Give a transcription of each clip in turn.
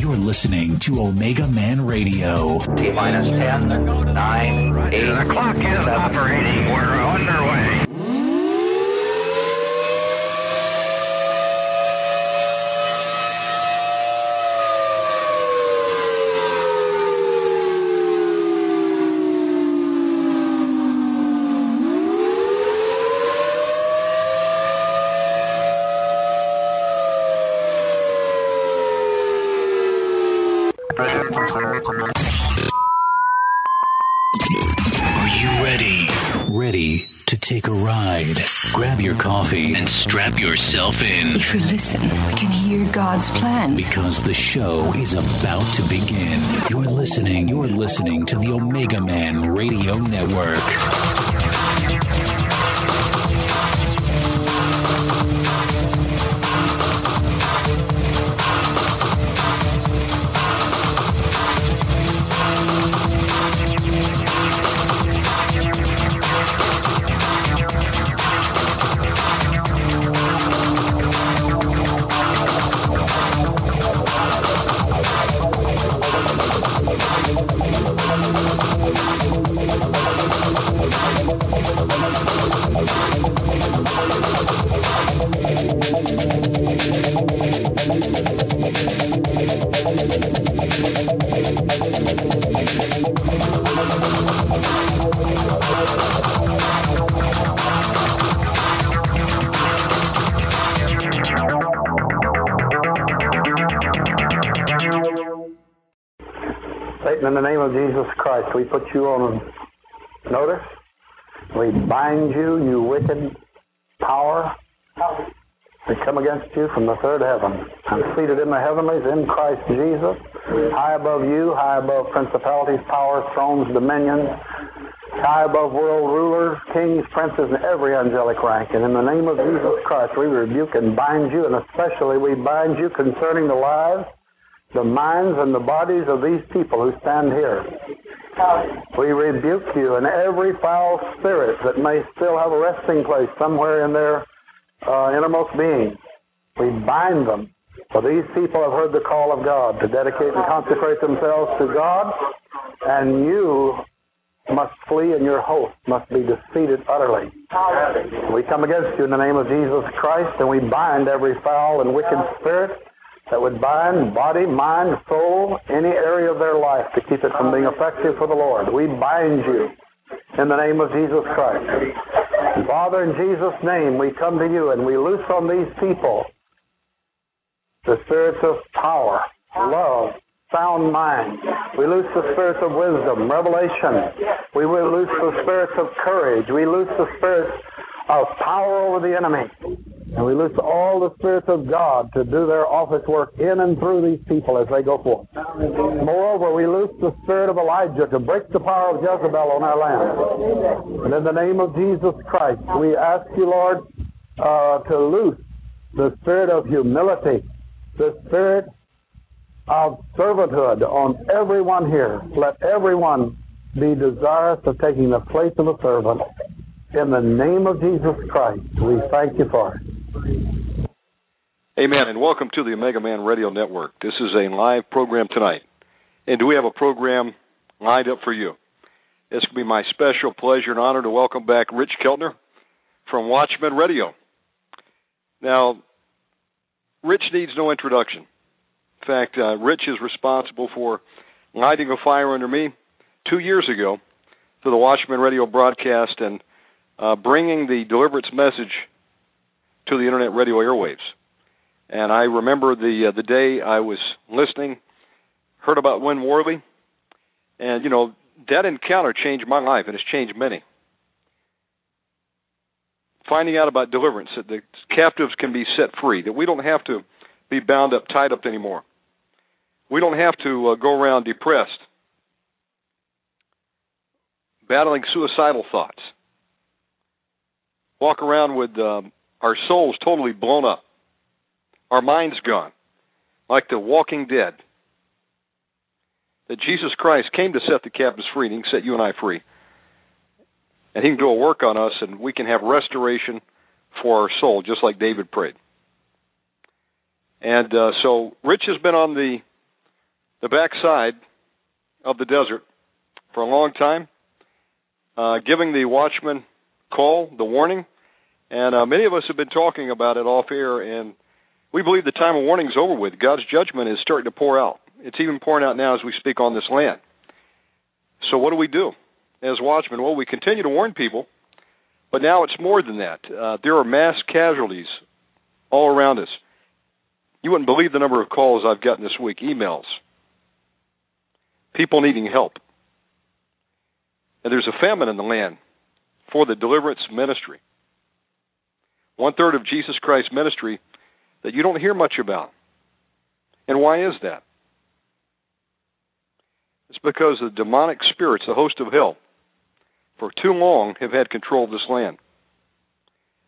You're listening to Omega Man Radio. T minus 10, 9, 8. The clock is operating. We're underway. Your coffee and strap yourself in If you listen, we can hear God's plan. because the show is about to begin. You're listening, you're listening to the Omega Man Radio Network. Of Jesus Christ, we put you on notice. We bind you, you wicked power. We come against you from the third heaven. I'm seated in the heavenlies in Christ Jesus, high above you, high above principalities, powers, thrones, dominions, high above world rulers, kings, princes, and every angelic rank. And in the name of Jesus Christ, we rebuke and bind you, and especially we bind you concerning the lives the minds and the bodies of these people who stand here. We rebuke you and every foul spirit that may still have a resting place somewhere in their uh, innermost being. We bind them. For these people have heard the call of God to dedicate and consecrate themselves to God, and you must flee and your host must be defeated utterly. We come against you in the name of Jesus Christ, and we bind every foul and wicked spirit that would bind body, mind, soul, any area of their life to keep it from being effective for the Lord. We bind you in the name of Jesus Christ. Father, in Jesus' name, we come to you and we loose on these people the spirits of power, love, sound mind. We loose the spirits of wisdom, revelation. We will loose the spirits of courage. We loose the spirits of power over the enemy. And we loose all the spirits of God to do their office work in and through these people as they go forth. Moreover, we loose the spirit of Elijah to break the power of Jezebel on our land. And in the name of Jesus Christ, we ask you, Lord, uh, to loose the spirit of humility, the spirit of servanthood on everyone here. Let everyone be desirous of taking the place of a servant. In the name of Jesus Christ, we thank you for it. Amen, and welcome to the Omega Man Radio Network. This is a live program tonight. And do we have a program lined up for you? It's going to be my special pleasure and honor to welcome back Rich Keltner from Watchman Radio. Now, Rich needs no introduction. In fact, uh, Rich is responsible for lighting a fire under me two years ago for the Watchman Radio broadcast and uh, bringing the deliverance message to the internet radio airwaves. And I remember the uh, the day I was listening, heard about Win Worley, and you know that encounter changed my life, and it's changed many. Finding out about deliverance, that the captives can be set free, that we don't have to be bound up, tied up anymore. We don't have to uh, go around depressed, battling suicidal thoughts, walk around with um, our souls totally blown up, our minds gone, like the walking dead. That Jesus Christ came to set the captives free, and He can set you and I free. And He can do a work on us, and we can have restoration for our soul, just like David prayed. And uh, so, Rich has been on the the backside of the desert for a long time, uh, giving the watchman call, the warning, and uh, many of us have been talking about it off air, and we believe the time of warning is over with. God's judgment is starting to pour out. It's even pouring out now as we speak on this land. So, what do we do as watchmen? Well, we continue to warn people, but now it's more than that. Uh, there are mass casualties all around us. You wouldn't believe the number of calls I've gotten this week, emails, people needing help. And there's a famine in the land for the deliverance ministry. One third of Jesus Christ's ministry that you don't hear much about. And why is that? It's because the demonic spirits, the host of hell, for too long have had control of this land.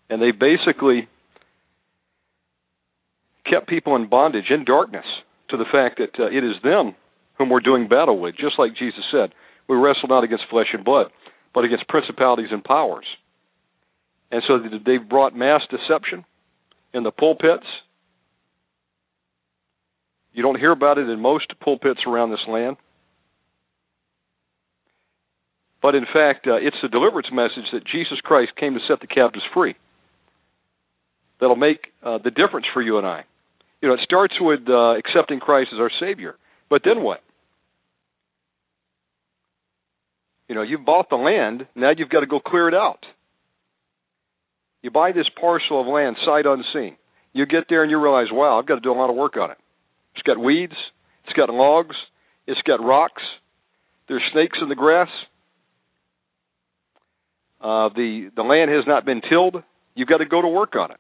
And they basically kept people in bondage, in darkness, to the fact that uh, it is them whom we're doing battle with. Just like Jesus said, we wrestle not against flesh and blood, but against principalities and powers. And so they've brought mass deception in the pulpits. You don't hear about it in most pulpits around this land. But in fact, uh, it's the deliverance message that Jesus Christ came to set the captives free that'll make uh, the difference for you and I. You know, it starts with uh, accepting Christ as our Savior. But then what? You know, you've bought the land, now you've got to go clear it out. You buy this parcel of land sight unseen. You get there and you realize, wow, I've got to do a lot of work on it. It's got weeds, it's got logs, it's got rocks, there's snakes in the grass. Uh, the the land has not been tilled. You've got to go to work on it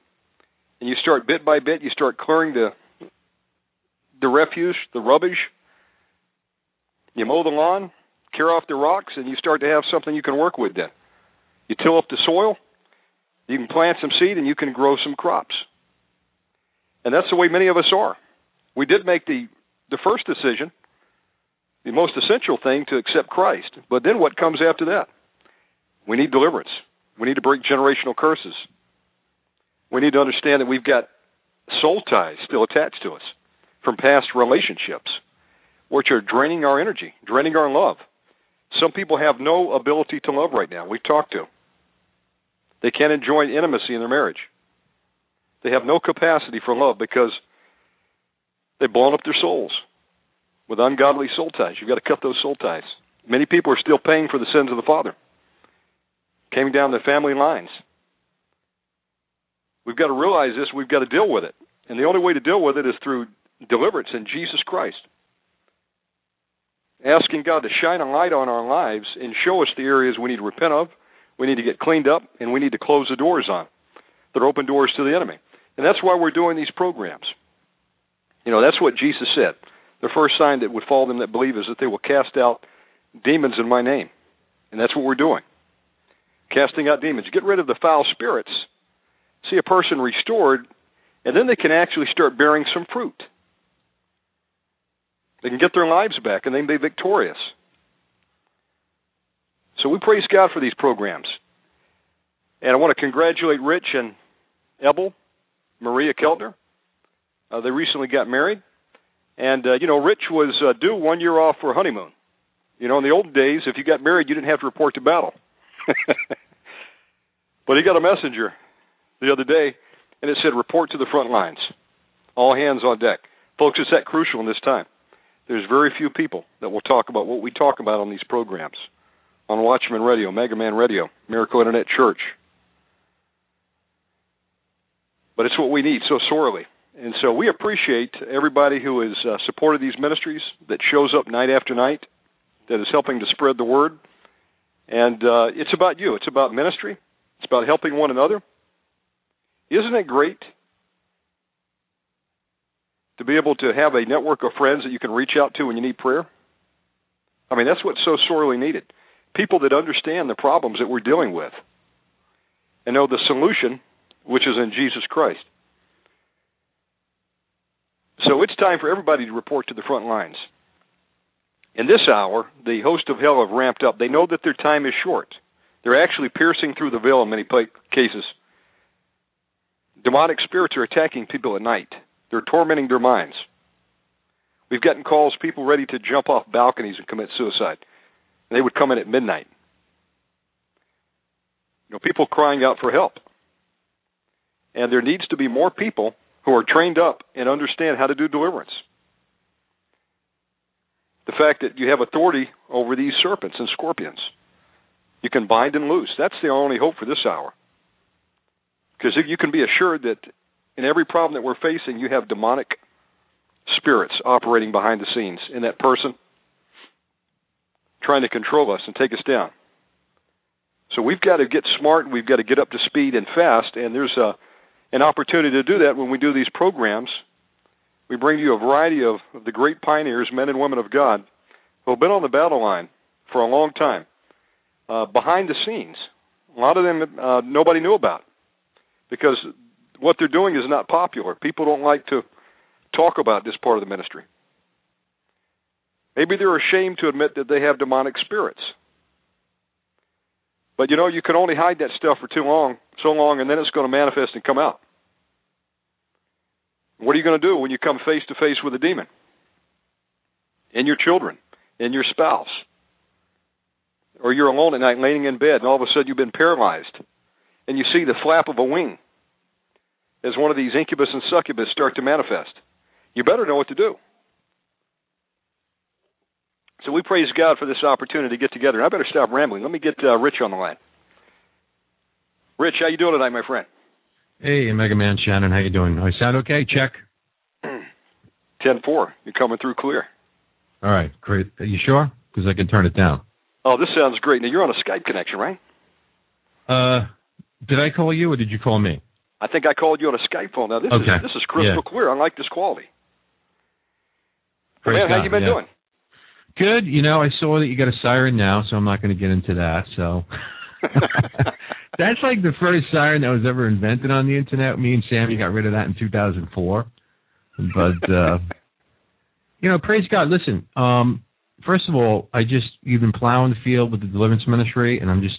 and you start bit by bit, you start clearing the the refuse, the rubbish. You mow the lawn, clear off the rocks, and you start to have something you can work with. Then you till up the soil, you can plant some seed, and you can grow some crops. And that's the way many of us are. We did make the the first decision, the most essential thing, to accept Christ. But then what comes after that? We need deliverance. We need to break generational curses we need to understand that we've got soul ties still attached to us from past relationships, which are draining our energy, draining our love. Some people have no ability to love right now. We've talked to. They can't enjoy intimacy in their marriage. They have no capacity for love because they've blown up their souls with ungodly soul ties. You've got to cut those soul ties. Many people are still paying for the sins of the father. Came down the family lines. We've got to realize this. We've got to deal with it. And the only way to deal with it is through deliverance in Jesus Christ. Asking God to shine a light on our lives and show us the areas we need to repent of, we need to get cleaned up, and we need to close the doors on that are open doors to the enemy. And that's why we're doing these programs. You know, that's what Jesus said. The first sign that would follow them that believe is that they will cast out demons in my name. And that's what we're doing. Casting out demons. Get rid of the foul spirits see a person restored, and then they can actually start bearing some fruit. They can get their lives back and they can be victorious. So we praise God for these programs. And I want to congratulate Rich and Ebel, Maria Keltner. Uh, they recently got married. And, uh, you know, Rich was uh, due one year off for honeymoon. You know, in the old days, if you got married, you didn't have to report to battle. but he got a messenger the other day, and it said report to the front lines, all hands on deck. Folks, it's that crucial in this time. There's very few people that will talk about what we talk about on these programs, on Watchman Radio, Mega Man Radio, Miracle Internet Church. But it's what we need so sorely. And so we appreciate everybody who has uh, supported these ministries, that shows up night after night, that is helping to spread the word. And uh, it's about you. It's about ministry. It's about helping one another. Isn't it great to be able to have a network of friends that you can reach out to when you need prayer? I mean, that's what's so sorely needed. People that understand the problems that we're dealing with and know the solution, which is in Jesus Christ. So it's time for everybody to report to the front lines. In this hour, the host of hell have ramped up. They know that their time is short. They're actually piercing through the veil in many cases Demonic spirits are attacking people at night. They're tormenting their minds. We've gotten calls, people ready to jump off balconies and commit suicide. They would come in at midnight. You know, people crying out for help. And there needs to be more people who are trained up and understand how to do deliverance. The fact that you have authority over these serpents and scorpions. You can bind and loose. That's the only hope for this hour. Because you can be assured that in every problem that we're facing, you have demonic spirits operating behind the scenes in that person, trying to control us and take us down. So we've got to get smart. We've got to get up to speed and fast. And there's a, an opportunity to do that when we do these programs. We bring you a variety of, of the great pioneers, men and women of God, who have been on the battle line for a long time, uh, behind the scenes. A lot of them uh, nobody knew about because what they're doing is not popular. People don't like to talk about this part of the ministry. Maybe they're ashamed to admit that they have demonic spirits. But you know, you can only hide that stuff for too long, so long, and then it's going to manifest and come out. What are you going to do when you come face to face with a demon? In your children, in your spouse, or you're alone at night laying in bed, and all of a sudden you've been paralyzed, and you see the flap of a wing as one of these incubus and succubus start to manifest. You better know what to do. So we praise God for this opportunity to get together. I better stop rambling. Let me get uh, Rich on the line. Rich, how you doing tonight, my friend? Hey, Mega Man Shannon, how you doing? I sound okay? Check. Ten four. You're coming through clear. All right, great. Are you sure? Because I can turn it down. Oh, this sounds great. Now you're on a Skype connection, right? Uh, did I call you or did you call me? I think I called you on a Skype phone. Now this Okay. is this is crystal Yeah. clear. I like this quality. Praise Man, how you been yeah. doing? Good. You know, I saw that you got a siren now, so I'm not going to get into that. So that's like the first siren that was ever invented on the internet. Me and Sammy got rid of that in 2004. But uh you know, praise God. Listen, um, first of all, I just you've been plowing the field with the deliverance ministry, and I'm just,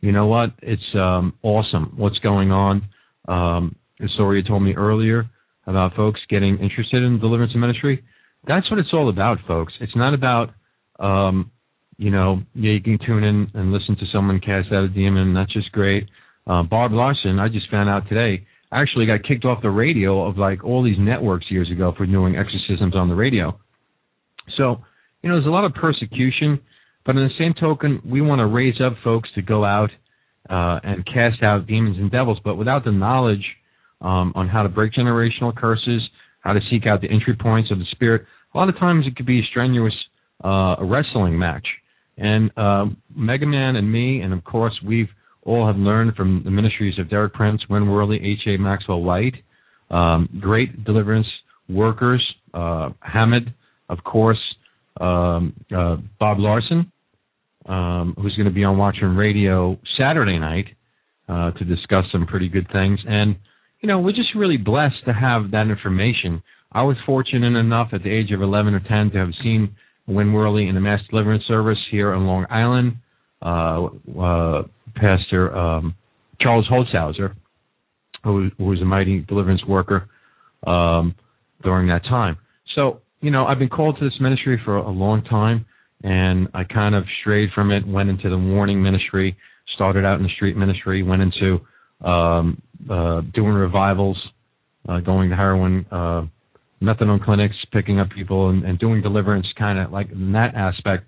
you know what? It's um awesome what's going on. Um, the story you told me earlier about folks getting interested in deliverance ministry. That's what it's all about, folks. It's not about, um, you know, yeah, you can tune in and listen to someone cast out a demon. That's just great. Uh, Bob Larson, I just found out today, actually got kicked off the radio of like all these networks years ago for doing exorcisms on the radio. So, you know, there's a lot of persecution, but in the same token, we want to raise up folks to go out uh, and cast out demons and devils, but without the knowledge um, on how to break generational curses, how to seek out the entry points of the spirit. A lot of times it could be a strenuous uh, wrestling match. And uh, Mega Man and me, and of course we've all have learned from the ministries of Derek Prince, Win Worley, H.A. Maxwell Whyte, um, great deliverance workers, uh, Hamid, of course, um, uh, Bob Larson, um, who's going to be on Watchman Radio Saturday night uh, to discuss some pretty good things. And, you know, we're just really blessed to have that information. I was fortunate enough at the age of 11 or 10 to have seen Win Worley in the Mass Deliverance Service here on Long Island. Uh, uh, Pastor um, Charles Holzhauser, who, who was a mighty deliverance worker um, during that time. So, you know, I've been called to this ministry for a long time, and I kind of strayed from it, went into the warning ministry, started out in the street ministry, went into um, uh, doing revivals, uh, going to heroin, uh, methadone clinics, picking up people, and, and doing deliverance, kind of like in that aspect,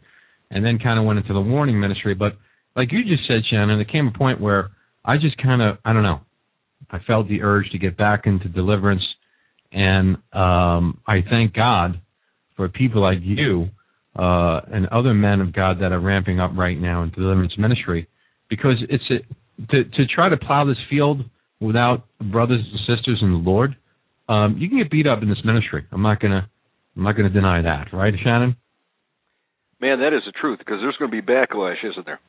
and then kind of went into the warning ministry. But like you just said, Shannon, there came a point where I just kind of, I don't know, I felt the urge to get back into deliverance, and um, I thank God for people like you uh, and other men of God that are ramping up right now in deliverance ministry, because it's a, to to try to plow this field without brothers and sisters in the Lord. Um, you can get beat up in this ministry. I'm not gonna I'm not gonna deny that, right, Shannon? Man, that is the truth because there's going to be backlash, isn't there?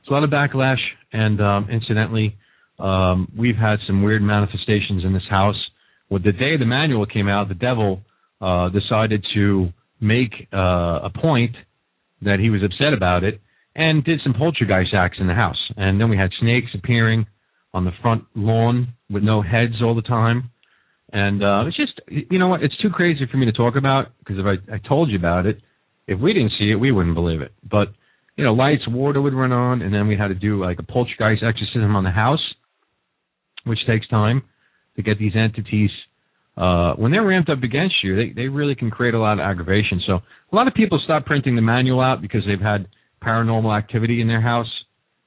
It's a lot of backlash, and um, incidentally, um, we've had some weird manifestations in this house. Well, the day the manual came out, the devil uh, decided to make uh, a point that he was upset about it and did some poltergeist acts in the house. And then we had snakes appearing on the front lawn with no heads all the time. And uh, it's just, you know what? It's too crazy for me to talk about because if I, I told you about it, if we didn't see it, we wouldn't believe it. But you know, lights, water would run on, and then we had to do like a poltergeist exorcism on the house, which takes time to get these entities. Uh, when they're ramped up against you, they they really can create a lot of aggravation. So a lot of people stop printing the manual out because they've had paranormal activity in their house,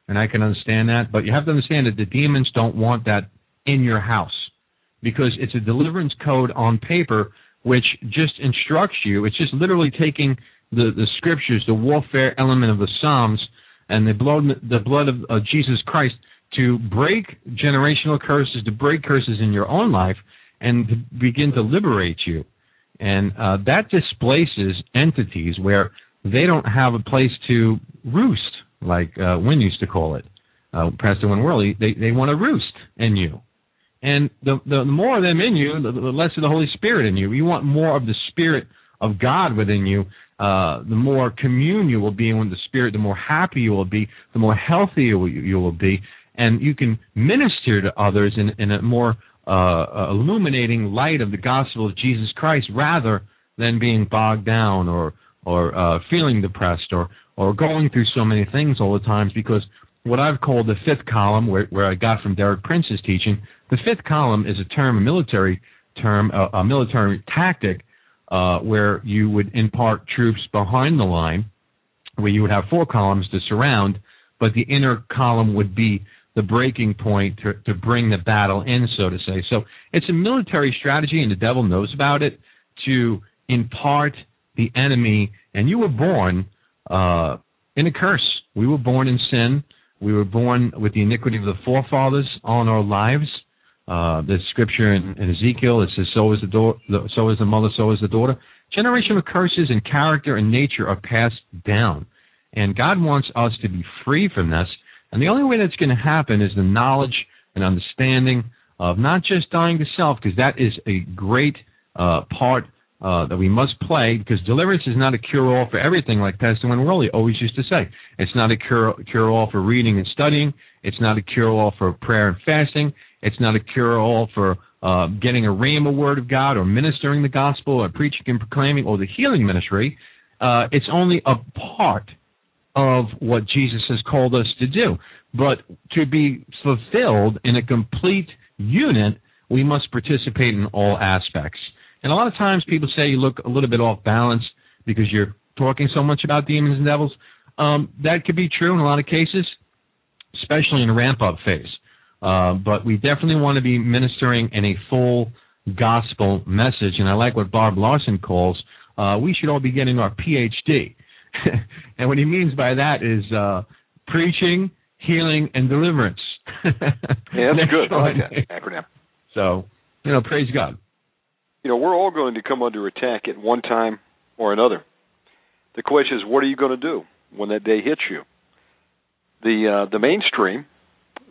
and I can understand that. But you have to understand that the demons don't want that in your house because it's a deliverance code on paper which just instructs you. It's just literally taking the, the scriptures, the warfare element of the Psalms, and the blood the blood of, of Jesus Christ to break generational curses, to break curses in your own life, and to begin to liberate you. And uh, that displaces entities where they don't have a place to roost, like uh, Win used to call it. Uh, Pastor Win Worley, they, they want to roost in you. And the, the more of them in you, the, the less of the Holy Spirit in you. You want more of the Spirit of God within you. Uh, the more commune you will be with the Spirit, the more happy you will be, the more healthy you will, you will be, and you can minister to others in, in a more uh, illuminating light of the gospel of Jesus Christ, rather than being bogged down or or uh, feeling depressed or or going through so many things all the times. Because what I've called the fifth column, where, where I got from Derek Prince's teaching, the fifth column is a term, a military term, a, a military tactic, uh, where you would impart troops behind the line, where you would have four columns to surround, but the inner column would be the breaking point to, to bring the battle in, so to say. So it's a military strategy, and the devil knows about it to impart the enemy. And you were born uh, in a curse. We were born in sin. We were born with the iniquity of the forefathers on our lives. Uh, the scripture in, in, Ezekiel it says, "So is the daughter, so is the mother, so is the daughter." Generational curses in character and nature are passed down, and God wants us to be free from this. And the only way that's going to happen is the knowledge and understanding of not just dying to self, because that is a great uh, part uh, that we must play. Because deliverance is not a cure-all for everything, like Pastor Win Worley always used to say. It's not a cure cure-all for reading and studying. It's not a cure-all for prayer and fasting. It's not a cure-all for uh, getting a rhema word of God or ministering the gospel or preaching and proclaiming or the healing ministry. Uh, it's only a part of what Jesus has called us to do. But to be fulfilled in a complete unit, we must participate in all aspects. And a lot of times people say you look a little bit off balance because you're talking so much about demons and devils. Um, that could be true in a lot of cases, especially in a ramp up phase. Uh, but we definitely want to be ministering in a full gospel message. And I like what Bob Larson calls uh, we should all be getting our PhD. and what he means by that is uh, preaching, healing, and deliverance. yeah, that's good. I like that acronym. So, you know, praise God. You know, we're all going to come under attack at one time or another. The question is, what are you going to do when that day hits you? The uh, the mainstream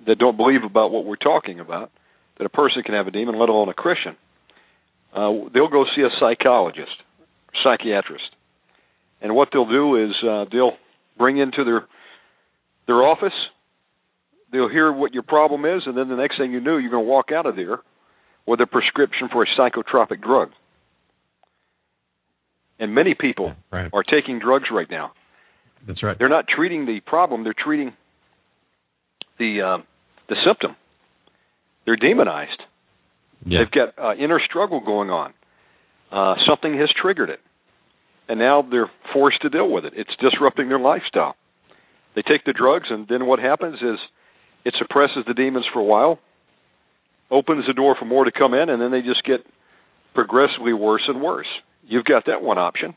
that don't believe about what we're talking about, that a person can have a demon, let alone a Christian, uh, they'll go see a psychologist, psychiatrist, and what they'll do is uh, they'll bring into their their office. They'll hear what your problem is, and then the next thing you know, you're going to walk out of there with a prescription for a psychotropic drug. And many people right. are taking drugs right now. That's right. They're not treating the problem; they're treating the uh, the symptom. They're demonized. Yeah. They've got uh, inner struggle going on. Uh, something has triggered it, and now they're forced to deal with it. It's disrupting their lifestyle. They take the drugs, and then what happens is it suppresses the demons for a while, opens the door for more to come in, and then they just get progressively worse and worse. You've got that one option.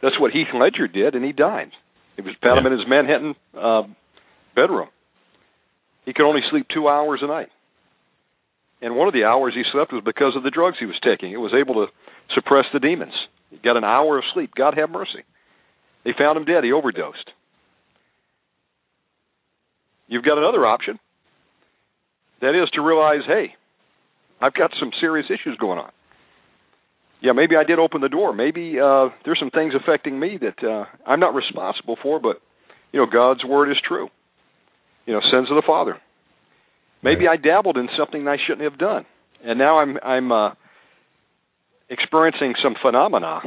That's what Heath Ledger did, and he died. It was found yeah. in his Manhattan uh, bedroom. He could only sleep two hours a night. And one of the hours he slept was because of the drugs he was taking. It was able to suppress the demons. He got an hour of sleep. God have mercy. They found him dead. He overdosed. You've got another option. That is to realize, hey, I've got some serious issues going on. Yeah, maybe I did open the door. Maybe uh, there's some things affecting me that uh, I'm not responsible for, but you know God's word is true you know, sins of the father. Maybe. I dabbled in something I shouldn't have done, and now I'm I'm uh, experiencing some phenomena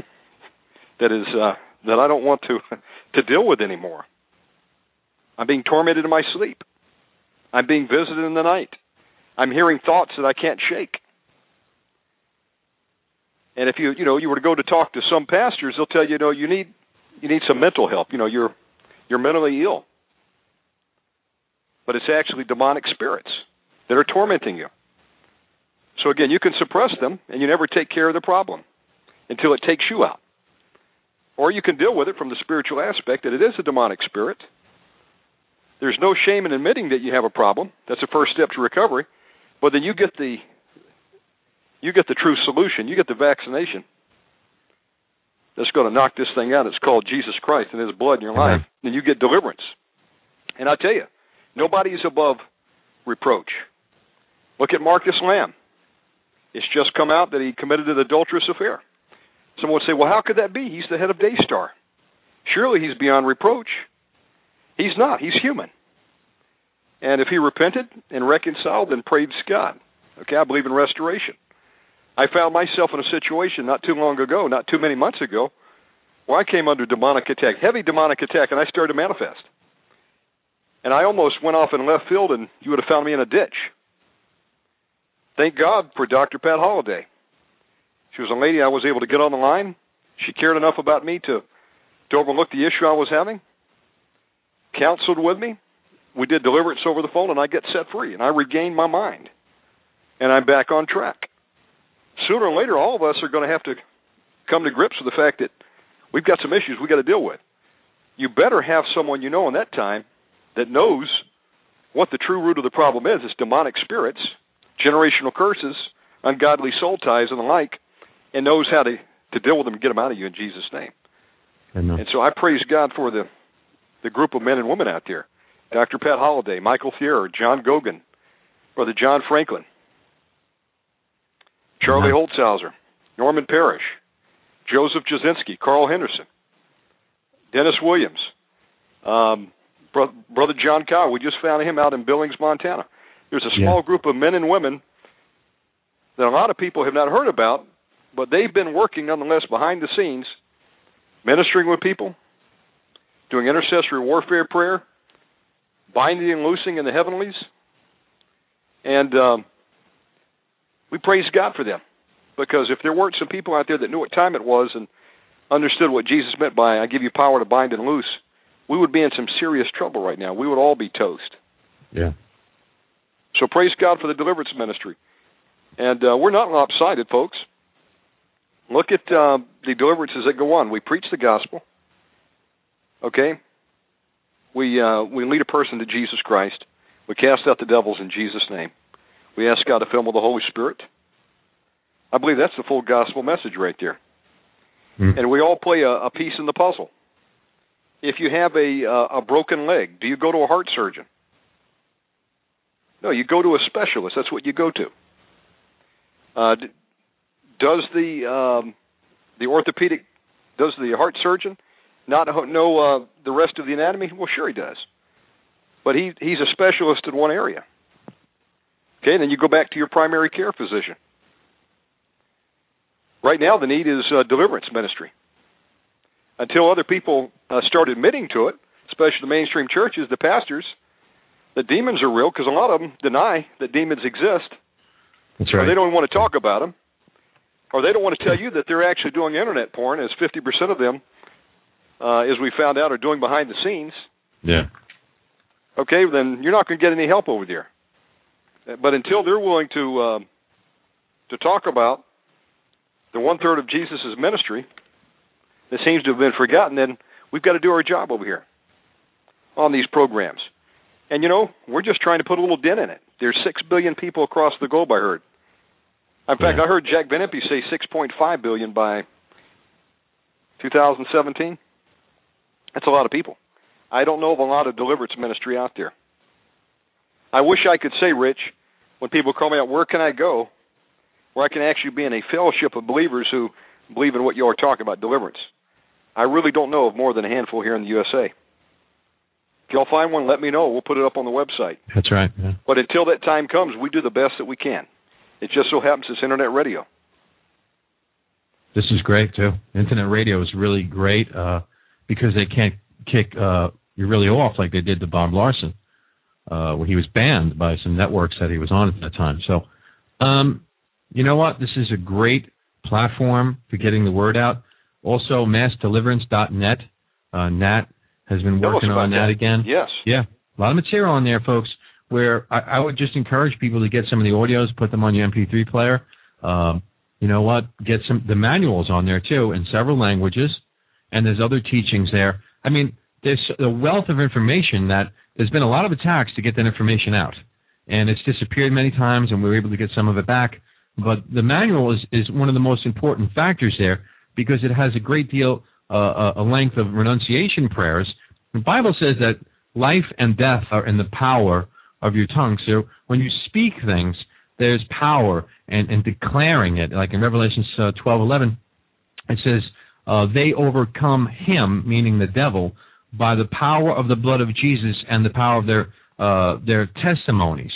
that is uh, that I don't want to to deal with anymore. I'm being tormented in my sleep. I'm being visited in the night. I'm hearing thoughts that I can't shake. And if you you know you were to go to talk to some pastors, they'll tell you, you know you need you need some mental help. You know you're you're mentally ill, but it's actually demonic spirits that are tormenting you. So again, you can suppress them and you never take care of the problem until it takes you out. Or you can deal with it from the spiritual aspect that it is a demonic spirit. There's no shame in admitting that you have a problem. That's the first step to recovery. But then you get the you get the true solution. You get the vaccination that's going to knock this thing out. It's called Jesus Christ and His blood in your life. And you get deliverance. And I tell you, nobody is above reproach. Look at Marcus Lamb. It's just come out that he committed an adulterous affair. Someone would say, well, how could that be? He's the head of Daystar. Surely he's beyond reproach. He's not. He's human. And if he repented and reconciled, then praise God. Okay, I believe in restoration. I found myself in a situation not too long ago, not too many months ago, where I came under demonic attack, heavy demonic attack, and I started to manifest. And I almost went off in left field, and you would have found me in a ditch. Thank God for Dr. Pat Holliday. She was a lady I was able to get on the line. She cared enough about me to to overlook the issue I was having, counseled with me. We did deliverance over the phone, and I get set free, and I regained my mind, and I'm back on track. Sooner or later, all of us are going to have to come to grips with the fact that we've got some issues we've got to deal with. You better have someone you know in that time that knows what the true root of the problem is. It's demonic spirits generational curses, ungodly soul ties, and the like, and knows how to, to deal with them and get them out of you in Jesus' name. Amen. And so I praise God for the the group of men and women out there. Dr. Pat Holliday, Michael Thierer, John Gogan, Brother John Franklin, Charlie Amen. Holtzhauser, Norman Parrish, Joseph Jasinski, Carl Henderson, Dennis Williams, um, Brother John Cow. We just found him out in Billings, Montana. There's a small Yeah. group of men and women that a lot of people have not heard about, but they've been working nonetheless behind the scenes, ministering with people, doing intercessory warfare prayer, binding and loosing in the heavenlies, and um, we praise God for them. Because if there weren't some people out there that knew what time it was and understood what Jesus meant by "I give you power to bind and loose," we would be in some serious trouble right now. We would all be toast. Yeah. So praise God for the deliverance ministry. And uh, we're not lopsided, folks. Look at uh, the deliverances that go on. We preach the gospel. Okay. We uh, we lead a person to Jesus Christ. We cast out the devils in Jesus' name. We ask God to fill them with the Holy Spirit. I believe that's the full gospel message right there. Mm. And we all play a, a piece in the puzzle. If you have a uh, a broken leg, do you go to a heart surgeon? No, you go to a specialist. That's what you go to. Uh, does the um, the orthopedic, does the heart surgeon not know uh, the rest of the anatomy? Well, sure he does, but he he's a specialist in one area. Okay, then you go back to your primary care physician. Right now, the need is uh, deliverance ministry. Until other people uh, start admitting to it, especially the mainstream churches, the pastors, that demons are real because a lot of them deny that demons exist, That's or right. they don't want to talk about them, or they don't want to tell you that they're actually doing internet porn, as 50% of them, uh, as we found out, are doing behind the scenes. yeah. Okay, then you're not going to get any help over there. But until they're willing to uh, to talk about the one third of Jesus' ministry that seems to have been forgotten, then we've got to do our job over here on these programs. And you know, we're just trying to put a little dent in it. There's six billion people across the globe. I heard. In fact, Yeah. I heard Jack Impe say 6.5 billion by 2017. That's a lot of people. I don't know of a lot of deliverance ministry out there. I wish I could say, Rich, when people call me out, where can I go? Where I can actually be in a fellowship of believers who believe in what you are talking about, deliverance. I really don't know of more than a handful here in the USA. If y'all find one, let me know. We'll put it up on the website. That's right. Yeah. But until that time comes, we do the best that we can. It just so happens it's internet radio. This is great too. Internet radio is really great uh, because they can't kick uh, you really off like they did to Bob Larson, uh, where he was banned by some networks that he was on at that time. So, um, you know what? This is a great platform for getting the word out. Also, massdeliverance.net. Uh, Nat has been working on that, again. Yes. Yeah, a lot of material on there, folks. Where I, I would just encourage people to get some of the audios, put them on your MP3 player. Um, you know what? Get some the manuals on there too in several languages, and there's other teachings there. I mean, there's a wealth of information that there's been a lot of attacks to get that information out, and it's disappeared many times, and we were able to get some of it back. But the manual is is one of the most important factors there because it has a great deal uh, a length of renunciation prayers. The Bible says that life and death are in the power of your tongue. So when you speak things, there's power and declaring it. Like in Revelation uh, 12, 11, it says, uh, they overcome him, meaning the devil, by the power of the blood of Jesus and the power of their, uh, their testimonies,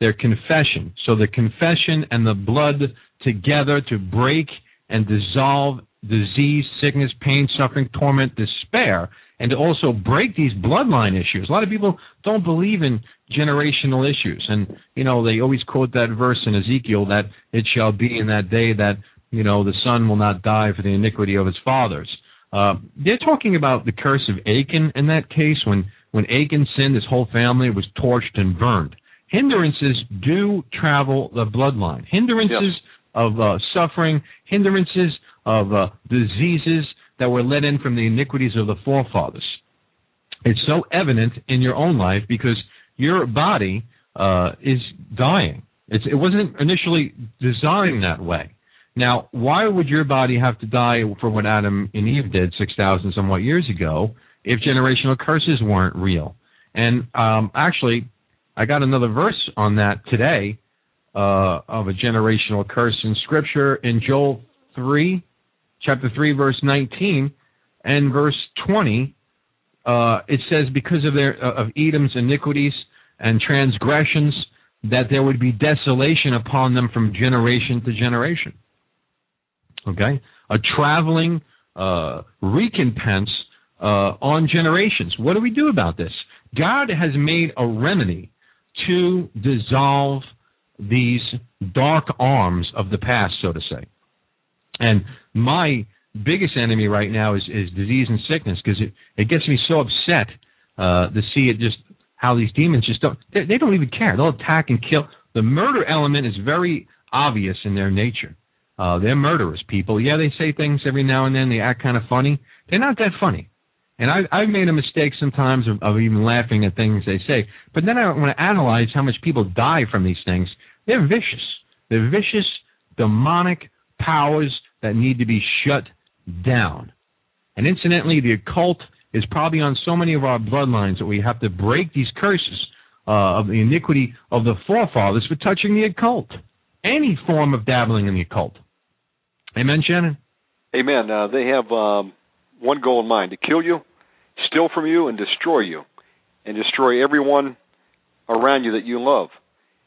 their confession. So the confession and the blood together to break and dissolve disease, sickness, pain, suffering, torment, despair, and to also break these bloodline issues. A lot of people don't believe in generational issues. And, you know, they always quote that verse in Ezekiel that it shall be in that day that, you know, the son will not die for the iniquity of his fathers. Uh, they're talking about the curse of Achan in that case when, when Achan sinned, his whole family was torched and burned. Hindrances do travel the bloodline. Hindrances Yes. of uh, suffering, hindrances of uh, diseases that were let in from the iniquities of the forefathers. It's so evident in your own life because your body uh, is dying. It's, it wasn't initially designed that way. Now, why would your body have to die for what Adam and Eve did 6,000 somewhat years ago if generational curses weren't real? And um, actually, I got another verse on that today uh, of a generational curse in Scripture in Joel 3, chapter 3, verse 19, and verse 20. Uh, it says, because of their of Edom's iniquities and transgressions, that there would be desolation upon them from generation to generation. Okay, a traveling uh, recompense uh, on generations. What do we do about this? God has made a remedy to dissolve these dark arms of the past, so to say. And my biggest enemy right now is, is disease and sickness because it, it gets me so upset uh, to see it just how these demons just don't they, they don't even care. They'll attack and kill. The murder element is very obvious in their nature. Uh, they're murderous people. Yeah, they say things every now and then. They act kind of funny. They're not that funny. And I, I've made a mistake sometimes of, of even laughing at things they say. But then I want to analyze how much people die from these things. They're vicious. They're vicious, demonic powers that need to be shut down. And incidentally, the occult is probably on so many of our bloodlines that we have to break these curses uh, of the iniquity of the forefathers for touching the occult. Any form of dabbling in the occult. Amen, Shannon? Amen. Uh, they have um, one goal in mind to kill you, steal from you, and destroy you, and destroy everyone around you that you love.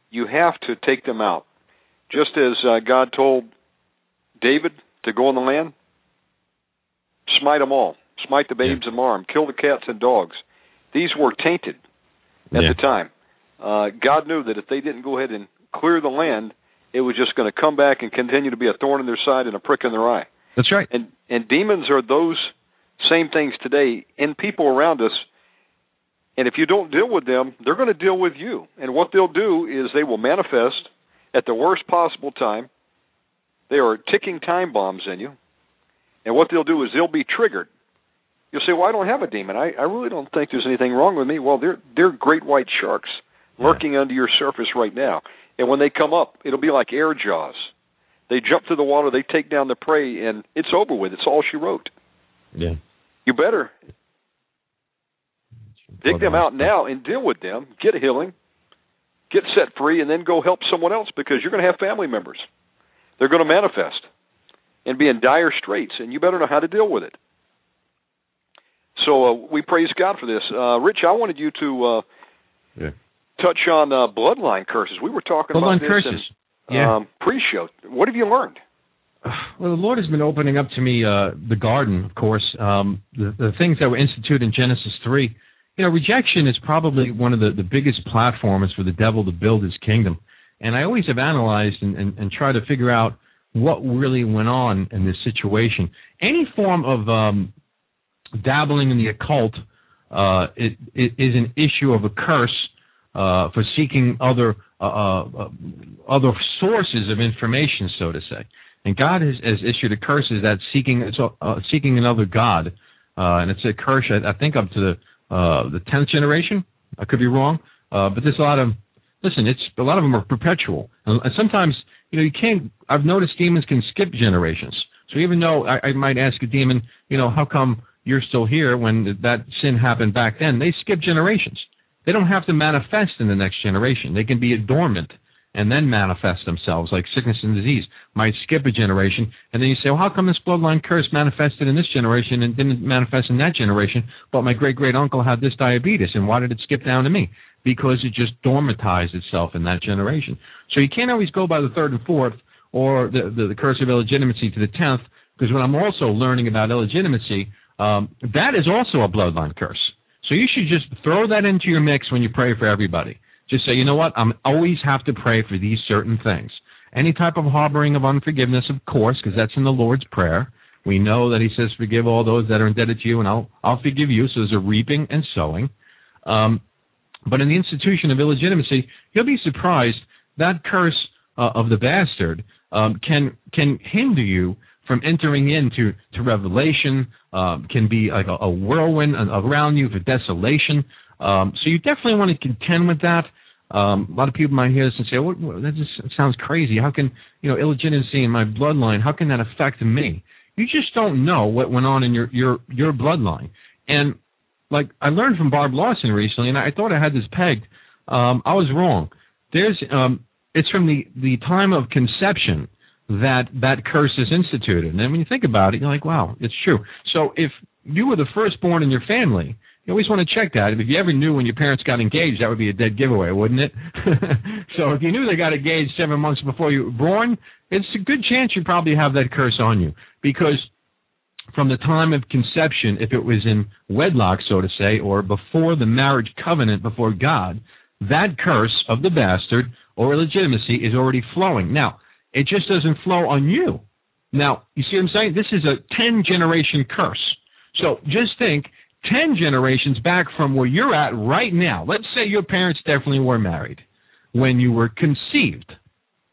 You have to take them out. Just as uh, God told David to go on the land, smite them all, smite the babes and mar 'em, kill the cats and dogs. These were tainted at Yeah. the time. Uh, God knew that if they didn't go ahead and clear the land, it was just going to come back and continue to be a thorn in their side and a prick in their eye. That's right. And and demons are those same things today in people around us. And if you don't deal with them, they're going to deal with you. And what they'll do is they will manifest at the worst possible time. They are ticking time bombs in you. And what they'll do is they'll be triggered. You'll say, "Well, I don't have a demon. I, I really don't think there's anything wrong with me." Well, they're they're great white sharks lurking under your surface right now. And when they come up, it'll be like air jaws. They jump to the water, they take down the prey, and it's over with. It's all she wrote. Yeah. You better dig them out now and deal with them. Get a healing, get set free, and then go help someone else because you're going to have family members. They're going to manifest and be in dire straits, and you better know how to deal with it. So uh, we praise God for this. Uh, Rich, I wanted you to uh, Yeah. touch on uh, bloodline curses. We were talking Bloodline about this curses. in Yeah. um, pre-show. What have you learned? well, the Lord has been opening up to me uh, the garden, of course, um, the, the things that were instituted in Genesis 3. You know, rejection is probably one of the, the biggest platforms for the devil to build his kingdom. And I always have analyzed and, and, and tried to figure out what really went on in this situation. Any form of um, dabbling in the occult uh, it, it is an issue of a curse uh, for seeking other uh, uh, other sources of information, so to say. And God has, has issued a curse is that seeking uh, seeking another God, uh, and it's a curse I, I think up to the the tenth generation. I could be wrong, but there's a lot of listen. It's a lot of them are perpetual, and, sometimes you know you can't. I've noticed demons can skip generations. So even though I, I might ask a demon, you know, how come you're still here when that sin happened back then. They skip generations. They don't have to manifest in the next generation. They can be dormant and then manifest themselves like sickness and disease. Might skip a generation, and then you say, well, how come this bloodline curse manifested in this generation and didn't manifest in that generation? But my great great uncle had this diabetes, and why did it skip down to me? Because it just dormatized itself in that generation. So you can't always go by the third and fourth or the, the, the curse of illegitimacy to the tenth, because what I'm also learning about illegitimacy um, that is also a bloodline curse. So you should just throw that into your mix when you pray for everybody. Just say, you know what? I'm always have to pray for these certain things. Any type of harboring of unforgiveness, of course, because that's in the Lord's prayer. We know that He says, "Forgive all those that are indebted to you, and I'll I'll forgive you." So there's a reaping and sowing. Um, but in the institution of illegitimacy, you'll be surprised that curse uh, of the bastard um, can can hinder you from entering into to revelation um, can be like a, a whirlwind around you for desolation. Um, so you definitely want to contend with that. Um, a lot of people might hear this and say, well, "That just sounds crazy. How can you know illegitimacy in my bloodline? How can that affect me?" You just don't know what went on in your your your bloodline. And like I learned from Bob Larson recently, and I thought I had this pegged. Um, I was wrong. There's um, it's from the the time of conception that that curse is instituted. And then when you think about it, you're like, wow, it's true. So if you were the firstborn in your family, you always want to check that. If you ever knew when your parents got engaged, that would be a dead giveaway, wouldn't it? so if you knew they got engaged seven months before you were born, it's a good chance you probably have that curse on you because from the time of conception, if it was in wedlock, so to say, or before the marriage covenant before God, that curse of the bastard or illegitimacy is already flowing. Now, it just doesn't flow on you. Now, you see what I'm saying? This is a 10 generation curse. So just think 10 generations back from where you're at right now. Let's say your parents definitely were married when you were conceived,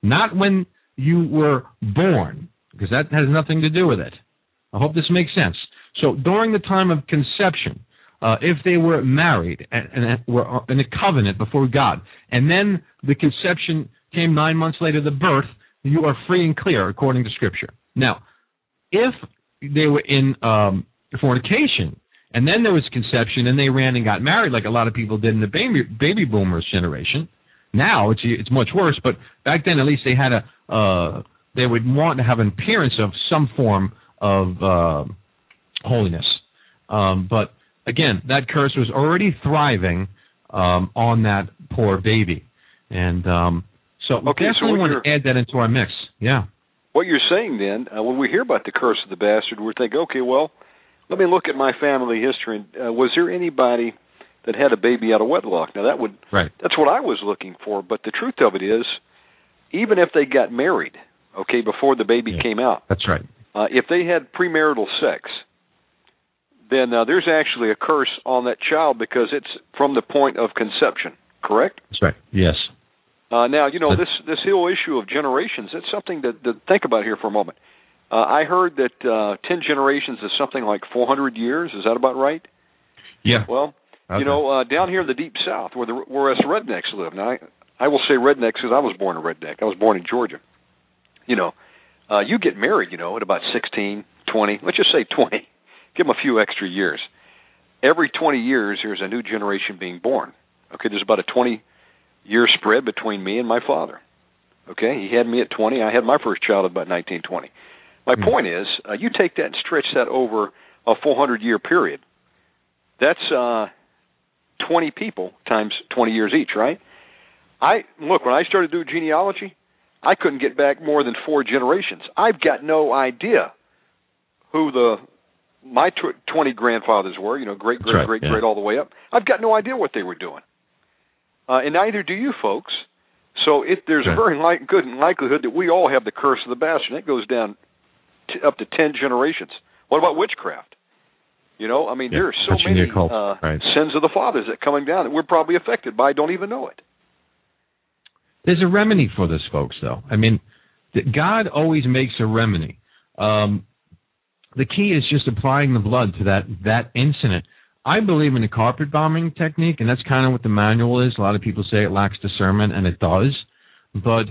not when you were born, because that has nothing to do with it. I hope this makes sense. So during the time of conception, uh, if they were married and, and, were in a covenant before God, and then the conception came nine months later, the birth, you are free and clear according to Scripture. Now, if they were in um, fornication and then there was conception and they ran and got married like a lot of people did in the baby baby boomers generation, now it's it's much worse. But back then, at least they had a uh, they would want to have an appearance of some form of uh, holiness. Um, but again, that curse was already thriving um, on that poor baby, and um, so we okay, definitely so want to add that into our mix. Yeah. What you're saying then, uh, when we hear about the curse of the bastard, we're thinking, okay, well, let me look at my family history. Uh, was there anybody that had a baby out of wedlock? Now that would right. That's what I was looking for. But the truth of it is, even if they got married, okay, before the baby yeah. came out, that's right. Uh, if they had premarital sex, then uh, there's actually a curse on that child because it's from the point of conception. Correct? That's right. Yes. Uh, now, you know this this whole issue of generations. It's something to, to think about here for a moment. Uh, I heard that uh, ten generations is something like 400 years. Is that about right? Yeah. Well, okay. you know, uh, down here in the deep south, where the where us rednecks live. Now, I, I will say rednecks because I was born a redneck. I was born in Georgia. You know, uh, you get married, you know, at about 16, 20. Let's just say 20. Give them a few extra years. Every 20 years, there's a new generation being born. Okay, there's about a 20 year spread between me and my father. Okay, he had me at 20. I had my first child at about 1920. My mm-hmm. point is, uh, you take that and stretch that over a 400 year period. That's uh, 20 people times 20 years each, right? I look when I started doing genealogy, I couldn't get back more than four generations. I've got no idea who the my tw- 20 grandfathers were, you know, great, great, right, great, yeah. great, all the way up. I've got no idea what they were doing. Uh, and neither do you folks. So if there's a very like, good likelihood that we all have the curse of the bastion. and it goes down t- up to 10 generations. What about witchcraft? You know, I mean, Yeah, there are so many uh, right. sins of the fathers that coming down that we're probably affected by, don't even know it. There's a remedy for this, folks. Though I mean, God always makes a remedy. Um, the key is just applying the blood to that that incident. I believe in the carpet bombing technique, and that's kind of what the manual is. A lot of people say it lacks discernment, and it does. But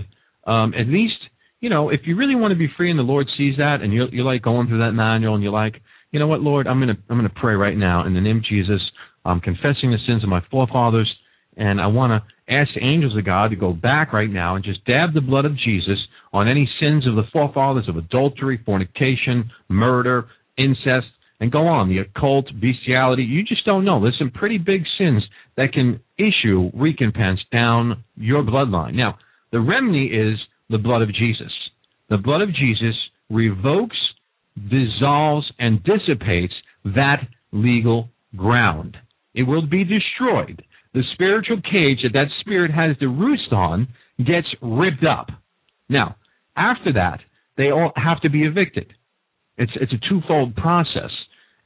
um, at least, you know, if you really want to be free, and the Lord sees that, and you're, you're like going through that manual, and you're like, you know what, Lord, I'm gonna I'm gonna pray right now in the name of Jesus. I'm confessing the sins of my forefathers, and I want to ask the angels of God to go back right now and just dab the blood of Jesus on any sins of the forefathers of adultery, fornication, murder, incest, and go on. The occult, bestiality, you just don't know. There's some pretty big sins that can issue recompense down your bloodline. Now, the remedy is the blood of Jesus. The blood of Jesus revokes, dissolves, and dissipates that legal ground. It will be destroyed. The spiritual cage that that spirit has to roost on gets ripped up. Now, after that, they all have to be evicted. It's it's a twofold process,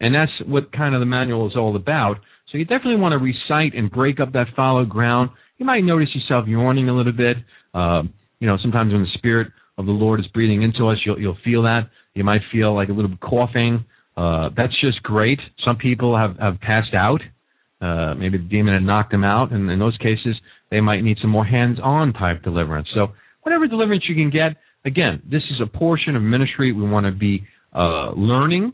and that's what kind of the manual is all about. So you definitely want to recite and break up that fallow ground. You might notice yourself yawning a little bit. Um, you know, sometimes when the spirit of the Lord is breathing into us, you'll you'll feel that. You might feel like a little coughing. Uh, that's just great. Some people have have passed out. Uh, maybe the demon had knocked them out, and in those cases, they might need some more hands-on type deliverance. So whatever deliverance you can get, again, this is a portion of ministry we want to be uh, learning,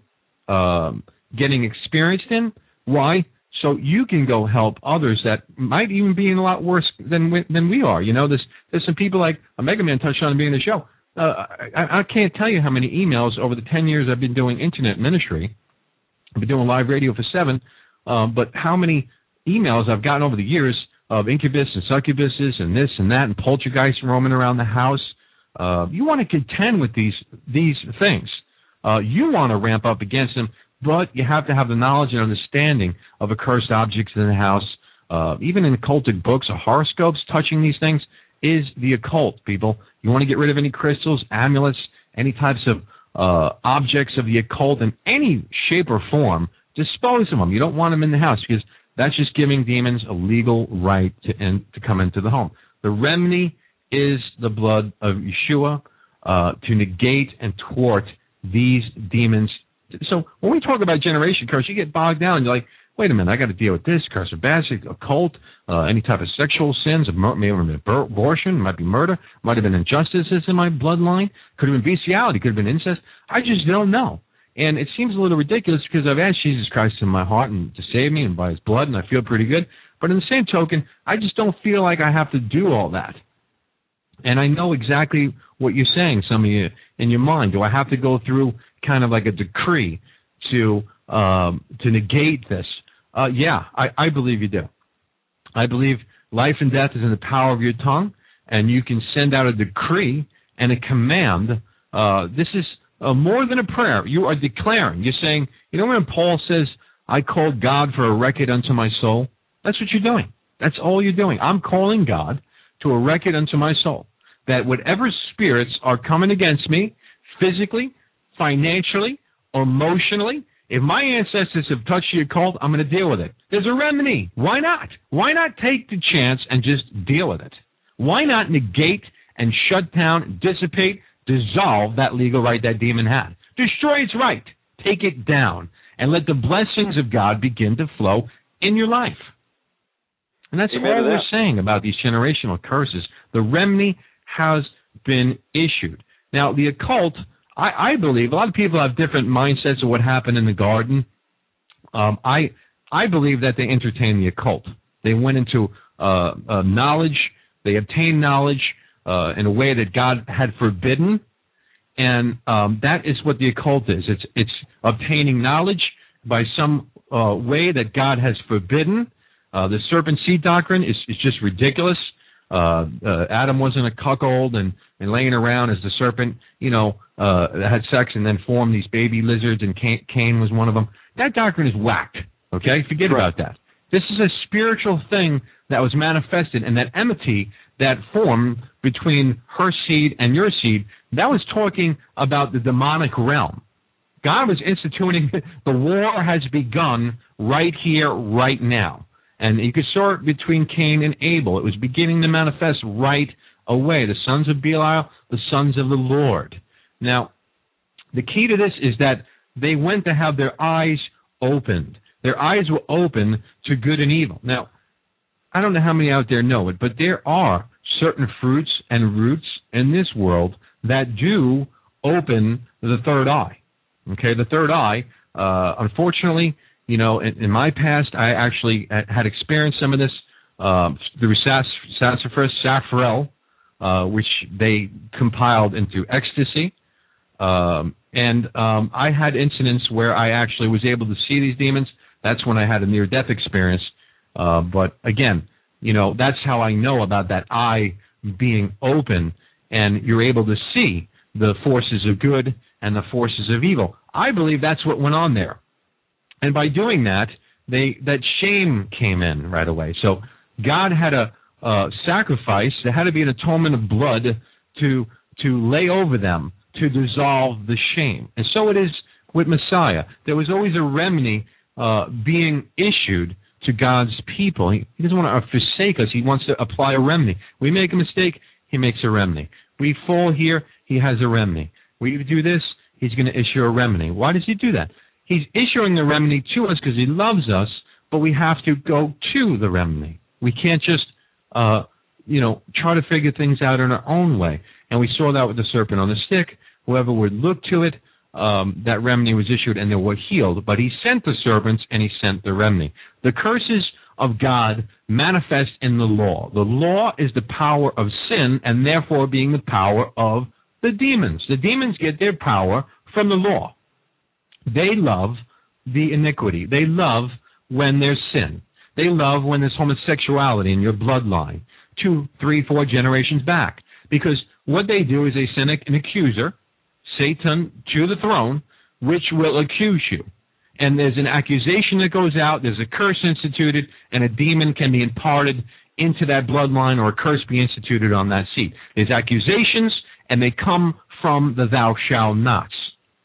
um, getting experienced in. Why? So you can go help others that might even be in a lot worse than we, than we are. You know, there's there's some people like Omega Man touched on being the show. Uh, I, I can't tell you how many emails over the ten years I've been doing internet ministry. I've been doing live radio for seven, um, but how many emails I've gotten over the years of incubus and succubuses and this and that and poltergeists roaming around the house. Uh, you want to contend with these these things. Uh, you want to ramp up against them, but you have to have the knowledge and understanding of accursed objects in the house. Uh, even in occultic books or horoscopes, touching these things is the occult. People, you want to get rid of any crystals, amulets, any types of uh, objects of the occult in any shape or form. Dispose of them. You don't want them in the house because that's just giving demons a legal right to in, to come into the home. The remedy is the blood of Yeshua uh, to negate and thwart these demons. So when we talk about generation curse, you get bogged down. You're like, wait a minute, I got to deal with this curse of basic, occult, uh, any type of sexual sins, maybe abortion, might be murder, might have been injustices in my bloodline, could have been bestiality, could have been incest. I just don't know. And it seems a little ridiculous because I've asked Jesus Christ in my heart and to save me and by his blood and I feel pretty good. But in the same token, I just don't feel like I have to do all that. And I know exactly what you're saying, some of you in your mind. Do I have to go through kind of like a decree to um, to negate this? Uh, yeah, I, I believe you do. I believe life and death is in the power of your tongue, and you can send out a decree and a command. Uh, this is uh, more than a prayer. You are declaring. You're saying, you know, when Paul says, "I called God for a record unto my soul," that's what you're doing. That's all you're doing. I'm calling God to a record unto my soul that whatever spirits are coming against me, physically, financially, emotionally, if my ancestors have touched the occult, I'm going to deal with it. There's a remedy. Why not? Why not take the chance and just deal with it? Why not negate and shut down, dissipate, dissolve that legal right that demon had? Destroy its right. Take it down. And let the blessings of God begin to flow in your life. And that's Amen all to we're that. saying about these generational curses. The remedy has been issued. Now, the occult, I, I believe, a lot of people have different mindsets of what happened in the garden. Um, I I believe that they entertained the occult. They went into uh, uh, knowledge. They obtained knowledge uh, in a way that God had forbidden, and um, that is what the occult is. It's it's obtaining knowledge by some uh, way that God has forbidden. Uh, the serpent seed doctrine is, is just ridiculous. uh, uh, Adam wasn't a cuckold and, and laying around as the serpent, you know, uh, had sex and then formed these baby lizards and Cain, Cain was one of them. That doctrine is whacked. Okay, forget Right. about that. This is a spiritual thing that was manifested, and that enmity that formed between her seed and your seed, that was talking about the demonic realm. God was instituting the war has begun right here, right now. And you could saw it between Cain and Abel. It was beginning to manifest right away. The sons of Belial, the sons of the Lord. Now, the key to this is that they went to have their eyes opened. Their eyes were open to good and evil. Now, I don't know how many out there know it, but there are certain fruits and roots in this world that do open the third eye. Okay, the third eye. Uh, unfortunately, you know, in, in my past, I actually had- experienced some of this um, through sas- sassafras, safrole, uh, which they compiled into ecstasy. Um, and um, I had incidents where I actually was able to see these demons. That's when I had a near death experience. Uh, but again, you know, that's how I know about that eye being open and you're able to see the forces of good and the forces of evil. I believe that's what went on there. And by doing that, they that shame came in right away. So God had a sacrifice. There had to be an atonement of blood to to lay over them to dissolve the shame. And so it is with Messiah. There was always a remedy uh, being issued to God's people. He, he doesn't want to forsake us. He wants to apply a remedy. We make a mistake, He makes a remedy. We fall here, He has a remedy. We do this, He's going to issue a remedy. Why does He do that? He's issuing the remedy to us because He loves us, but we have to go to the remedy. We can't just, uh, you know, try to figure things out in our own way. And we saw that with the serpent on the stick. Whoever would look to it, um, that remedy was issued and they were healed. But he sent the servants and he sent the remedy. The curses of God manifest in the law. The law is the power of sin and therefore being the power of the demons. The demons get their power from the law. They love the iniquity. They love when there's sin. They love when there's homosexuality in your bloodline, two, three, four generations back. Because what they do is they send an accuser, Satan, to the throne, which will accuse you. And there's an accusation that goes out, there's a curse instituted, and a demon can be imparted into that bloodline or a curse be instituted on that seed. There's accusations, and they come from the thou shalt nots.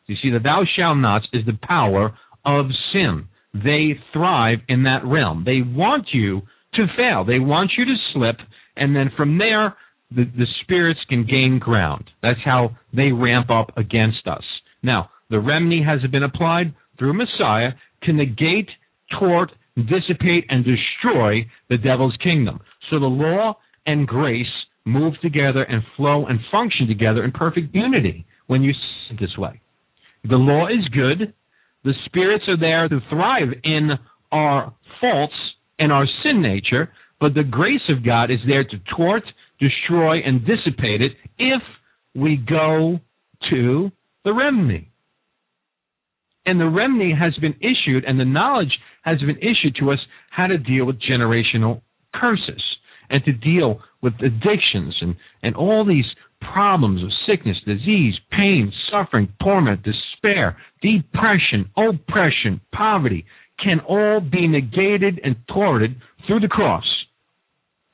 You see, the thou shalt nots is the power of sin. They thrive in that realm. They want you to fail. They want you to slip, and then from there, the, the spirits can gain ground. That's how they ramp up against us. Now, the remedy has been applied through Messiah to negate, tort, dissipate, and destroy the devil's kingdom. So the law and grace move together and flow and function together in perfect unity when you see it this way. The law is good. The spirits are there to thrive in our faults and our sin nature, but the grace of God is there to tort, destroy, and dissipate it if we go to the remedy. And the remedy has been issued, and the knowledge has been issued to us how to deal with generational curses and to deal with addictions and, and all these problems of sickness, disease, pain, suffering, torment, despair, depression, oppression, poverty can all be negated and thwarted through the cross.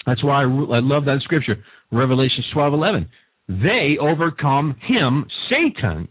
That's why I, I love that scripture, Revelation 12:11. They overcome him, Satan,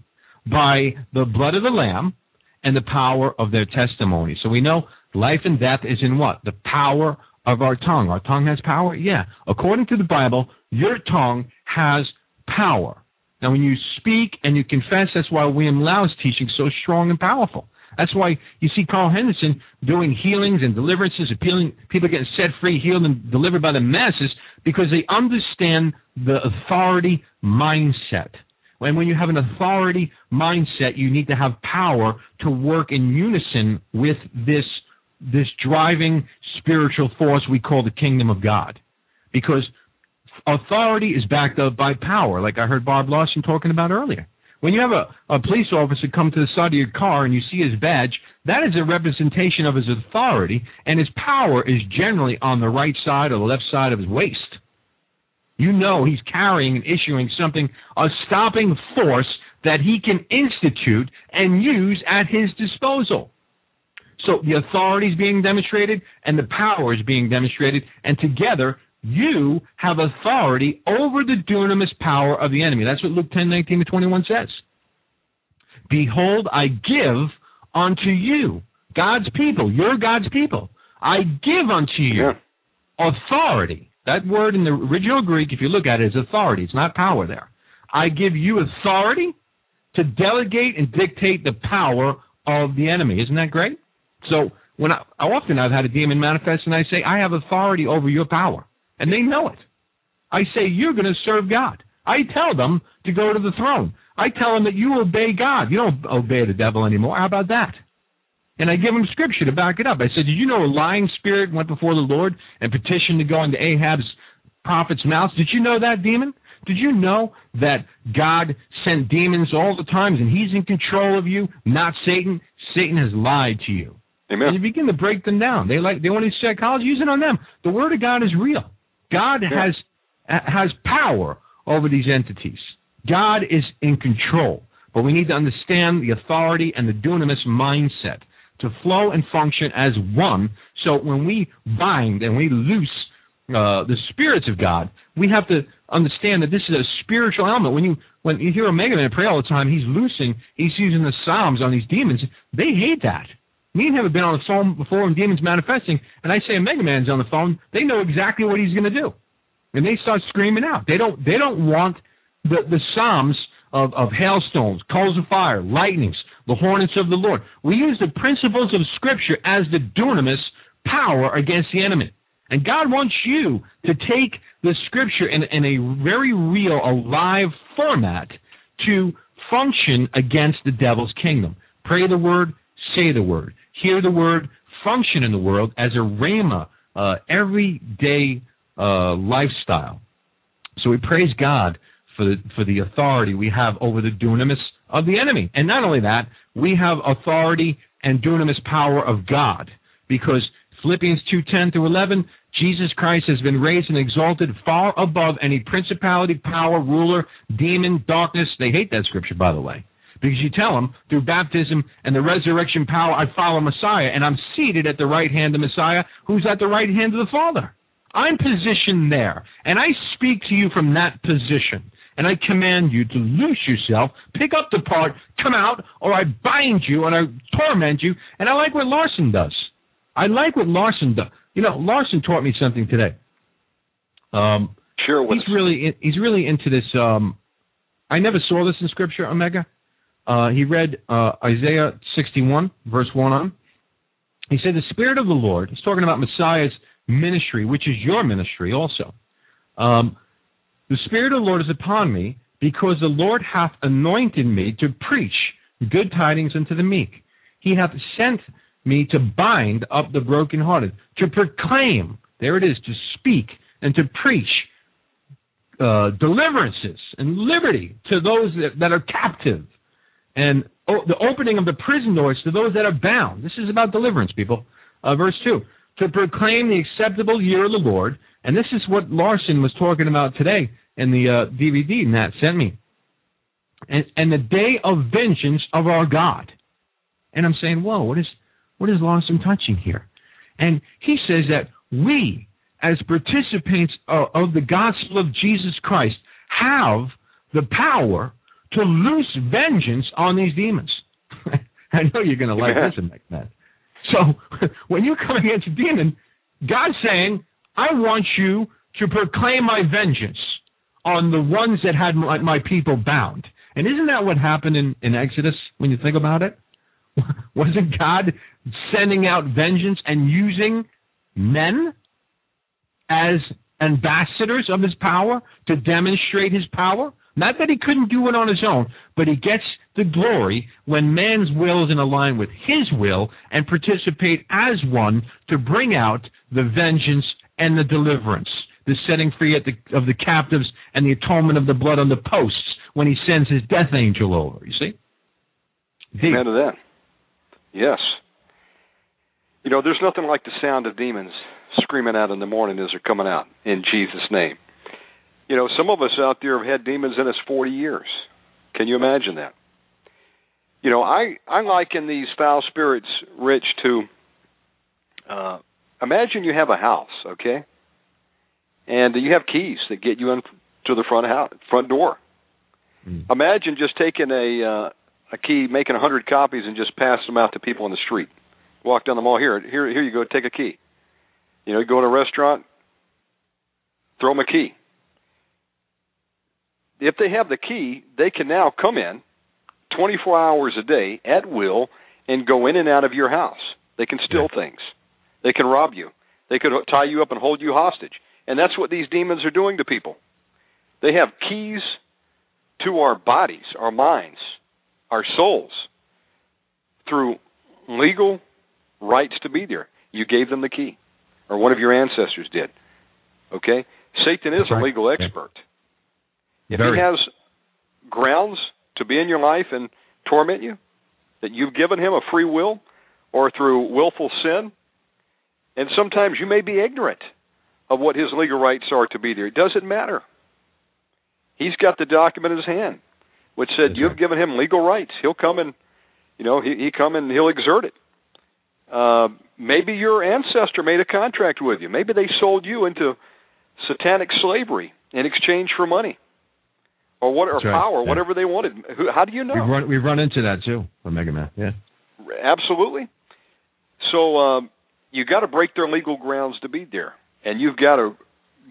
by the blood of the Lamb and the power of their testimony. So we know life and death is in what? The power of our tongue. Our tongue has power? Yeah. According to the Bible, your tongue has power. Now, when you speak and you confess, that's why William Lau's teaching so strong and powerful. That's why you see Carl Henderson doing healings and deliverances, appealing people getting set free, healed, and delivered by the masses because they understand the authority mindset. And when you have an authority mindset, you need to have power to work in unison with this this driving spiritual force we call the kingdom of God. Because authority is backed up by power, like I heard Bob Larson talking about earlier. When you have a, a police officer come to the side of your car and you see his badge, that is a representation of his authority, and his power is generally on the right side or the left side of his waist. You know he's carrying and issuing something, a stopping force that he can institute and use at his disposal. So the authority is being demonstrated and the power is being demonstrated, and together you have authority over the dunamis power of the enemy. That's what Luke 10, 19 to 21 says. Behold, I give unto you, God's people, you're God's people. I give unto you yeah. authority. That word in the original Greek, if you look at it, is authority. It's not power there. I give you authority to delegate and dictate the power of the enemy. Isn't that great? So when I, often I've had a demon manifest and I say, I have authority over your power. And they know it. I say, you're going to serve God. I tell them to go to the throne. I tell them that you obey God. You don't obey the devil anymore. How about that? And I give them scripture to back it up. I said, Did you know a lying spirit went before the Lord and petitioned to go into Ahab's prophet's mouth? Did you know that, demon? Did you know that God sent demons all the times and he's in control of you, not Satan? Satan has lied to you. Amen. And you begin to break them down. They like they want to use psychology, use it on them. The word of God is real. God yeah. has has power over these entities. God is in control. But we need to understand the authority and the dunamis mindset to flow and function as one. So when we bind and we loose uh, the spirits of God, we have to understand that this is a spiritual element. When you when you hear Omega Man pray all the time, he's loosing, he's using the psalms on these demons. They hate that. Me and him have been on the phone before when demons manifesting, and I say Mega Man's on the phone. They know exactly what he's going to do, and they start screaming out. They don't they don't want the the psalms of of hailstones, coals of fire, lightnings, the hornets of the Lord. We use the principles of Scripture as the dunamis power against the enemy. And God wants you to take the Scripture in, in a very real, alive format to function against the devil's kingdom. Pray the word, say the word, hear the word, function in the world as a rhema, uh, everyday uh, lifestyle. So we praise God for the, for the authority we have over the dunamis of the enemy. And not only that, we have authority and dunamis power of God because Philippians 2:10 through 11, Jesus Christ has been raised and exalted far above any principality, power, ruler, demon, darkness. They hate that scripture, by the way, because you tell them through baptism and the resurrection power, I follow Messiah, and I'm seated at the right hand of Messiah, who's at the right hand of the Father. I'm positioned there, and I speak to you from that position and I command you to loose yourself, pick up the part, come out, or I bind you and I torment you. And I like what Larson does. I like what Larson does. You know, Larson taught me something today. Um, sure. He's really in, he's really into this. Um, I never saw this in Scripture, Omega. Uh, he read uh, Isaiah 61, verse 1 on. He said, The Spirit of the Lord, he's talking about Messiah's ministry, which is your ministry also. Um, the Spirit of the Lord is upon me, because the Lord hath anointed me to preach good tidings unto the meek. He hath sent me to bind up the brokenhearted, to proclaim, there it is, to speak and to preach uh, deliverances and liberty to those that, that are captive, and oh, the opening of the prison doors to those that are bound. This is about deliverance, people. Uh, verse 2 To proclaim the acceptable year of the Lord and this is what Larson was talking about today in the uh, DVD Nat sent me. And, and the day of vengeance of our God. And I'm saying, whoa, what is what is Larson touching here? And he says that we, as participants of, of the gospel of Jesus Christ, have the power to loose vengeance on these demons. I know you're going to like this, that. So when you come against a demon, God's saying, I want you to proclaim my vengeance on the ones that had my, my people bound. And isn't that what happened in, in Exodus when you think about it? Wasn't God sending out vengeance and using men as ambassadors of his power to demonstrate his power? Not that he couldn't do it on his own, but he gets the glory when man's will is in line with his will and participate as one to bring out the vengeance and the deliverance, the setting free the, of the captives and the atonement of the blood on the posts when he sends his death angel over. You see? Amen to that. Yes. You know, there's nothing like the sound of demons screaming out in the morning as they're coming out in Jesus' name. You know, some of us out there have had demons in us 40 years. Can you imagine that? You know, I I liken these foul spirits, Rich, to uh, imagine you have a house, okay, and you have keys that get you in to the front house, front door. Mm. Imagine just taking a uh, a key, making a hundred copies, and just passing them out to people on the street. Walk down the mall. Here, here, here you go. Take a key. You know, you go to a restaurant, throw them a key. If they have the key, they can now come in 24 hours a day at will and go in and out of your house. They can steal yeah. things. They can rob you. They could tie you up and hold you hostage. And that's what these demons are doing to people. They have keys to our bodies, our minds, our souls through legal rights to be there. You gave them the key, or one of your ancestors did. Okay? Satan is a legal expert. If Very. he has grounds to be in your life and torment you, that you've given him a free will or through willful sin, and sometimes you may be ignorant of what his legal rights are to be there. It doesn't matter. He's got the document in his hand, which said That's you've right. given him legal rights. He'll come and, you know, he he come and he'll exert it. Uh, maybe your ancestor made a contract with you. Maybe they sold you into satanic slavery in exchange for money or what or right. power, yeah. whatever they wanted. Who, how do you know? We've run, we've run into that too Omega Man. Yeah, absolutely. So um, you got to break their legal grounds to be there, and you've got to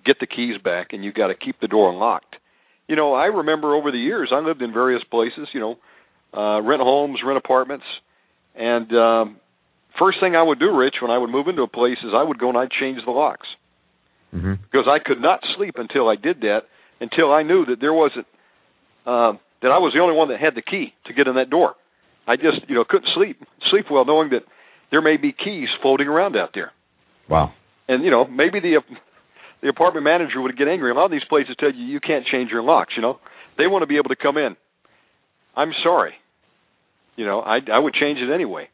get the keys back, and you've got to keep the door unlocked. You know, I remember over the years I lived in various places. You know, uh, rent homes, rent apartments, and um, first thing I would do, Rich, when I would move into a place is I would go and I'd change the locks mm-hmm. because I could not sleep until I did that, until I knew that there wasn't uh, that I was the only one that had the key to get in that door. I just you know couldn't sleep sleep well knowing that there may be keys floating around out there. Wow. And you know maybe the the apartment manager would get angry. A lot of these places tell you you can't change your locks. You know they want to be able to come in. I'm sorry. You know I I would change it anyway.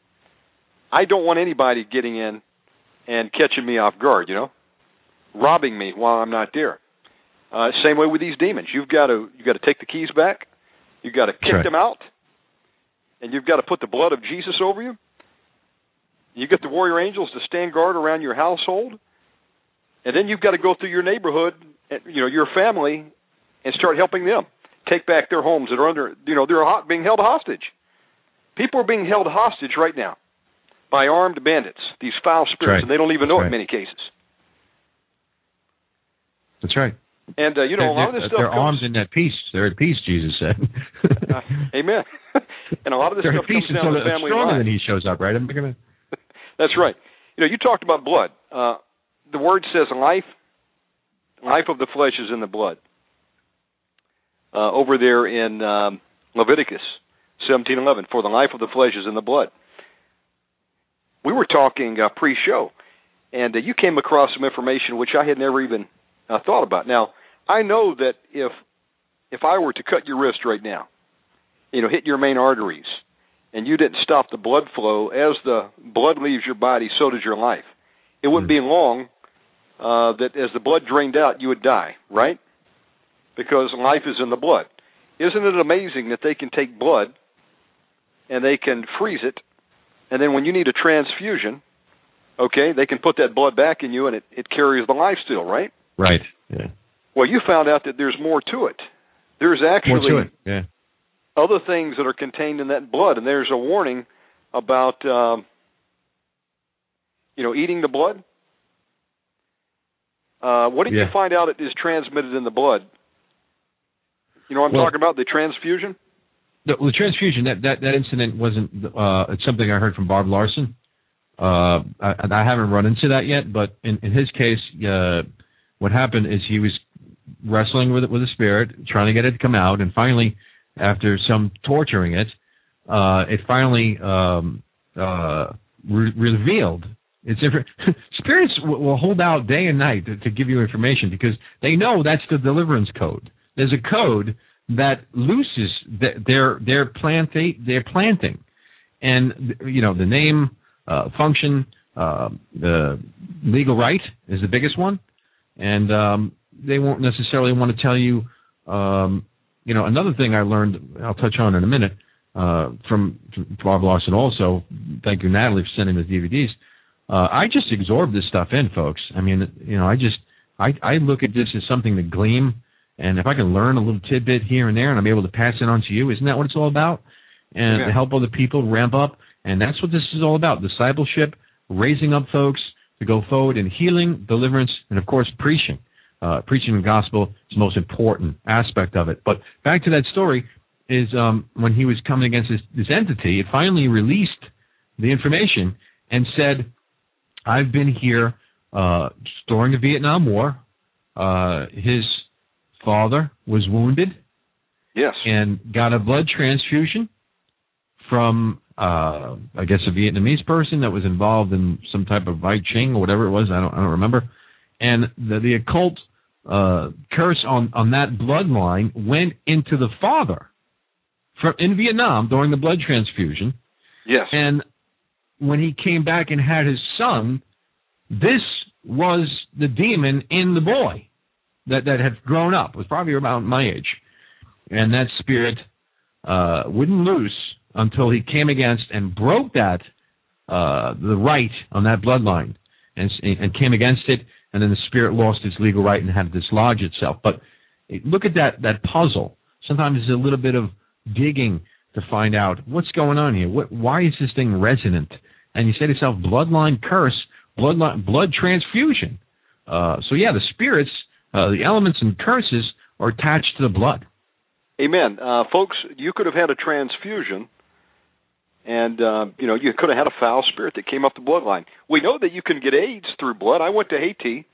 I don't want anybody getting in and catching me off guard. You know, robbing me while I'm not there. Uh, same way with these demons. You've got to you've got to take the keys back. You've got to kick right. them out, and you've got to put the blood of Jesus over you. You get the warrior angels to stand guard around your household, and then you've got to go through your neighborhood, and, you know your family, and start helping them take back their homes that are under you know they're being held hostage. People are being held hostage right now by armed bandits, these foul spirits, right. and they don't even know right. it in many cases. That's right. And uh, you know, a lot of this stuff. They're comes, armed in that peace. They're at peace, Jesus said. uh, amen. and a lot of this they're stuff comes down to the family stronger line. than he shows up, right? I'm gonna... That's right. You know, you talked about blood. Uh, the word says life. Life of the flesh is in the blood. Uh, over there in um, Leviticus 17:11, for the life of the flesh is in the blood. We were talking uh, pre-show, and uh, you came across some information which I had never even uh, thought about. Now, I know that if if I were to cut your wrist right now, you know, hit your main arteries, and you didn't stop the blood flow, as the blood leaves your body, so does your life. It wouldn't mm-hmm. be long uh, that as the blood drained out, you would die, right? Because life is in the blood. Isn't it amazing that they can take blood and they can freeze it, and then when you need a transfusion, okay, they can put that blood back in you and it, it carries the life still, right? Right. Yeah. Well, you found out that there's more to it. There's actually it. Yeah. other things that are contained in that blood, and there's a warning about um, you know eating the blood. Uh, what did yeah. you find out it is transmitted in the blood? You know what I'm well, talking about? The transfusion. The, the transfusion that, that that incident wasn't. Uh, it's something I heard from Bob Larson. Uh, I, I haven't run into that yet, but in, in his case, uh, what happened is he was wrestling with it with a spirit, trying to get it to come out, and finally, after some torturing it, uh, it finally um, uh, re- revealed. It's different. Spirits will, will hold out day and night to, to give you information because they know that's the deliverance code. There's a code that looses the, their their planting their planting, and you know the name, uh, function, uh, the legal right is the biggest one, and um, they won't necessarily want to tell you. Um, you know, another thing I learned, I'll touch on in a minute, uh, from, from Bob Larson also. Thank you, Natalie, for sending the DVDs. Uh, I just absorb this stuff in, folks. I mean, you know, I just I I look at this as something to glean, and if I can learn a little tidbit here and there, and I'm able to pass it on to you, isn't that what it's all about? And Yeah. to help other people ramp up, and that's what this is all about: discipleship, raising up folks to go forward in healing, deliverance, and of course, preaching. Uh, preaching the gospel is the most important aspect of it. But back to that story is um, when he was coming against this, this entity, it finally released the information and said, I've been here uh, during the Vietnam War. Uh, his father was wounded Yes. and got a blood transfusion from, uh, I guess, a Vietnamese person that was involved in some type of Vai Ching or whatever it was. I don't, I don't remember. And the, the occult uh, curse on, on that bloodline went into the father from in Vietnam during the blood transfusion. Yes. And when he came back and had his son, this was the demon in the boy that that had grown up. Was probably about my age, and that spirit uh, wouldn't loose until he came against and broke that uh, the right on that bloodline, and and came against it, and then the spirit lost its legal right and had to dislodge itself. But look at that that puzzle. Sometimes it's a little bit of digging to find out what's going on here. What, why is this thing resonant? And you say to yourself, bloodline curse, bloodline, blood transfusion. Uh, so yeah, the spirits, uh, the elements and curses are attached to the blood. Amen. Uh, folks, you could have had a transfusion, and uh, you know you could have had a foul spirit that came up the bloodline. We know that you can get AIDS through blood. I went to Haiti,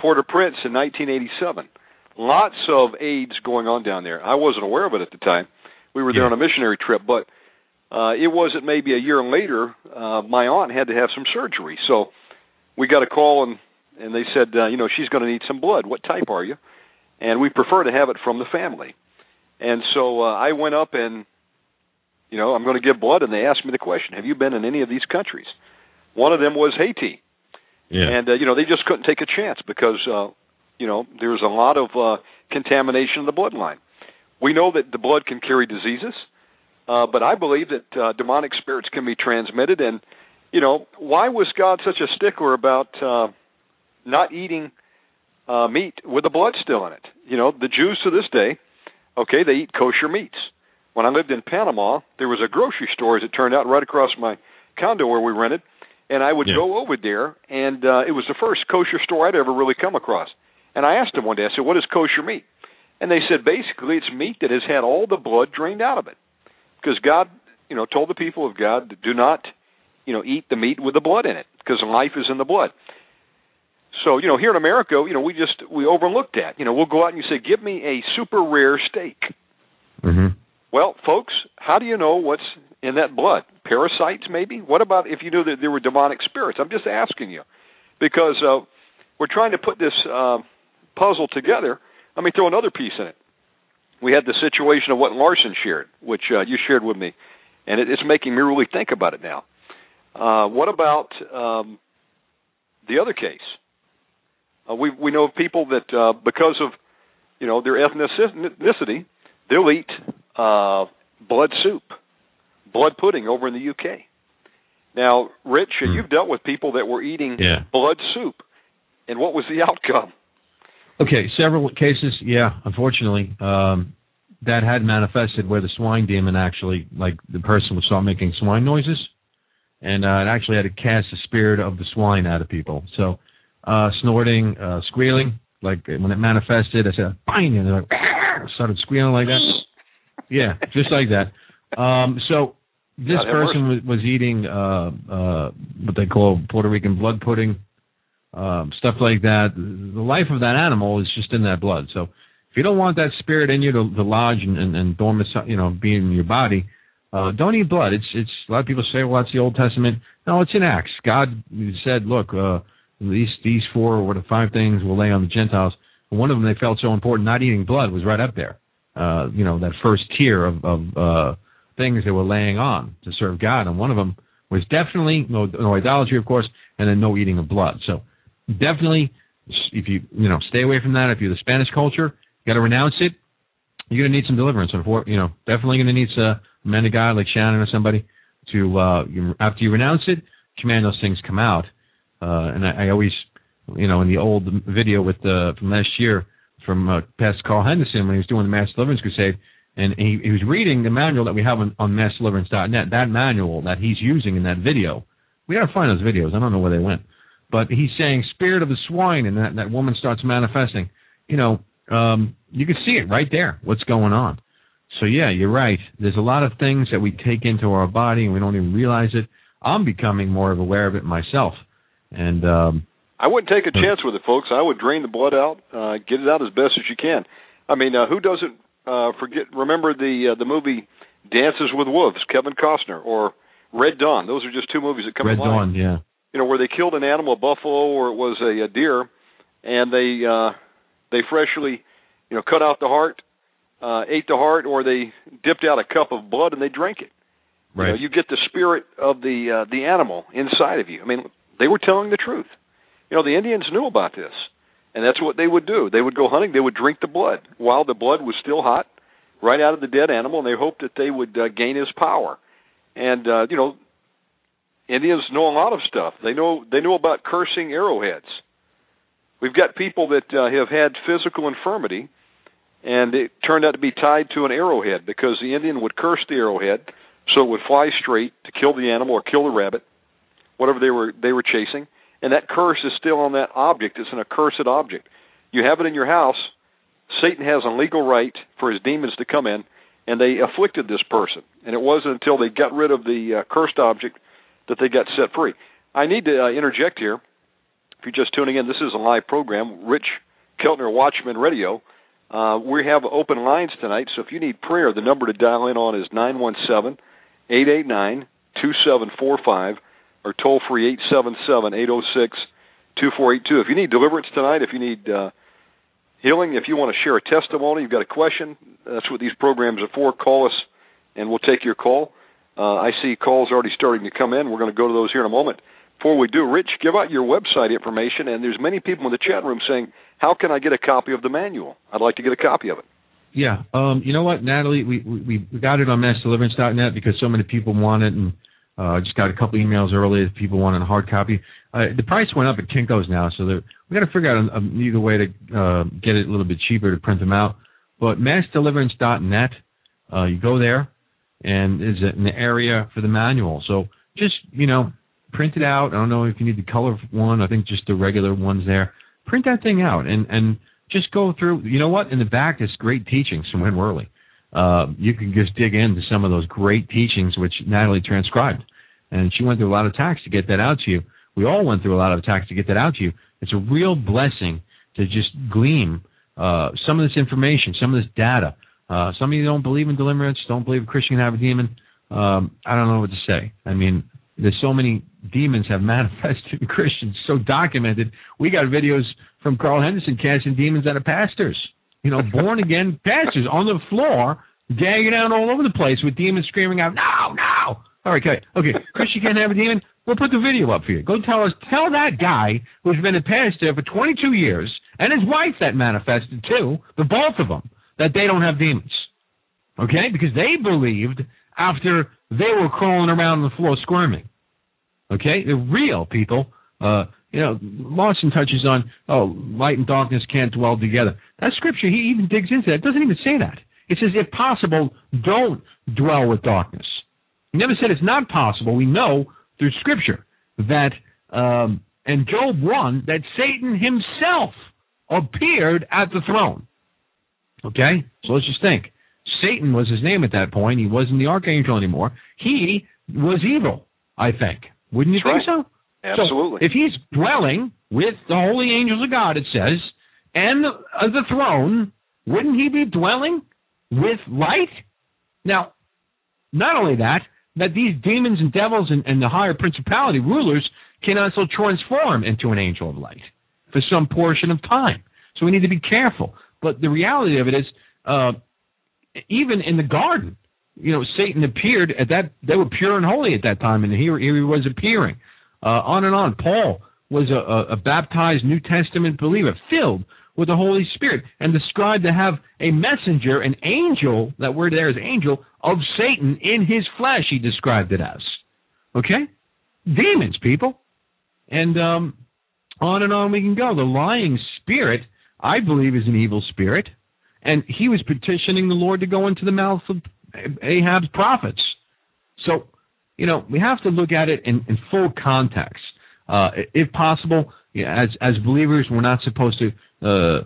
Port-au-Prince in 1987. Lots of AIDS going on down there. I wasn't aware of it at the time. We were there Yeah. on a missionary trip, but uh, it wasn't maybe a year later. Uh, my aunt had to have some surgery, so we got a call and and they said, uh, you know, she's going to need some blood. What type are you? And we prefer to have it from the family. And so uh, I went up and, you know, I'm going to give blood, and they asked me the question: Have you been in any of these countries? One of them was Haiti, Yeah. and uh, you know they just couldn't take a chance because, uh, you know, there's a lot of uh, contamination in the bloodline. We know that the blood can carry diseases, uh, but I believe that uh, demonic spirits can be transmitted. And you know, why was God such a stickler about uh, not eating uh, meat with the blood still in it? You know, the Jews to this day, okay, they eat kosher meats. When I lived in Panama, there was a grocery store, as it turned out, right across my condo where we rented, and I would Yeah. go over there, and uh, it was the first kosher store I'd ever really come across. And I asked them one day, I said, "What is kosher meat?" And they said, basically, it's meat that has had all the blood drained out of it, because God, you know, told the people of God to do not, you know, eat the meat with the blood in it, because life is in the blood. So, you know, here in America, you know, we just we overlook that. You know, we'll go out and you say, "Give me a super rare steak." hmm Well, folks, how do you know what's in that blood? Parasites, maybe? What about if you knew that there were demonic spirits? I'm just asking you, because uh, we're trying to put this uh, puzzle together. Let me throw another piece in it. We had the situation of what Larson shared, which uh, you shared with me, and it, it's making me really think about it now. Uh, what about um, the other case? Uh, we we know of people that uh, because of you know their ethnicity, they'll eat uh, blood soup, blood pudding over in the UK. Now, Rich, Hmm. you've dealt with people that were eating Yeah. blood soup, and what was the outcome? Okay, several cases, yeah, unfortunately, um, that had manifested where the swine demon actually, like the person would start making swine noises, and uh, it actually had to cast the spirit of the swine out of people. So, uh, snorting, uh, squealing, like when it manifested, I said, bang, and they're like, "Argh," started squealing like that. Yeah, just like that. Um, so this person was, was eating uh, uh, what they call Puerto Rican blood pudding, um, stuff like that. The life of that animal is just in that blood. So if you don't want that spirit in you to, to lodge and, and, and dormant, you know, be in your body, uh, don't eat blood. It's it's a lot of people say, well, that's the Old Testament. No, it's in Acts. God said, look, uh, these these four or what five things will lay on the Gentiles. One of them they felt so important, not eating blood was right up there. Uh, you know, that first tier of, of uh, things they were laying on to serve God, and one of them was definitely no, no idolatry, of course, and then no eating of blood. So definitely if you you know stay away from that. If you're the Spanish culture, you got to renounce it. You're going to need some deliverance. You know, definitely going to need a man of God like Shannon or somebody to uh, you, after you renounce it, command those things come out. Uh, and I, I always, you know, in the old video with the from last year from uh, Pastor Carl Henderson when he was doing the Mass Deliverance Crusade, and he, he was reading the manual that we have on, on massdeliverance.net. That manual that he's using in that video, we got to find those videos. I don't know where they went, but he's saying spirit of the swine, and that that woman starts manifesting. You know, um, you can see it right there. What's going on? So yeah, you're right. There's a lot of things that we take into our body and we don't even realize it. I'm becoming more of aware of it myself, and um, I wouldn't take a chance with it, folks. I would drain the blood out, uh, get it out as best as you can. I mean, uh, who doesn't uh, forget? Remember the uh, the movie Dances with Wolves, Kevin Costner, or Red Dawn. Those are just two movies that come Red to mind. Dawn, yeah. You know where they killed an animal, a buffalo, or it was a, a deer, and they uh, they freshly, you know, cut out the heart, uh, ate the heart, or they dipped out a cup of blood and they drank it. Right. You, know, you get the spirit of the uh, the animal inside of you. I mean, they were telling the truth. You know, the Indians knew about this, and that's what they would do. They would go hunting. They would drink the blood while the blood was still hot, right out of the dead animal, and they hoped that they would uh, gain his power. And uh, you know, Indians know a lot of stuff. They know they know about cursing arrowheads. We've got people that uh, have had physical infirmity, and it turned out to be tied to an arrowhead because the Indian would curse the arrowhead so it would fly straight to kill the animal or kill the rabbit, whatever they were they were chasing and that curse is still on that object. It's an accursed object. You have it in your house. Satan has a legal right for his demons to come in, and they afflicted this person. And it wasn't until they got rid of the uh, cursed object that they got set free. I need to uh, interject here. If you're just tuning in, this is a live program, Rich Keltner Watchman Radio. Uh, we have open lines tonight, so if you need prayer, the number to dial in on is 917 889 2745 or toll free eight seven seven eight zero six two four eight two. If you need deliverance tonight, if you need uh, healing, if you want to share a testimony, you've got a question, that's what these programs are for. Call us, and we'll take your call. Uh, I see calls already starting to come in. We're going to go to those here in a moment. Before we do, Rich, give out your website information, and there's many people in the chat room saying, "How can I get a copy of the manual? I'd like to get a copy of it." Yeah, um, you know what, Natalie, we, we we got it on massdeliverance.net because so many people want it, and uh, just got a couple emails earlier. That people wanted a hard copy. Uh, the price went up at Kinko's now, so we got to figure out a, a, either way to uh, get it a little bit cheaper to print them out. But massdeliverance.net, uh, you go there, and there's an area for the manual. So just you know, print it out. I don't know if you need the color one. I think just the regular ones there. Print that thing out and and just go through. You know what? In the back, there's great teachings from Win Worley. Uh, you can just dig into some of those great teachings which Natalie transcribed, and she went through a lot of attacks to get that out to you. We all went through a lot of attacks to get that out to you. It's a real blessing to just glean uh, some of this information, some of this data. Uh, some of you don't believe in deliverance, don't believe a Christian can have a demon. Um, I don't know what to say. I mean, there's so many demons have manifested in Christians, so documented. We got videos from Carl Henderson casting demons out of pastors. You know, born again pastors on the floor, gagging out all over the place with demons screaming out, "No, no!" All right, okay, okay. Christian can't have a demon. We'll put the video up for you. Go tell us, tell that guy who's been a pastor for 22 years and his wife that manifested too, the both of them, that they don't have demons. Okay, because they believed after they were crawling around on the floor squirming. Okay, they're real people. Uh, you know, Lawson touches on, oh, light and darkness can't dwell together. That scripture, he even digs into that. It doesn't even say that. It says, if possible, don't dwell with darkness. He never said it's not possible. We know through scripture that, um, and Job 1, that Satan himself appeared at the throne. Okay? So let's just think. Satan was his name at that point. He wasn't the archangel anymore. He was evil, I think. Wouldn't you That's think so? Absolutely. So if he's dwelling with the holy angels of God, it says, and the, uh, the throne, wouldn't he be dwelling with light? Now, not only that, that these demons and devils and, and the higher principality rulers can also transform into an angel of light for some portion of time. So we need to be careful. But the reality of it is, uh, even in the garden, you know, Satan appeared at that. They were pure and holy at that time, and here, here he was appearing. Uh, on and on. Paul was a, a, a baptized New Testament believer, filled with the Holy Spirit, and described to have a messenger, an angel, that word there is angel, of Satan in his flesh, he described it as. Okay? Demons, people. And um, on and on we can go. The lying spirit, I believe, is an evil spirit. And he was petitioning the Lord to go into the mouth of Ahab's prophets. So, you know, we have to look at it in, in full context. Uh, if possible, as as believers, we're not supposed to, uh,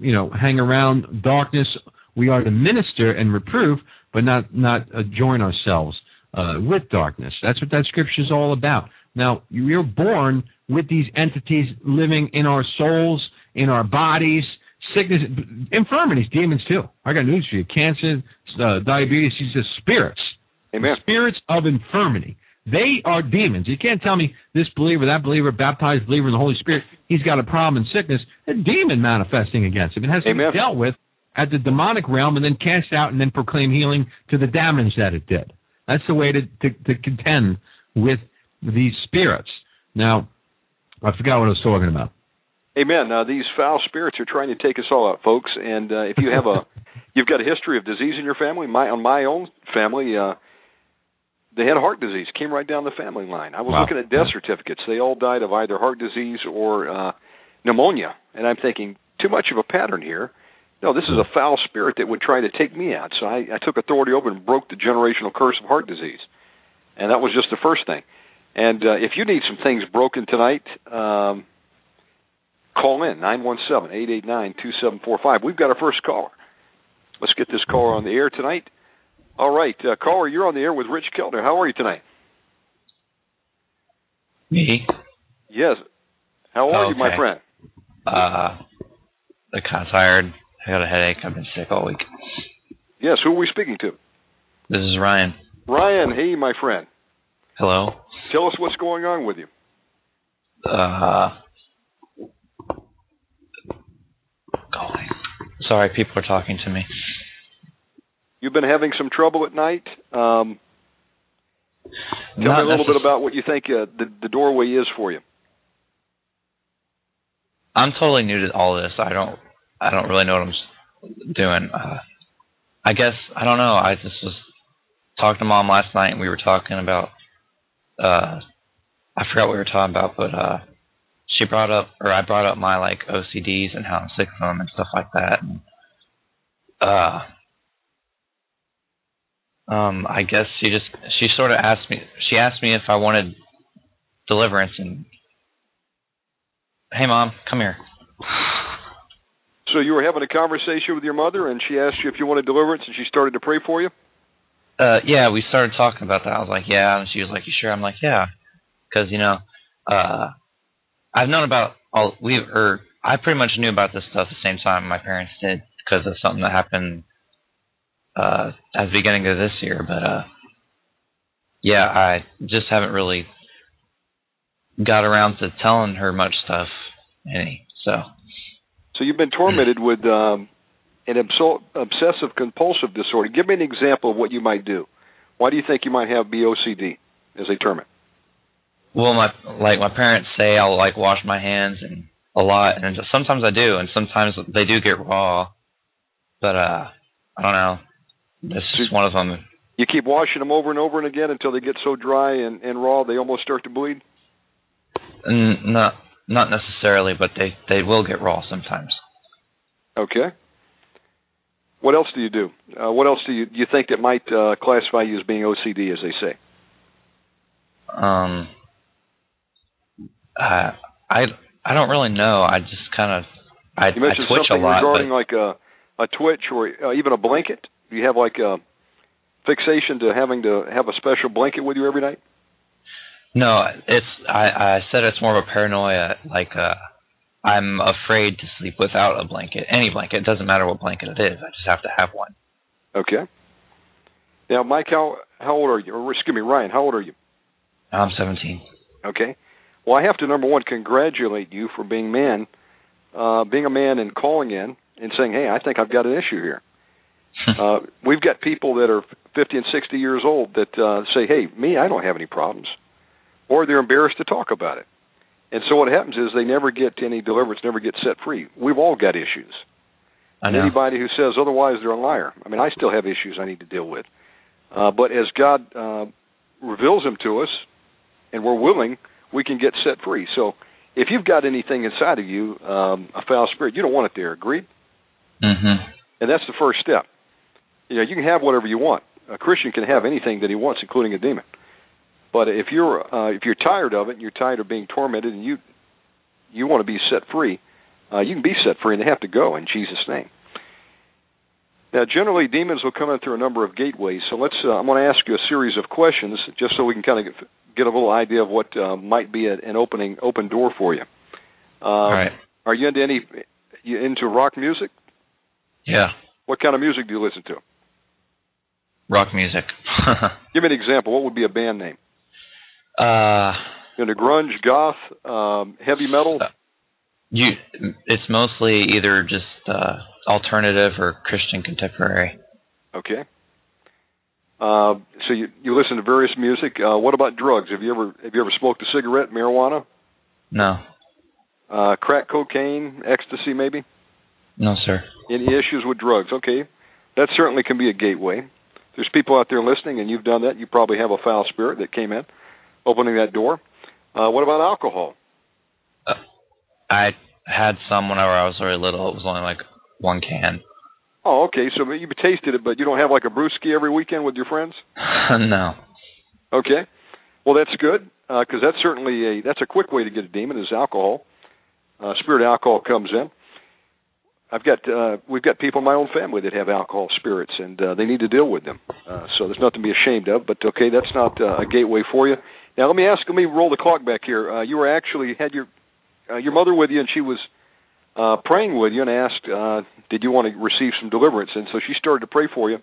you know, hang around darkness. We are to minister and reprove, but not not join ourselves uh, with darkness. That's what that scripture is all about. Now, we're born with these entities living in our souls, in our bodies, sickness, infirmities, demons too. I got news for you: cancer, uh, diabetes. These are spirits. Amen. Spirits of infirmity. They are demons. You can't tell me this believer, that believer, baptized believer in the Holy Spirit, he's got a problem in sickness. A demon manifesting against him. It has to Amen. be dealt with at the demonic realm and then cast out and then proclaim healing to the damage that it did. That's the way to, to, to contend with these spirits. Now, I forgot what I was talking about. Amen. Uh, these foul spirits are trying to take us all out, folks. And uh, if you have a, you've got a history of disease in your family. My on my own family, uh, they had heart disease. Came right down the family line. I was Wow. looking at death certificates. They all died of either heart disease or uh, pneumonia. And I'm thinking, too much of a pattern here. No, this is a foul spirit that would try to take me out. So I, I took authority over and broke the generational curse of heart disease. And that was just the first thing. And uh, if you need some things broken tonight, um, call in 917-889-2745. We've got our first caller. Let's get this caller on the air tonight. All right, uh, caller, you're on the air with Rich Keltner. How are you tonight? Me? Yes. How are you, my friend? Uh, of tired. I got a headache. I've been sick all week. Yes, who are we speaking to? This is Ryan. Ryan, hey, my friend. Hello. Tell us what's going on with you. Uh, golly. Sorry, people are talking to me. You've been having some trouble at night. Um, tell Not me a little bit about what you think uh, the, the doorway is for you. I'm totally new to all this. I don't. I don't really know what I'm doing. Uh, I guess I don't know. I just was talking to mom last night, and we were talking about. Uh, I forgot what we were talking about, but uh, she brought up, or I brought up my like OCDs and how I'm sick of them and stuff like that. And, uh, um, I guess she just she sort of asked me. She asked me if I wanted deliverance, and hey, mom, come here. So you were having a conversation with your mother, and she asked you if you wanted deliverance, and she started to pray for you. Uh, yeah, we started talking about that. I was like, yeah, and she was like, you sure? I'm like, yeah, because you know, uh, I've known about all we or I pretty much knew about this stuff the same time my parents did because of something that happened uh at the beginning of this year. But uh, yeah, I just haven't really got around to telling her much stuff any. So So you've been tormented with um, an obso- obsessive compulsive disorder. Give me an example of what you might do. Why do you think you might have BOCD, as they term it? Well, my like my parents say I'll like wash my hands and a lot, and just, sometimes I do, and sometimes they do get raw. But uh, I don't know. This is one of them. You keep washing them over and over and again until they get so dry and, and raw they almost start to bleed. N- not not necessarily, but they they will get raw sometimes. Okay. What else do you do? Uh, what else do you you think that might uh, classify you as being OCD, as they say? Um, I I I don't really know. I just kind of I, You mentioned I twitch a something lot, regarding but like a a twitch or uh, even a blanket. Do you have like a fixation to having to have a special blanket with you every night? No, it's I I said it's more of a paranoia. Like uh, I'm afraid to sleep without a blanket, any blanket. It doesn't matter what blanket it is. I just have to have one. Okay. Now, Mike, how how old are you? Or excuse me, Ryan, how old are you? I'm 17. Okay. Well, I have to number one congratulate you for being man, uh, being a man and calling in and saying, "Hey, I think I've got an issue here." uh, we've got people that are 50 and 60 years old that uh, say, "Hey, me, I don't have any problems," or they're embarrassed to talk about it. And so what happens is they never get any deliverance, never get set free. We've all got issues. I know. Anybody who says otherwise, they're a liar. I mean, I still have issues I need to deal with. Uh, but as God uh, reveals them to us, and we're willing, we can get set free. So if you've got anything inside of you, um, a foul spirit, you don't want it there. Agreed? Mhm. And that's the first step. You know, you can have whatever you want. A Christian can have anything that he wants, including a demon. But if you're uh, if you're tired of it, and you're tired of being tormented, and you you want to be set free, uh, you can be set free, and they have to go in Jesus' name. Now, generally, demons will come in through a number of gateways. So let's. Uh, I'm going to ask you a series of questions, just so we can kind of get, get a little idea of what uh, might be a, an opening open door for you. Uh, All right. Are you into any? You into rock music? Yeah. What kind of music do you listen to? Rock music. Give me an example. What would be a band name? Uh, Into grunge, goth, um, heavy metal. you. It's mostly either just uh, alternative or Christian contemporary. Okay. Uh, so you you listen to various music. Uh, what about drugs? Have you ever have you ever smoked a cigarette, marijuana, No. uh, crack cocaine, ecstasy, maybe? No, sir. Any issues with drugs? Okay, that certainly can be a gateway. There's people out there listening, and you've done that. You probably have a foul spirit that came in, opening that door. Uh, what about alcohol? I had some whenever I was very little. It was only like one can. Oh, okay. So you've tasted it, but you don't have like a brewski every weekend with your friends. no. Okay. Well, that's good because that's certainly a that's a quick way to get a demon is alcohol. Uh, spirit alcohol comes in. I've got uh, we've got people in my own family that have alcohol spirits, and uh, they need to deal with them. Uh, so there's nothing to be ashamed of. But okay, that's not uh, a gateway for you. Now let me ask. Let me roll the clock back here. Uh, you were actually had your uh, your mother with you, and she was uh, praying with you, and asked, uh, "Did you want to receive some deliverance?" And so she started to pray for you.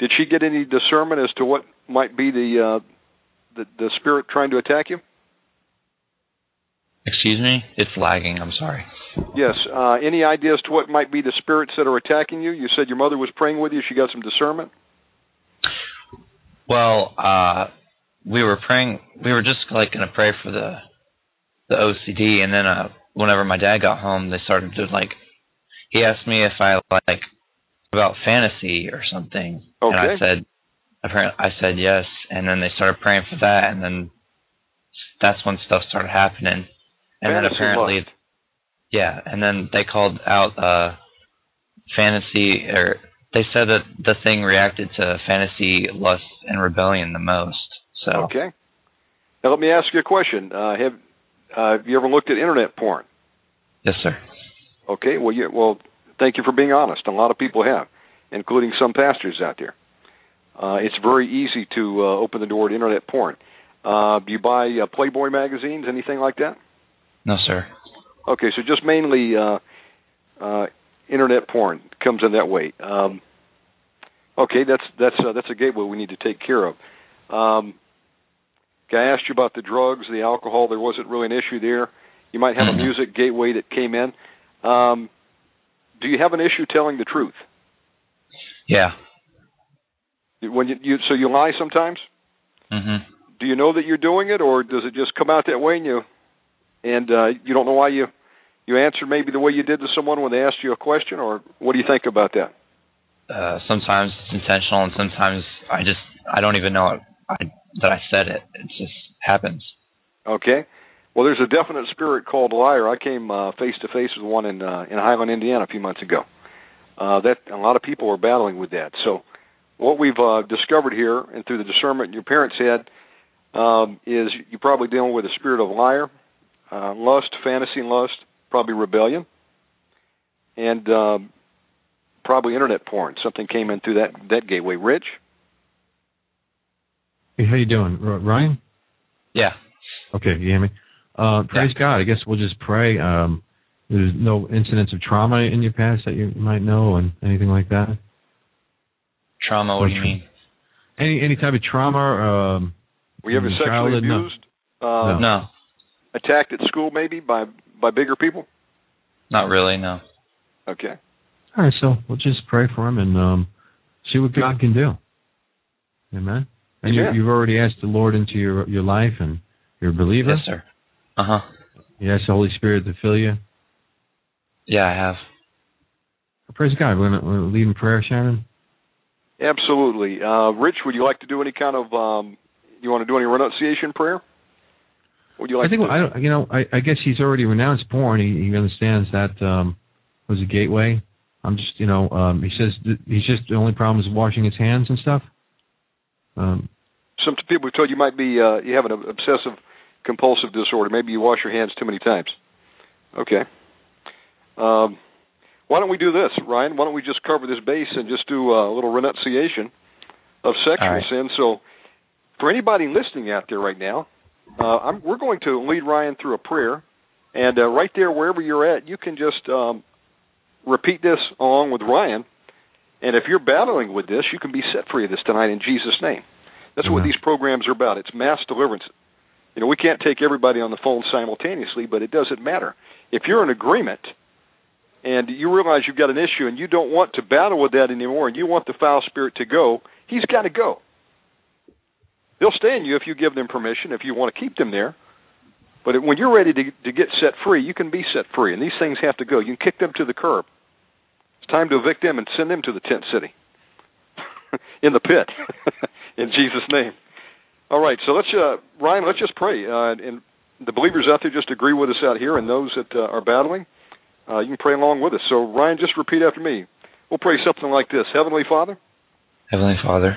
Did she get any discernment as to what might be the uh, the, the spirit trying to attack you? Excuse me? It's lagging. I'm sorry. Yes. Uh, any idea as to what might be the spirits that are attacking you? You said your mother was praying with you. She got some discernment. Well, uh we were praying we were just like gonna pray for the the OCD and then uh whenever my dad got home they started to like he asked me if I like about fantasy or something. And I said apparently I said yes and then they started praying for that and then that's when stuff started happening. And then apparently lust. yeah, and then they called out uh fantasy or they said that the thing reacted to fantasy, lust, and rebellion the most. So Okay. Now let me ask you a question. Uh, have uh, have you ever looked at internet porn? yes, sir. Okay. Well, you, well, thank you for being honest. A lot of people have, including some pastors out there. Uh, it's very easy to uh, open the door to internet porn. Uh, do you buy uh, Playboy magazines, anything like that? No, sir. Okay, so just mainly uh, uh, internet porn comes in that way. Um, okay, that's that's uh, that's a gateway we need to take care of. Um, okay, I asked you about the drugs, the alcohol. There wasn't really an issue there. You might have a Mhm. music gateway that came in. Um, do you have an issue telling the truth? Yeah. When you, you so you lie sometimes. Mhm. Do you know that you're doing it, or does it just come out that way and you and uh, you don't know why you you answered maybe the way you did to someone when they asked you a question, or what do you think about that? Uh sometimes it's intentional and sometimes I just I don't even know it, I that I said it. It just happens. Okay. Well, there's a definite spirit called liar. I came uh, face to face with one in uh, in Highland, Indiana, a few months ago. Uh, that a lot of people are battling with that. So, what we've uh, discovered here, and through the discernment your parents had, um, is you're probably dealing with a spirit of liar, uh, lust, fantasy, and lust, probably rebellion, and um, probably internet porn. Something came in through that that gateway. Rich. Hey, how you doing, R- Ryan? Yeah. Okay, you hear me? Uh, praise God. I guess we'll just pray. Um, there's no incidents of trauma in your past that you might know, and anything like that. Trauma, what do you mean? Any any type of trauma? Um, Were you ever sexually childhood? No. abused? Uh, No. Attacked at school, maybe by by bigger people. Not really, no. Okay. All right, so we'll just pray for him and um, see what God can do. Amen. And you, you've already asked the Lord into your your life, and you're a believer. Yes, sir. Uh huh. You ask the Holy Spirit to fill you. Yeah, I have. Praise God. We're going to lead in prayer, Shannon. Absolutely. Uh, Rich, would you like to do any kind of? Um, you want to do any renunciation prayer? Would you like? I think to do? I don't. You know, I, I guess he's already renounced porn. He, he understands that um, was a gateway. I'm just, you know, um, he says th- he's just the only problem is washing his hands and stuff. Um, Some people have told you might be uh, you have an obsessive compulsive disorder. Maybe you wash your hands too many times. Okay. Um, why don't we do this, Ryan? Why don't we just cover this base and just do a little renunciation of sexual right. sin? So, for anybody listening out there right now, uh, I'm, we're going to lead Ryan through a prayer, and uh, right there, wherever you're at, you can just um, repeat this along with Ryan. And if you're battling with this, you can be set free of this tonight in Jesus' name. That's what these programs are about. It's mass deliverance. You know, we can't take everybody on the phone simultaneously, but it doesn't matter. If you're in agreement and you realize you've got an issue and you don't want to battle with that anymore and you want the foul spirit to go, he's got to go. They'll stay in you if you give them permission, if you want to keep them there. But when you're ready to, to get set free, you can be set free, and these things have to go. You can kick them to the curb. It's time to evict them and send them to the tent city, in the pit, in Jesus' name. All right, so let's uh, Ryan, let's just pray, uh, and the believers out there just agree with us out here, and those that uh, are battling, uh, you can pray along with us. So Ryan, just repeat after me. We'll pray something like this: Heavenly Father, Heavenly Father,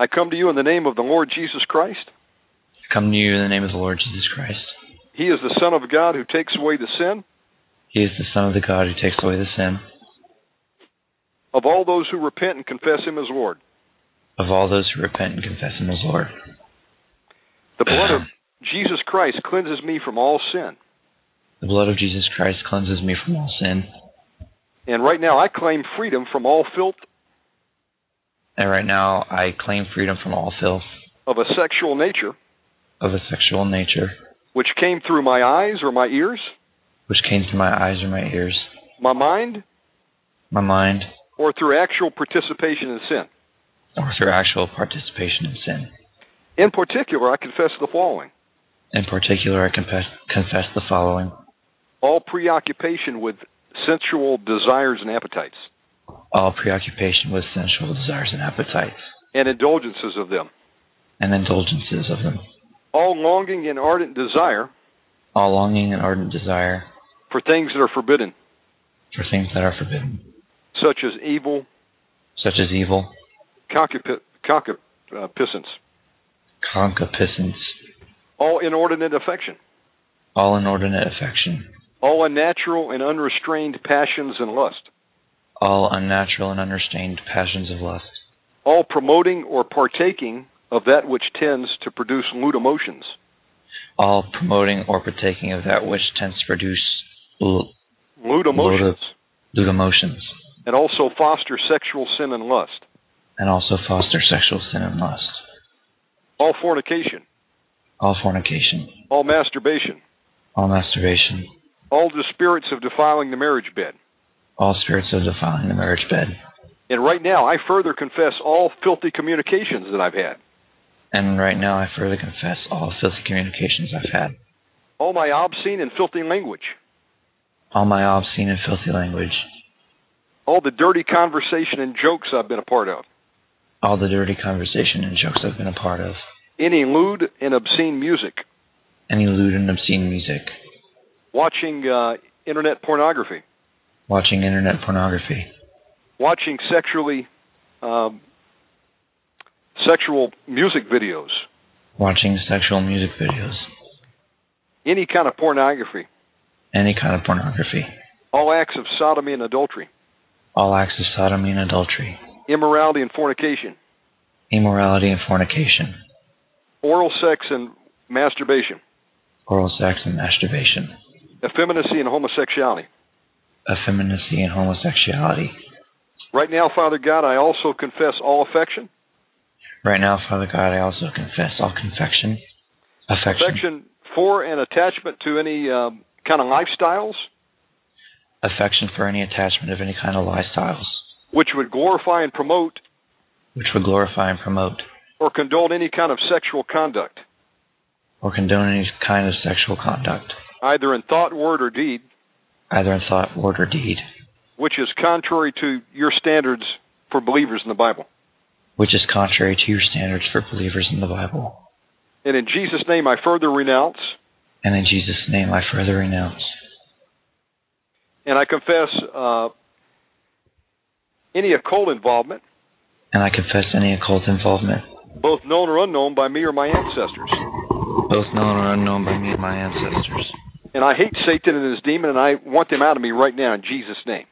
I come to you in the name of the Lord Jesus Christ. I come to you in the name of the Lord Jesus Christ. He is the Son of God who takes away the sin He is the Son of the God who takes away the sin of all those who repent and confess Him as Lord. of all those who repent and confess Him as Lord. The blood of Jesus Christ cleanses me from all sin. The blood of Jesus Christ cleanses me from all sin. And right now, I claim freedom from all filth And right now, I claim freedom from all filth of a sexual nature, of a sexual nature, which came through my eyes or my ears, which came through my eyes or my ears, my mind, my mind, or through actual participation in sin. or through actual participation in sin. In particular, I confess the following. In particular, I confess, confess the following. All preoccupation with sensual desires and appetites, all preoccupation with sensual desires and appetites, and indulgences of them, and indulgences of them, all longing and ardent desire. All longing and ardent desire. For things that are forbidden, for things that are forbidden, such as evil, such as evil, concupi- concupiscence, uh, concupiscence, all inordinate affection, all inordinate affection, all unnatural and unrestrained passions and lust, all unnatural and unrestrained passions of lust, all promoting or partaking of that which tends to produce lewd emotions, all promoting or partaking of that which tends to produce l- lewd emotions, lewd emotions, and also foster sexual sin and lust, and also foster sexual sin and lust, all fornication, all fornication, all masturbation, all masturbation, all the spirits of defiling the marriage bed. all spirits of defiling the marriage bed. And right now, I further confess all filthy communications that I've had, And right now, I further confess all filthy communications I've had, all my obscene and filthy language, all my obscene and filthy language, all the dirty conversation and jokes I've been a part of, all the dirty conversation and jokes I've been a part of, any lewd and obscene music, any lewd and obscene music, watching uh, internet pornography, watching internet pornography, watching sexually um, sexual music videos, watching sexual music videos, any kind of pornography, any kind of pornography, all acts of sodomy and adultery, all acts of sodomy and adultery, immorality and fornication, immorality and fornication, oral sex and masturbation, oral sex and masturbation, effeminacy and homosexuality. effeminacy and homosexuality. Right now, Father God, I also confess all affection, Right now, Father God, I also confess all confection, affection, affection for and attachment to any um, kind of lifestyles affection for any attachment of any kind of lifestyles, which would glorify and promote which would glorify and promote or condone any kind of sexual conduct. or condone any kind of sexual conduct. either in thought, word, or deed, either in thought, word, or deed, which is contrary to your standards for believers in the Bible. which is contrary to your standards for believers in the Bible. And in Jesus' name, I further renounce And in Jesus' name, I further renounce and I confess uh, any occult involvement, and I confess any occult involvement, both known or unknown, by me or my ancestors. both known or unknown by me and my ancestors. And I hate Satan and his demon, and I want them out of me right now in Jesus' name.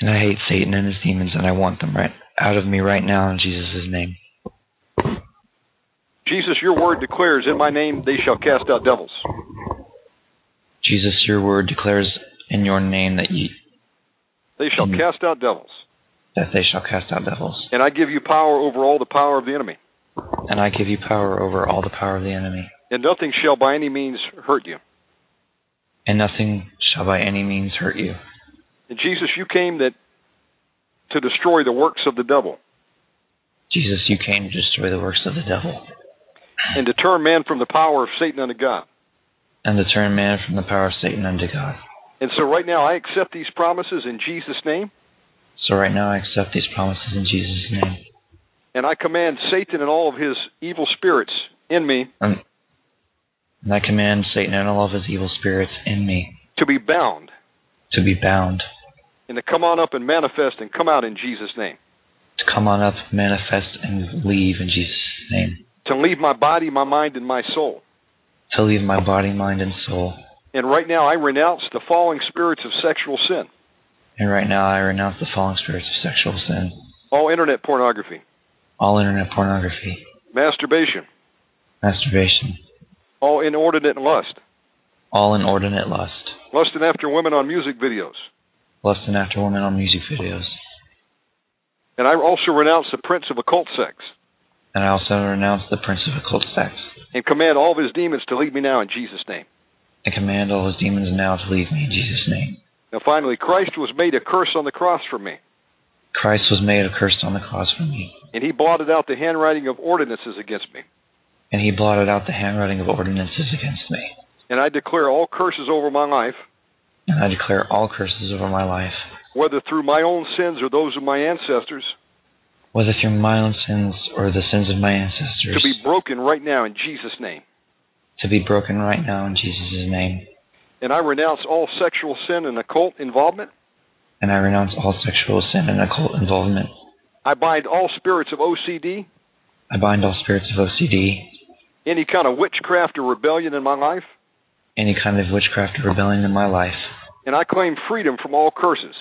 And I hate Satan and his demons, and I want them right out of me right now in Jesus' name. Jesus, your word declares, in my name they shall cast out devils. Jesus, your word declares in your name that ye They shall Mhm. cast out devils. that they shall cast out devils. And I give you power over all the power of the enemy. And I give you power over all the power of the enemy. And nothing shall by any means hurt you. And nothing shall by any means hurt you. And Jesus, you came that to destroy the works of the devil Jesus, you came to destroy the works of the devil and to turn man from the power of Satan unto God. and to turn man from the power of Satan unto God. And so right now I accept these promises in Jesus' name, So right now I accept these promises in Jesus' name. and I command Satan and all of his evil spirits in me And, and I command Satan and all of his evil spirits in me to be bound to be bound, and to come on up and manifest and come out in Jesus' name. to come on up, manifest, and leave in Jesus' name. To leave my body, my mind, and my soul. To leave my body, mind, and soul. And right now I renounce the falling spirits of sexual sin, And right now I renounce the falling spirits of sexual sin, all internet pornography, all internet pornography, masturbation, masturbation, all inordinate lust, all inordinate lust, lusting after women on music videos. lusting after women on music videos. And I also renounce the prince of occult sex. And I also renounce the prince of occult sex, and command all of his demons to leave me now in Jesus' name. And command all his demons now to leave me in Jesus' name. Now finally, Christ was made a curse on the cross for me, Christ was made a curse on the cross for me, and he blotted out the handwriting of ordinances against me. and he blotted out the handwriting of ordinances against me. And I declare all curses over my life, And I declare all curses over my life, whether through my own sins or those of my ancestors, whether through my own sins or the sins of my ancestors. to be broken right now in Jesus' name. To be broken right now in Jesus' name. And I renounce all sexual sin and occult involvement. And I renounce all sexual sin and occult involvement. I bind all spirits of OCD, I bind all spirits of OCD, any kind of witchcraft or rebellion in my life, any kind of witchcraft or rebellion in my life, and I claim freedom from all curses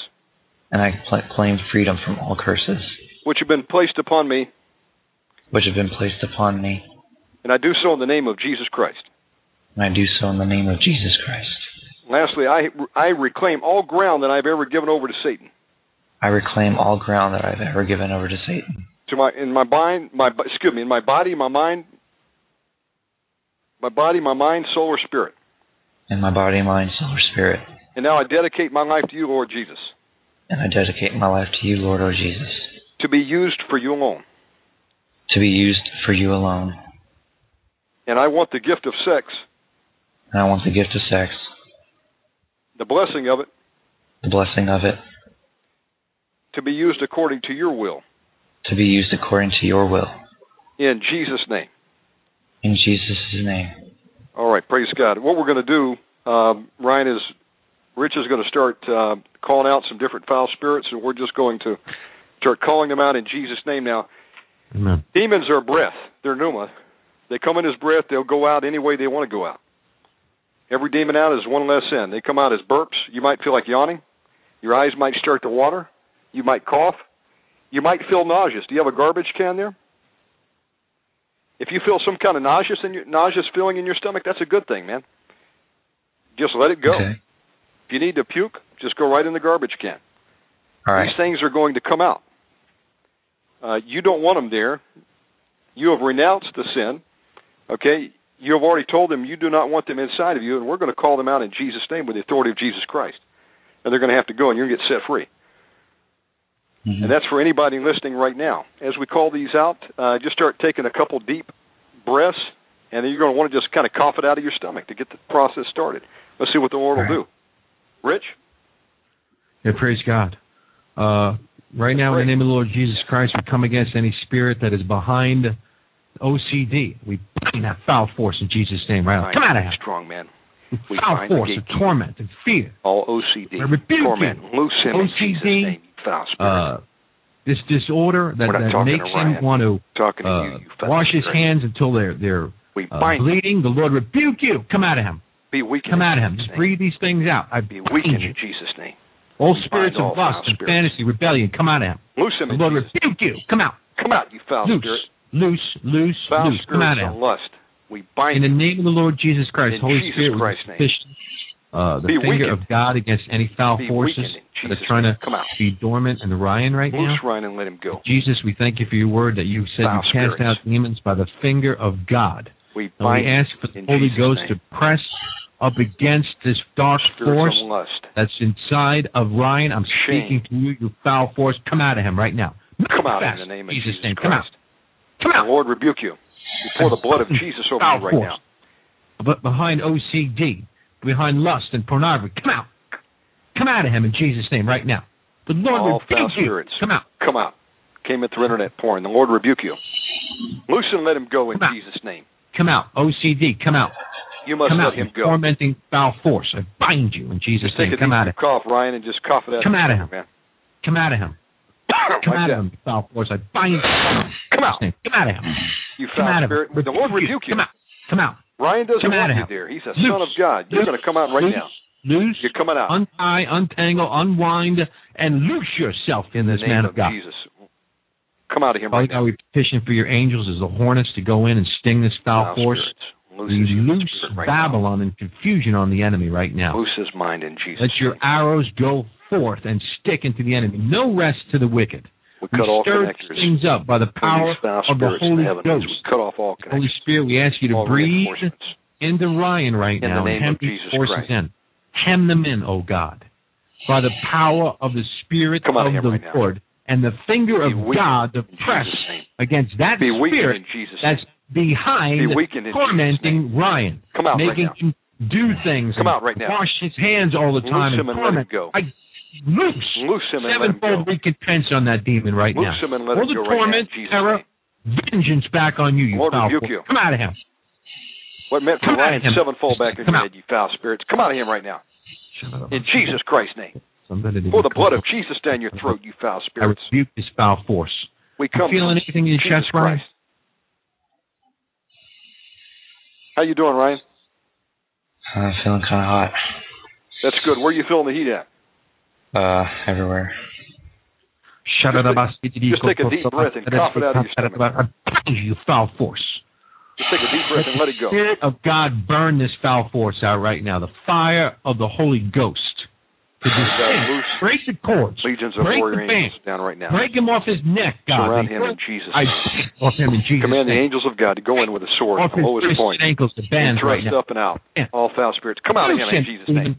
and I cl- claim freedom from all curses which have been placed upon me, which have been placed upon me, and I do so in the name of Jesus Christ. And I do so in the name of Jesus Christ. Lastly, I I reclaim all ground that I've ever given over to Satan. I reclaim all ground that I've ever given over to Satan. To my in my mind, my excuse me, in my body, my mind, my body, my mind, soul, or spirit. in my body, mind, soul, or spirit. And now I dedicate my life to you, Lord Jesus, And I dedicate my life to you, Lord, O Jesus, to be used for you alone. to be used for you alone. And I want the gift of sex, And I want the gift of sex, the blessing of it, the blessing of it, to be used according to your will. to be used according to your will. In Jesus' name. In Jesus' name. All right, praise God. What we're going to do, um, Ryan, is Rich is going to start uh, calling out some different foul spirits, and we're just going to start calling them out in Jesus' name. Now, Amen. demons are breath; they're pneuma. They come in as breath; they'll go out any way they want to go out. Every demon out is one less in. They come out as burps. You might feel like yawning. Your eyes might start to water. You might cough. You might feel nauseous. Do you have a garbage can there? If you feel some kind of nauseous in your nauseous feeling in your stomach, that's a good thing, man. Just let it go. Okay. If you need to puke, just go right in the garbage can. All right. These things are going to come out. Uh, you don't want them there. You have renounced the sin. Okay? You have already told them you do not want them inside of you, and we're going to call them out in Jesus' name with the authority of Jesus Christ. And they're going to have to go, and you're going to get set free. Mhm. And that's for anybody listening right now. As we call these out, uh, just start taking a couple deep breaths, and then you're going to want to just kind of cough it out of your stomach to get the process started. Let's see what the Lord will do. Rich, Yeah, praise God. Uh, right now, in the name of the Lord Jesus Christ, we come against any spirit that is behind OCD. We bind that foul force in Jesus' name right now. Come out of here. strong man. We Foul bind force of torment and fear. All OCD, rebuke torment, loose him in OCD, Jesus' name. Foul. Uh, this disorder that, that makes him want to to uh, you, you wash his hands until they're they're uh, bind him. bleeding. The Lord rebuke you. Come out of him. Be weakened. Come out of him. Just name. breathe these things out. I Be weakened you. in Jesus' name. All We spirits of lust and fantasy, rebellion, come out of him. Loose him The Lord Jesus' rebuke you. Come out. Come out, you foul Loose, spirit. Loose, loose, Foul loose. Come out of lust. We bind In the name of the Lord Jesus Christ, In Holy Jesus Spirit, Christ's name. uh, the Be finger weakened. of God against any foul Be forces that are trying to Come out. be dormant in Ryan right now. Loose Ryan and let him go. Jesus, we thank you for your word that you said Foul you cast spirits. out demons by the finger of God. We And bind we ask for the Holy Jesus' Ghost name. to press up against this dark force lust. that's inside of Ryan. I'm Shame. speaking to you, you foul force. Come out of him right now. Come out in the name of Jesus' Jesus name. Come out. Come The. Lord rebuke you. We pour the blood of Jesus over Foul you right now. But behind OCD, behind lust and pornography, come out. Come out of him in Jesus' name right now. The Lord All rebuke you. spirits. Come out. Come out. Came in through internet porn. The Lord rebuke you. Loose and let him go in Jesus' name. Come out. OCD, come out. You must come let out. him go. tormenting foul force. I bind you in Jesus' Just name. Come out of him. cough, Ryan, and just cough it out. Come out of him. man. Come out of him. Come like out that. of him, foul force. I bind you. Come out. Come out of him. You Come foul out of spirit. him. The Lord rebuke you. Come out. Come out. Ryan doesn't Come want you him. there. He's a Loose. son of God. You're going to come out right Loose. now. Loose. You're coming out. Untie, untangle, unwind, and loose yourself in in this the name man of of God. Jesus. Come out of him right now. we petition for your angels as the hornets to go in and sting this foul Foul force. spirits. Loose We his human loose right Babylon and confusion on the enemy right now. now. Loose his mind in Jesus' Let your arrows go forth and stick into the enemy. No rest to the wicked. We We cut all stir connectors. things up by the power of the Holy. Ghost. We cut off all Holy. Spirit, we ask you to all breathe into Ryan right In now the and hem these Jesus forces Christ. in. Hem them in, O God, by the power of the Spirit of the right now. Lord and the finger of God to press against that Be spirit in Jesus' that's behind Be tormenting Ryan, Come out right making now. him do things, Come out right now. wash his hands all the Loose time, him and and let him torment. go. I loose, Loose him and let him sevenfold go. recompense on that demon right Loose now. him and let all him the go right now torment, Jesus' terror, vengeance back on you, you Lord foul rebuke you. Come out of him. What meant for Come Ryan him. sevenfold back in Come your out. head, you foul spirits. Come out of him right now. In Jesus Christ's name. Somebody to Pour the blood of comfortable. Jesus down your throat, you foul spirits. I spirits. rebuke this foul force. We You come feeling anything in your Jesus chest, Ryan? Christ. How you doing, Ryan? I'm feeling kind of hot. That's good. Where are you feeling the heat at? Uh, everywhere. Shut Just take- up. just take a deep breath and cough it out of your stomach. I bind you, foul force. Just take a deep breath and let it go. Spirit of God, burn this foul force out right now. The fire of the Holy Ghost to God, descend. loose break the cords, Legions of break warrior the band, angels down right now. break him off his neck, God. Surround him in Jesus' I off him in Jesus' Command the angels of God to go in with a sword Off from the lowest wrists point. and ankles, the And bands right now. up and out. All foul spirits. Come out of him in Jesus' him, name.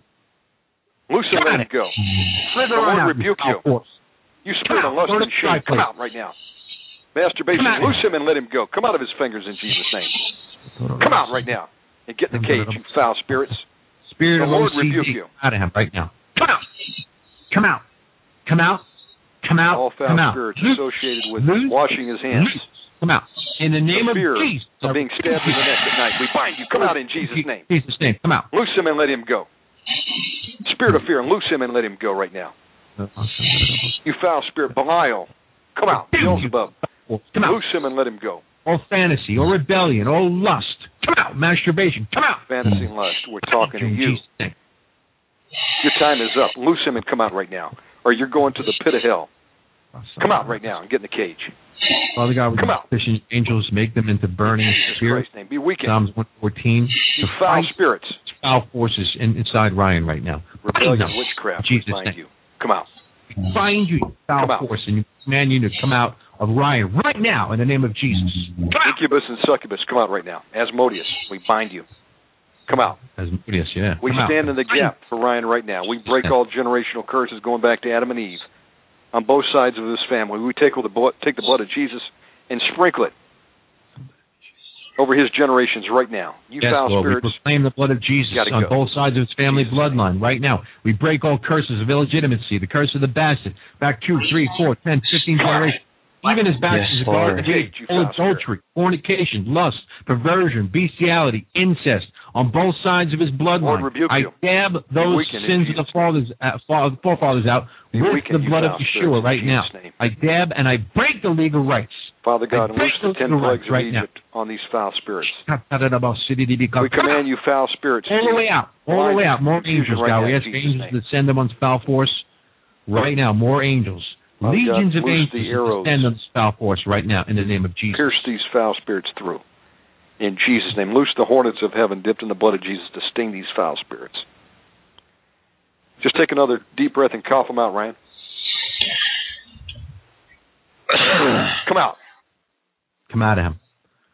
Loose and let out. go. Slither The Lord rebuke you. Force. You spirit of lust and shame, come out right now. Masturbation, loose him and let him go. Come out of his fingers in Jesus' name. Come out right now and get in the cage, you foul spirits. Spirit The of Lord OCD, rebuke you. out of him right now. Come out. Come out. Come out. Come out. All foul out. spirits Loose. associated with Loose. washing his hands. Loose. Come out. In the name the of Jesus. of being stabbed in the neck at night. We bind you. Come out in Jesus' name. Jesus' name. Come out. Loose him and let him go. Spirit of fear, and loose him and let him go right now. You foul spirit, Belial, come out. Beelzebub, Come out. loose him and let him go. All fantasy, all rebellion, all lust. Come out. Masturbation. Come out. Fantasy and lust, we're talking to you. Your time is up. Loose him and come out right now, or you're going to the pit of hell. Come out right now and get in the cage. Father God, we Come out. angels, make them into burning Jesus spirits. Christ's name. Be weakened. Psalms 114. You foul spirits, foul forces in, inside Ryan right now. rebellion, witchcraft, Jesus' we bind name. you. Come out. Find you, foul Come out. force, and you command you to come out of Ryan right now in the name of Jesus. Come out. Incubus and succubus, come out right now. Asmodeus, we bind you. Come out. As yes, yeah. We come out. stand in the gap for Ryan right now. We break all generational curses going back to Adam and Eve on both sides of this family. We take the blood, take the blood of Jesus and sprinkle it over his generations right now. You yes, foul Lord. spirits. We proclaim the blood of Jesus on go. both sides of his family Jesus' bloodline right now. We break all curses of illegitimacy, the curse of the bastard, back two, three, four, ten, fifteen generations. Even his baptism Yes, of Lord. God, Hate you, foul adultery, fornication, lust, perversion, bestiality, incest on both sides of his bloodline. Lord, I you. dab those weakened sins of the fathers, uh, forefathers out Be with weakened, the blood of foul Yeshua right now. Name. I dab and I break the legal rights. Father God, and loose the ten plagues of right now. Egypt on these foul spirits. We command you, foul spirits, all the way out, all the way out. More angels, right God. now We ask angels name. to send them on foul force right now. More angels, Father legions God, of angels to send on foul force right now in the name of Jesus. Pierce these foul spirits through. In Jesus' name, loose the hornets of heaven dipped in the blood of Jesus to sting these foul spirits. Just take another deep breath and cough them out, Ryan. Come out. Come out of him.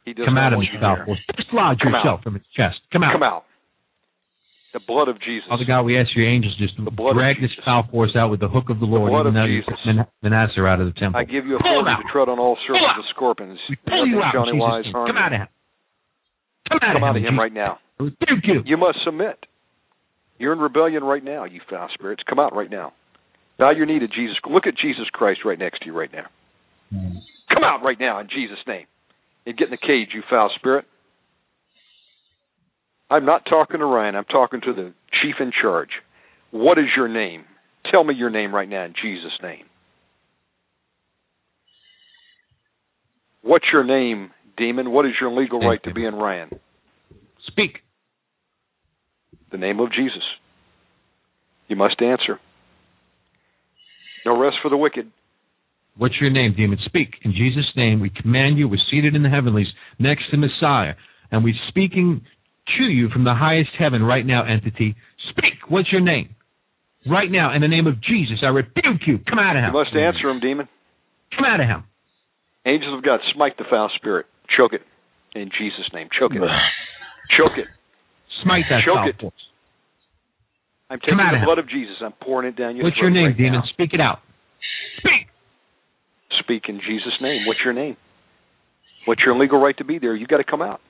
He does Come out of him, foul force. Dislodge Come yourself out. from its chest. Come out. Come out. The blood of Jesus. Father God, we ask your angels just to The drag this foul force out with the hook of the Lord, blood even though you. Manasseh out of the temple. I give you authority to tread on all serpents and scorpions. We pull you out, any Jesus' wise Come out of him. Come out Come out of him Jesus. right now. Rebuke you. You must submit. You're in rebellion right now, you foul spirits. Come out right now. Bow your knee to Jesus. Look at Jesus Christ right next to you right now. Mm. Come out right now in Jesus' name. And get in the cage, you foul spirit. I'm not talking to Ryan. I'm talking to the chief in charge. What is your name? Tell me your name right now in Jesus' name. What's your name, demon? What is your legal right to be in Ryan? Speak. the name of Jesus. You must answer. No rest for the wicked. What's your name, demon? Speak. In Jesus' name, we command you. We're seated in the heavenlies next to Messiah. And we're speaking to you from the highest heaven right now, entity. Speak. What's your name? Right now, in the name of Jesus, I rebuke you. Come out of him. You must answer him, demon. Come out of him. Angels of God, smite the foul spirit. Choke it. In Jesus' name. Choke it. Choke it. Smite that Choke foul it. force. I'm taking the him. blood of Jesus. I'm pouring it down your What's your name, right demon? now. Speak it out. Speak. Speak in Jesus' name. What's your name? What's your legal right to be there? You've got to come out.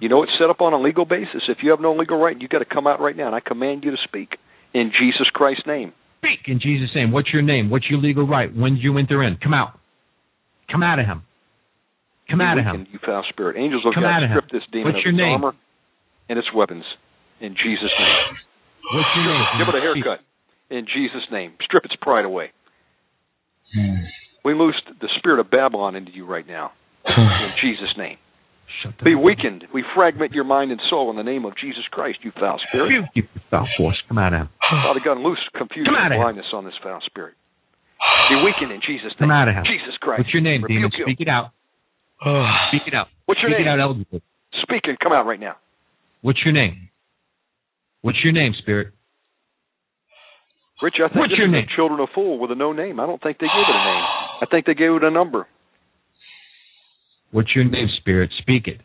You know it's set up on a legal basis. If you have no legal right, you've got to come out right now. And I command you to speak in Jesus Christ's name. Speak in Jesus' name. What's your name? What's your legal right? When did you enter in? Come out. Come out of him. Come You out of him. You foul spirit. Angels of Come God, out of him. strip this demon What's of your its name? armor and its weapons in Jesus' name. What's your name? Give it a haircut in Jesus' name. Strip its pride away. Hmm. We loosed the spirit of Babylon into you right now in Jesus' name. Be weakened. We fragment your mind and soul in the name of Jesus Christ, you foul spirit. Rebuke you, foul force. Come out of him. Father God, loose confusion and of him. blindness on this foul spirit. Be weakened in Jesus' name. Come out of him. Jesus Christ. What's your name, demon? You. Speak it out. Speak it out. What's your Speak name? it out, elderly. Speak and come out right now. What's your name? What's your name, spirit? Rich, I think What's this your name? children of fool with a no name. I don't think they gave it a name. I think they gave it a number. What's your name, spirit? Speak it.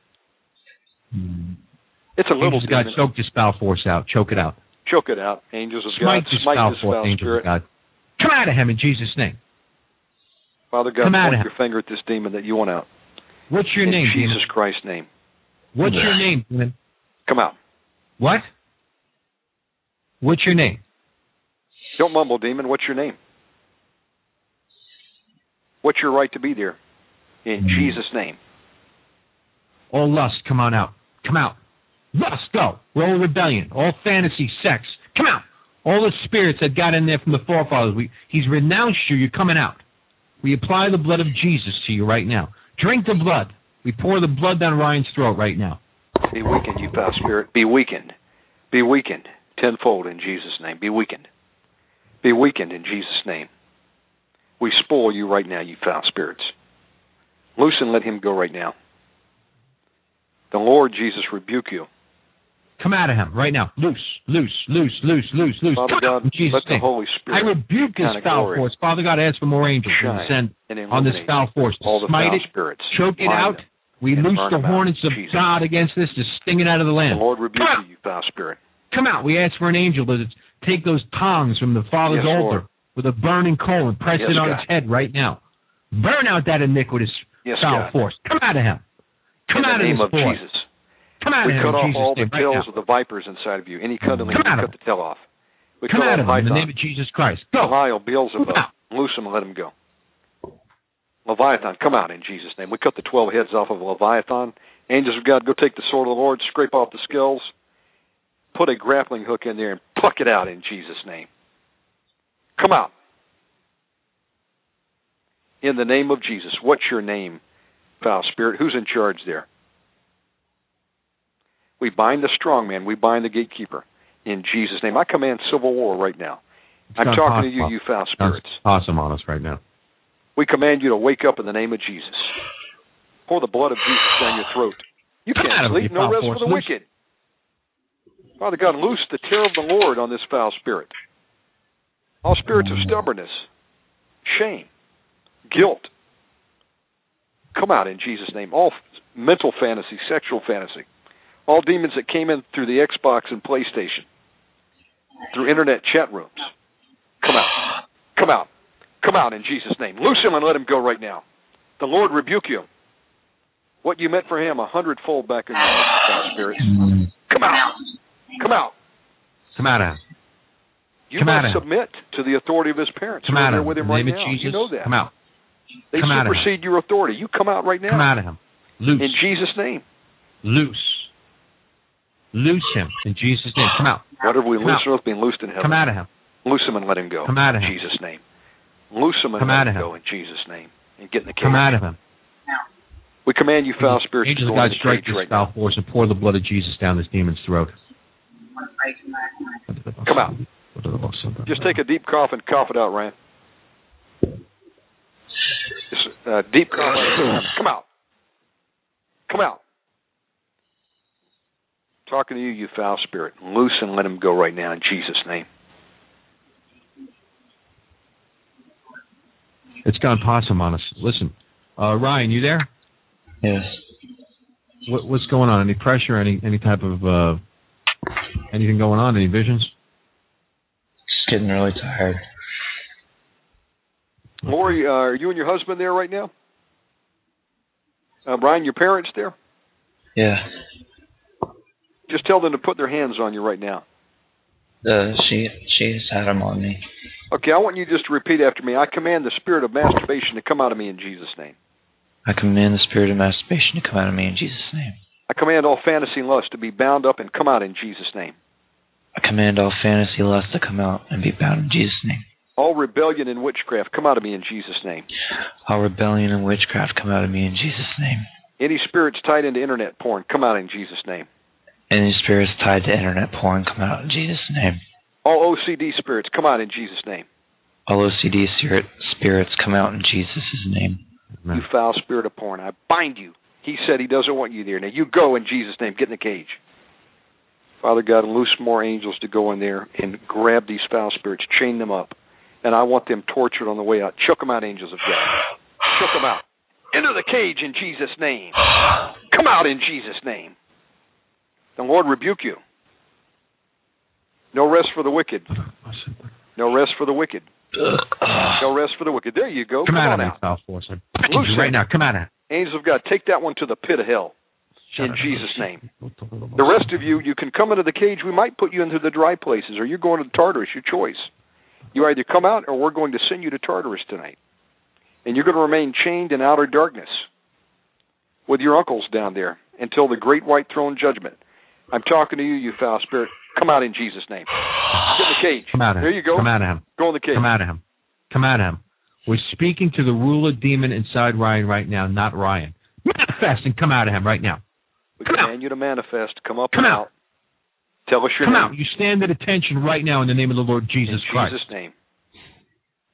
It's a little Angels God, choke this foul force out. Choke it out. Choke it out. Angels of Smite God, this smite foul this force, angels spirit. of God. Come out of him in Jesus' name. Father God, Come out point your finger at this demon that you want out. What's your in name, Jesus demon? Christ's name. What's your name, demon? Come out. What? What's your name? Don't mumble, demon. What's your name? What's your right to be there? In Hmm. Jesus' name. All lust, come on out. Come out. Lust, go. All rebellion, all fantasy, sex, come out. All the spirits that got in there from the forefathers, we, he's renounced you. You're coming out. We apply the blood of Jesus to you right now. Drink the blood. We pour the blood down Ryan's throat right now. Be weakened, you foul spirit. Be weakened. Be weakened tenfold in Jesus' name. Be weakened. Be weakened in Jesus' name. We spoil you right now, you foul spirits. Loose and let him go right now. The Lord Jesus rebuke you. Come out of him right now. Loose, loose, loose, loose, loose, loose. Father Come out God, in Jesus' let the. Holy I rebuke this foul glory force. Father God, ask for more angels to shine and on this foul force. all the Smite foul it, spirits. choke it out. them. We loose the hornets of Jesus. God against this to sting it out of the land. The. Lord rebuke you, you foul spirit. Come out. We ask for an angel to take those tongs from the Father's Yes, altar Lord. With a burning coal and press Yes, it on God. its head right now. Burn out that iniquitous Yes, foul God. force. Come out of him. Come in out the of name this of boy. Jesus. Come out We of him We cut off Jesus' all the right tails now. of the vipers inside of you. Any cuddling, we out of cut the tail off. We Come cut out of him in the name of Jesus Christ. Go. Belial, Beelzebub, out. loose him and let him go. Leviathan, come out in Jesus' name. We cut the 12 heads off of Leviathan. Angels of God, go take the sword of the Lord, scrape off the scales, put a grappling hook in there, and pluck it out in Jesus' name. Come out. In the name of Jesus. What's your name, foul spirit? Who's in charge there? We bind the strong man. We bind the gatekeeper. In Jesus' name. I command civil war right now. I'm talking to you, you foul spirits. awesome on us right now. We command you to wake up in the name of Jesus. Pour the blood of Jesus down your throat. You Come can't sleep. No rest for the Loose- wicked. Father God, loose the terror of the Lord on this foul spirit. All spirits of mm. stubbornness, shame, guilt. Come out in Jesus' name. All mental fantasy, sexual fantasy. All demons that came in through the Xbox and PlayStation, through internet chat rooms. Come out. Come out. Come out in Jesus' name. Loose him and let him go right now. The Lord rebuke you. What you meant for him, a hundredfold back in your life, spirits. Mm. Come out. Come out. Come out. You Come out must him. submit to the authority of his parents. Come out there him. with him the right now. Jesus. You know that. Come out. They Come supersede your authority. You come out right now. Come out of him. Loose. In Jesus' name. Loose. Loose him in Jesus' name. Come out. Whatever we Come loose on earth being loosed in heaven. Come out of him. Loose him and let him go. Come out of him. in. Jesus' name. Loose him and Come let out him of go in Jesus' name. And get in the cage. Come out of him. We command you, foul spirits, Angels to of God, the strike this right foul force and pour the blood of Jesus down this demon's throat. Come out. Just take a deep cough and cough it out, Ryan. Just, uh, deep cough. Come out. Come out. Talking to you, you foul spirit. Loose and let him go right now in Jesus' name. It's gone possum on us. Listen, uh, Ryan, you there? Yes. What, what's going on? Any pressure? Any any type of uh, anything going on? Any visions? Getting really tired. Lori, uh, are you and your husband there right now? Uh, Brian, your parents there? Yeah. Just tell them to put their hands on you right now. Uh, she she's had them on me. Okay, I want you just to repeat after me. I command the spirit of masturbation to come out of me in Jesus' name. I command the spirit of masturbation to come out of me in Jesus' name. I command all fantasy and lust to be bound up and come out in Jesus' name. I command all fantasy lust to come out and be bound in Jesus' name. All rebellion and witchcraft come out of me in Jesus' name. All rebellion and witchcraft come out of me in Jesus' name. Any spirits tied into internet porn come out in Jesus' name. Any spirits tied to internet porn come out in Jesus' name. All OCD spirits come out in Jesus' name. All OCD spirit, spirits come out in Jesus' name. You foul spirit of porn, I bind you. He said he doesn't want you there. Now you go in Jesus' name. Get in the cage. Father God, loose more angels to go in there and grab these foul spirits, chain them up. And I want them tortured on the way out. Chuck them out, angels of God. Chuck them out. Enter the cage in Jesus' name. Come out in Jesus' name. The Lord rebuke you. No rest for the wicked. No rest for the wicked. No rest for the wicked. There you go. Come, Come out on of out. foul force. I Loose you right now. Come out of Angels of God, take that one to the pit of hell in Jesus' name. The rest of you, you can come into the cage. We might put you into the dry places, or you're going to Tartarus. Your choice. You either come out, or we're going to send you to Tartarus tonight, and you're going to remain chained in outer darkness with your uncles down there until the great white throne judgment. I'm talking to you, you foul spirit. Come out in Jesus' name. Get in the cage. Come out of him. There you go. Come out of him. Go in the cage. Come out of him. Come out of him. We're speaking to the ruler demon inside Ryan right now, not Ryan. Manifest and come out of him right now. We Come out. command you to manifest. Come up Come and out. out. Tell us your name. Come name. out. You stand at attention right now in the name of the Lord Jesus in Christ. Jesus' name.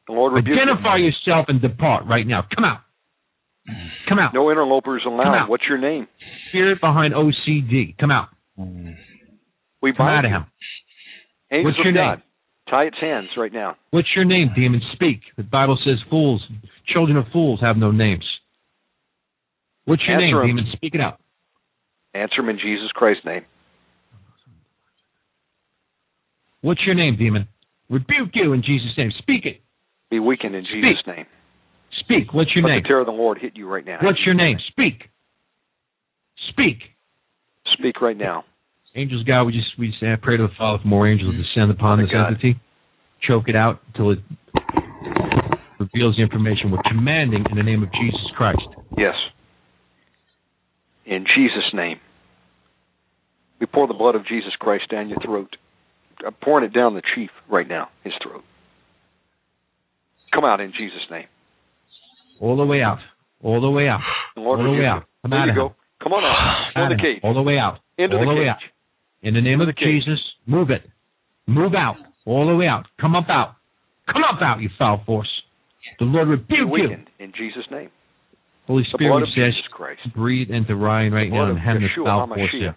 The Lord rebuke you. Identify yourself and depart right now. Come out. Come out. No interlopers allowed. What's your name? Spirit behind OCD. Come out. We Come bind out of him. Angels What's your God. name? Tie its hands right now. What's your name, demon? Speak. The Bible says fools, children of fools have no names. What's your Answer name, him. demon? Speak it out. Answer him in Jesus Christ's name. What's your name, demon? Rebuke you in Jesus' name. Speak it. Be weakened in Jesus' name. Speak. What's your Let name? the terror of the Lord hit you right now. What's your name? Speak. Speak. Speak right now. Angels, God, we just we just uh, pray to the Father for more angels to descend upon Father this God. entity. Choke it out until it reveals the information we're commanding in the name of Jesus Christ. Yes. In Jesus' name. We pour the blood of Jesus Christ down your throat. I'm pouring it down the chief right now, his throat. Come out in Jesus' name. All the way out. All the way out. Lord, All the way out. Come there out you go. him. Come on out. Out the cage. All the way out. Into all the the way out. In the name of the. Jesus, move it. Move out. All the way out. Come up out. Come up out, you foul force. The Lord rebuke you. in Jesus' name. Holy Spirit says, Christ. breathe into Ryan right now and hem this foul force HaMashiach.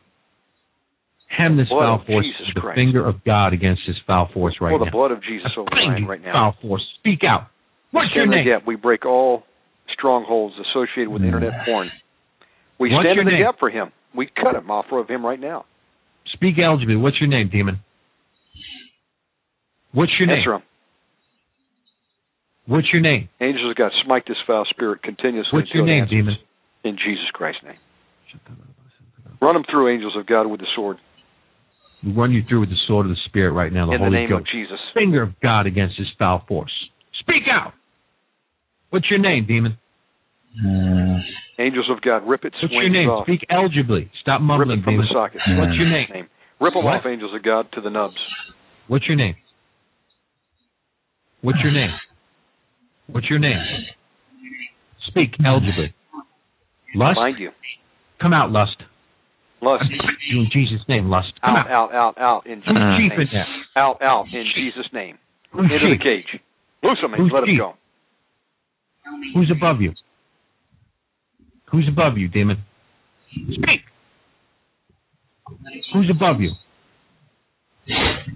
Hem this foul force. Jesus the finger of God against this foul force right Pour the blood of Jesus over Ryan right now. Foul force. Speak out. What's your name? gap. We break all strongholds associated with internet porn. We What's stand in the name? gap for him. We cut him off of him right now. Speak eligibly. What's your name, demon? What's your name? What's your name? Angels of God, smite this foul spirit continuously. What's your until name, demon? In Jesus Christ's name. Run them through, angels of God, with the sword. We run you through with the sword of the Spirit right now, the in the Holy name Ghost. of Jesus. Finger of God against this foul force. Speak out. What's your name, demon? Hmm. Angels of God, rip it. Hmm. What's your name? off. Speak eligibly. Stop Rip mumbling, it from demon. the sockets. What's your name? name. Rip them What? off, angels of God, to the nubs. What's your name? What's your name? What's your name? Speak eligibly. Lust? Mind you. Come out, lust. Lust. You in Jesus' name, lust. Come Out, out. out, out, out, in Jesus' chief name. in there? Out, out, in Jesus' name. Who's Into the cage. Loose him and Who's let him go. Who's above you? Who's above you, demon? Speak. Who's above you?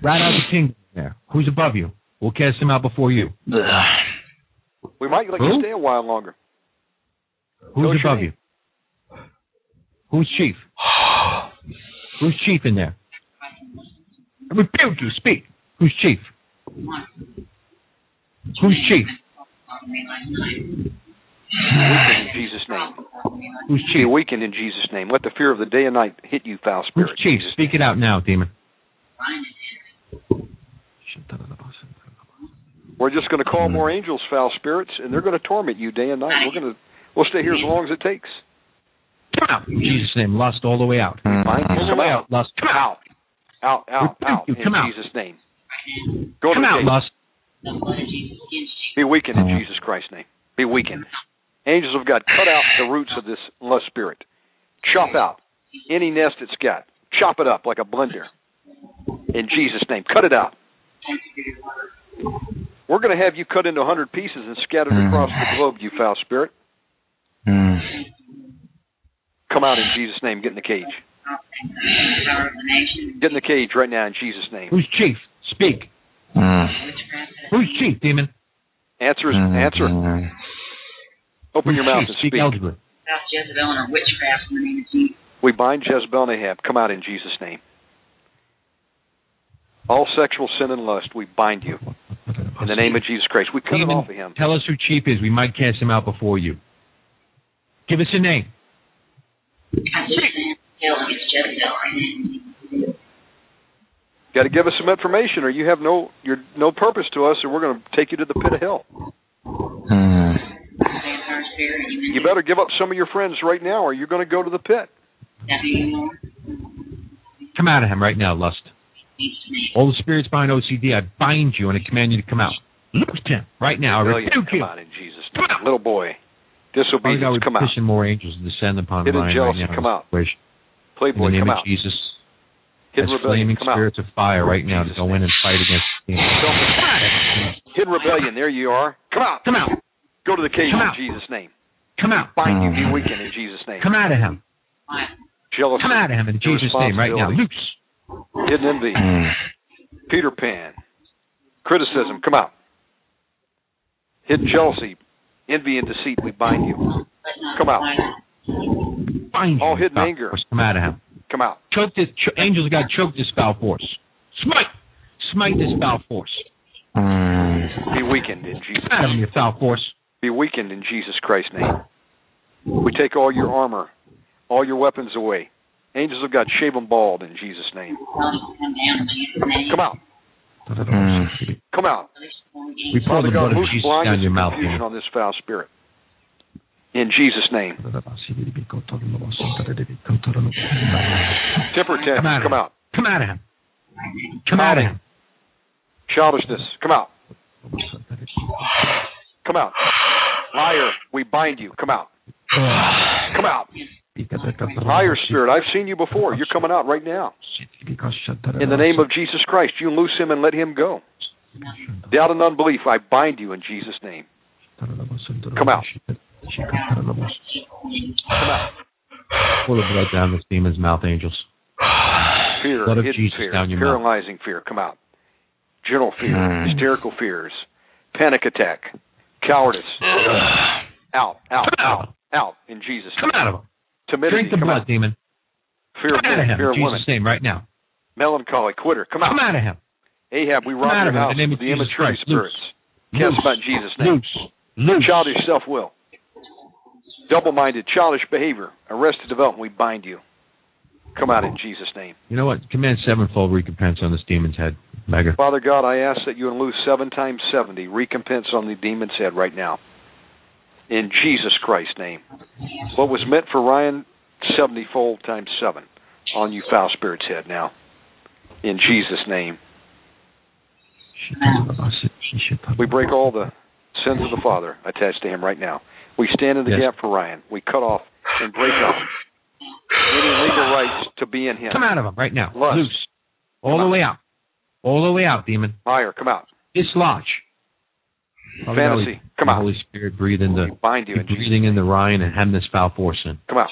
Right out of the kingdom there. Who's above you? We'll cast him out before you. We might let Who? you stay a while longer. Who's your above you? Who's chief? Who's chief in there? I rebuke you. Speak. Who's chief? Who's chief? Weaken in Jesus' name. Who's Be chief? weakened in Jesus' name. Let the fear of the day and night hit you, foul spirit. Who's chief? Speak it out now, demon. We're just going to call mm-hmm. more angels, foul spirits, and they're going to torment you day and night. We're going to we'll stay here as long as it takes. Come out. In Jesus' name. Lust all the way out. Mind you, come out, out. Lust. Come out. out, out, out, in Come out. Jesus' name. Go Come the out, lust. Be weakened in mm-hmm. Jesus Christ's name. Be weakened. Angels of God, cut out the roots of this lust spirit. Chop out any nest it's got. Chop it up like a blender. In Jesus' name. Cut it out. We're going to have you cut into a hundred pieces and scattered mm. across the globe, you foul spirit. Mm. Come out in Jesus' name. Get in the cage. Get in the cage right now in Jesus' name. Who's chief? Speak. Mm. Who's chief, demon? Answer. Answer. Open your mouth and Speak speak. Jezebel and witchcraft in the name of Jesus. We bind Jezebel and Ahab. Come out in Jesus' name. All sexual sin and lust, we bind you in the name of Jesus Christ. We cut it off of him. Tell us who chief is. We might cast him out before you. Give us a name. I just tell him it's Jezebel. Got to give us some information, or you have no you're no purpose to us, and we're going to take you to the pit of hell. You You better give up some of your friends right now, or you're going to go to the pit. Come out of him right now, lust. All the spirits behind OCD, I bind you and I command you to come out. Loose him right now. I oh, rebuke come you. out in Jesus' name. Little boy, Father God, disobedience, we come out. petition more angels to descend upon Hidden Ryan jealousy, right now. come out. In the name come of out. Jesus. Hidden as rebellion, flaming come out. spirits of fire right now to Jesus' go in and fight against the Hidden rebellion, there you are. Come out. Come out. Go to the cage Come in out. Jesus' name. Come out. Bind you, be weakened in Jesus' name. Come out of him. Jealousy, Come out of him in Jesus' name right now. Loose. Hidden envy, hmm. Peter Pan, criticism, come out. Hidden jealousy, envy, and deceit, we bind you. Come out. Bind. All hidden anger. force. Come out of him. Come out. Choke this. Ch- angels of God, choke this foul force. Smite. Smite this foul force. Hmm. Be weakened in Jesus. Out of him, foul force. Be weakened in Jesus Christ's name. We take all your armor. All your weapons away. Angels of God, shave them bald in Jesus' name. Tell him to come down in Jesus' name. Come out. Mm. Come out. We Father the God, loose Jesus blindness and confusion on this foul spirit. In Jesus' name. Temper Come out. come out. Come out of him. Come out of him. Childishness, come out. Come out. Liar, we bind you. Come out. Come out. Liar spirit, I've seen you before. You're coming out right now. In the name of Jesus Christ, you loose him and let him go. Doubt and unbelief, I bind you in Jesus' name. Come out. Come out. Pull the blood down this demon's mouth, angels. Fear, Blood of Jesus fear, down your mouth. paralyzing fear, come out. General fear, Mm. hysterical fears, panic attack, cowardice, out, out, out. out, out in Jesus' name. Come out of him. Timidity, Drink the come blood, out. demon. Fear of Come out of him fear of women, Jesus' name right now. melancholy, quitter, come out. Come out of him. Ahab, we rob your of house the name with of the Christ. spirits. Cast them out in Jesus' name. Loose. Childish self-will, double-minded, childish behavior, arrested development, we bind you. Come out in Jesus' name. You know what? Command sevenfold recompense on this demon's head. Mega. Father God, I ask that you unloose seven times seventy recompense on the demon's head right now. In Jesus Christ's name. What was meant for Ryan, seventy-fold times seven on you foul spirit's head now. In Jesus' name. We break all the sins of the Father attached to him right now. We stand in the Yes. gap for Ryan. We cut off and break off any legal rights to be in him. Come out of him right now. Lust. Loose. All Come the out. way out. All the way out, demon. Liar, come out. Dislodge. We- Fantasy, come the out. Holy Spirit, breathe in the bind you in Jesus' breathing into Ryan and hem this foul force in. Come out.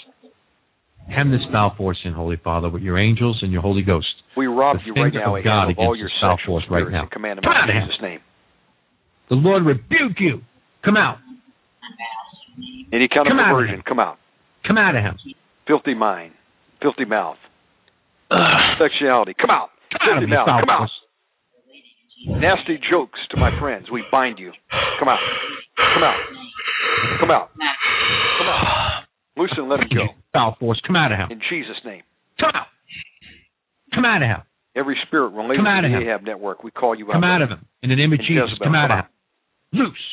Hem this foul force in, Holy Father, with your angels and your Holy Ghost. We rob The you right now, of God all your foul force right now. command Come out out of in. Jesus' name. The Lord rebuke you. Come out. Any kind Come of perversion, come out. Come out of him. Filthy mind, filthy mouth, sexuality, come out. Come out of Filthy him, mouth, foul come out. Nasty jokes to my friends, we bind you. Come out. Come out. Come out. Come out. Loosen and let him go. Foul force. Come out of him. In Jesus' name. Come out. Come out of him. Every spirit related Come out to the. Ahab network, we call you out. Come out of him. In the name of Jesus, Jezebel, come out come of him. Loose.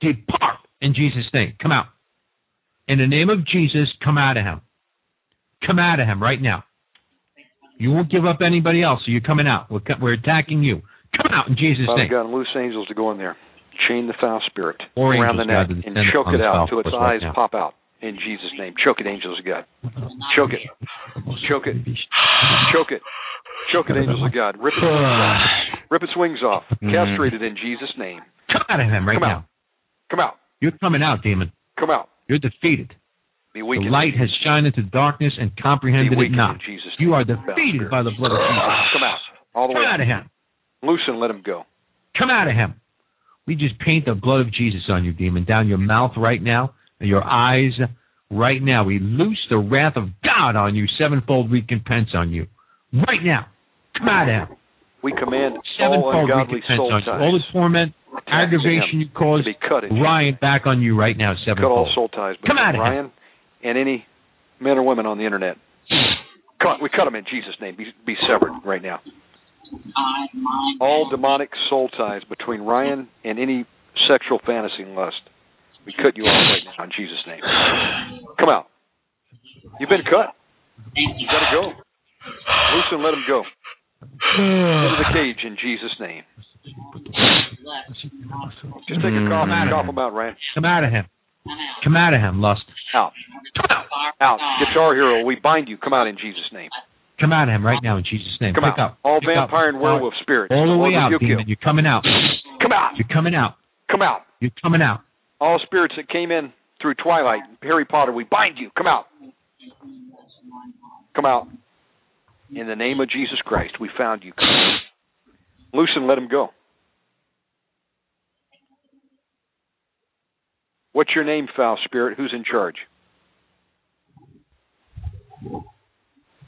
Depart in Jesus' name. Come out. In the name of Jesus, come out of him. Come out of him right now. You won't give up anybody else, so you're coming out. We're, we're attacking you. Come out in Jesus' Father name. God, loose angels to go in there. Chain the foul spirit Or around the neck and choke it out till its right eyes now. pop out. In Jesus' name. Choke it, angels of God. Choke it. Choke it. Choke it. Choke it, angels of God. Rip its wings off. Rip its wings off. Mm. Castrate it in Jesus' name. Come out of him right Come now. out. Come out. You're coming out, demon. Come out. You're defeated. Be The light has shined into darkness and comprehended it not. Jesus' You are defeated by the blood of Jesus. Come out. All the Come way out of him. Loosen, let him go. Come out of him. We just paint the blood of Jesus on you, demon, down your mouth right now, and your eyes right now. We loose the wrath of God on you, sevenfold recompense on you. Right now. Come out of him. We command Sevenfold ungodly recompense soul on you. All the torment, aggravation you caused to cut in Ryan back on you right now, Cut all sevenfold. soul ties Come out of him. And any men or women on the internet. Cut, we cut them in Jesus' name. Be, be severed right now. All demonic soul ties between Ryan and any sexual fantasy and lust. We cut you off right now in Jesus' name. Come out. You've been cut. You gotta go. Loosen, let him go. Into the cage in Jesus' name. Just take a cough and cough him out, Ryan. Come out of him. Come out of him, lust. Out. Come out. Out. Guitar hero, we bind you. Come out in Jesus' name. Come out of him right now in Jesus' name. Come Pick out. up. All Pick up. vampire and werewolf spirits. All the way out, you. demon. You're coming out. Come out. You're coming out. Come out. You're coming out. All spirits that came in through Twilight, Harry Potter, we bind you. Come out. Come out. In the name of Jesus Christ, we found you. Loosen, let him go. What's your name, foul spirit? Who's in charge?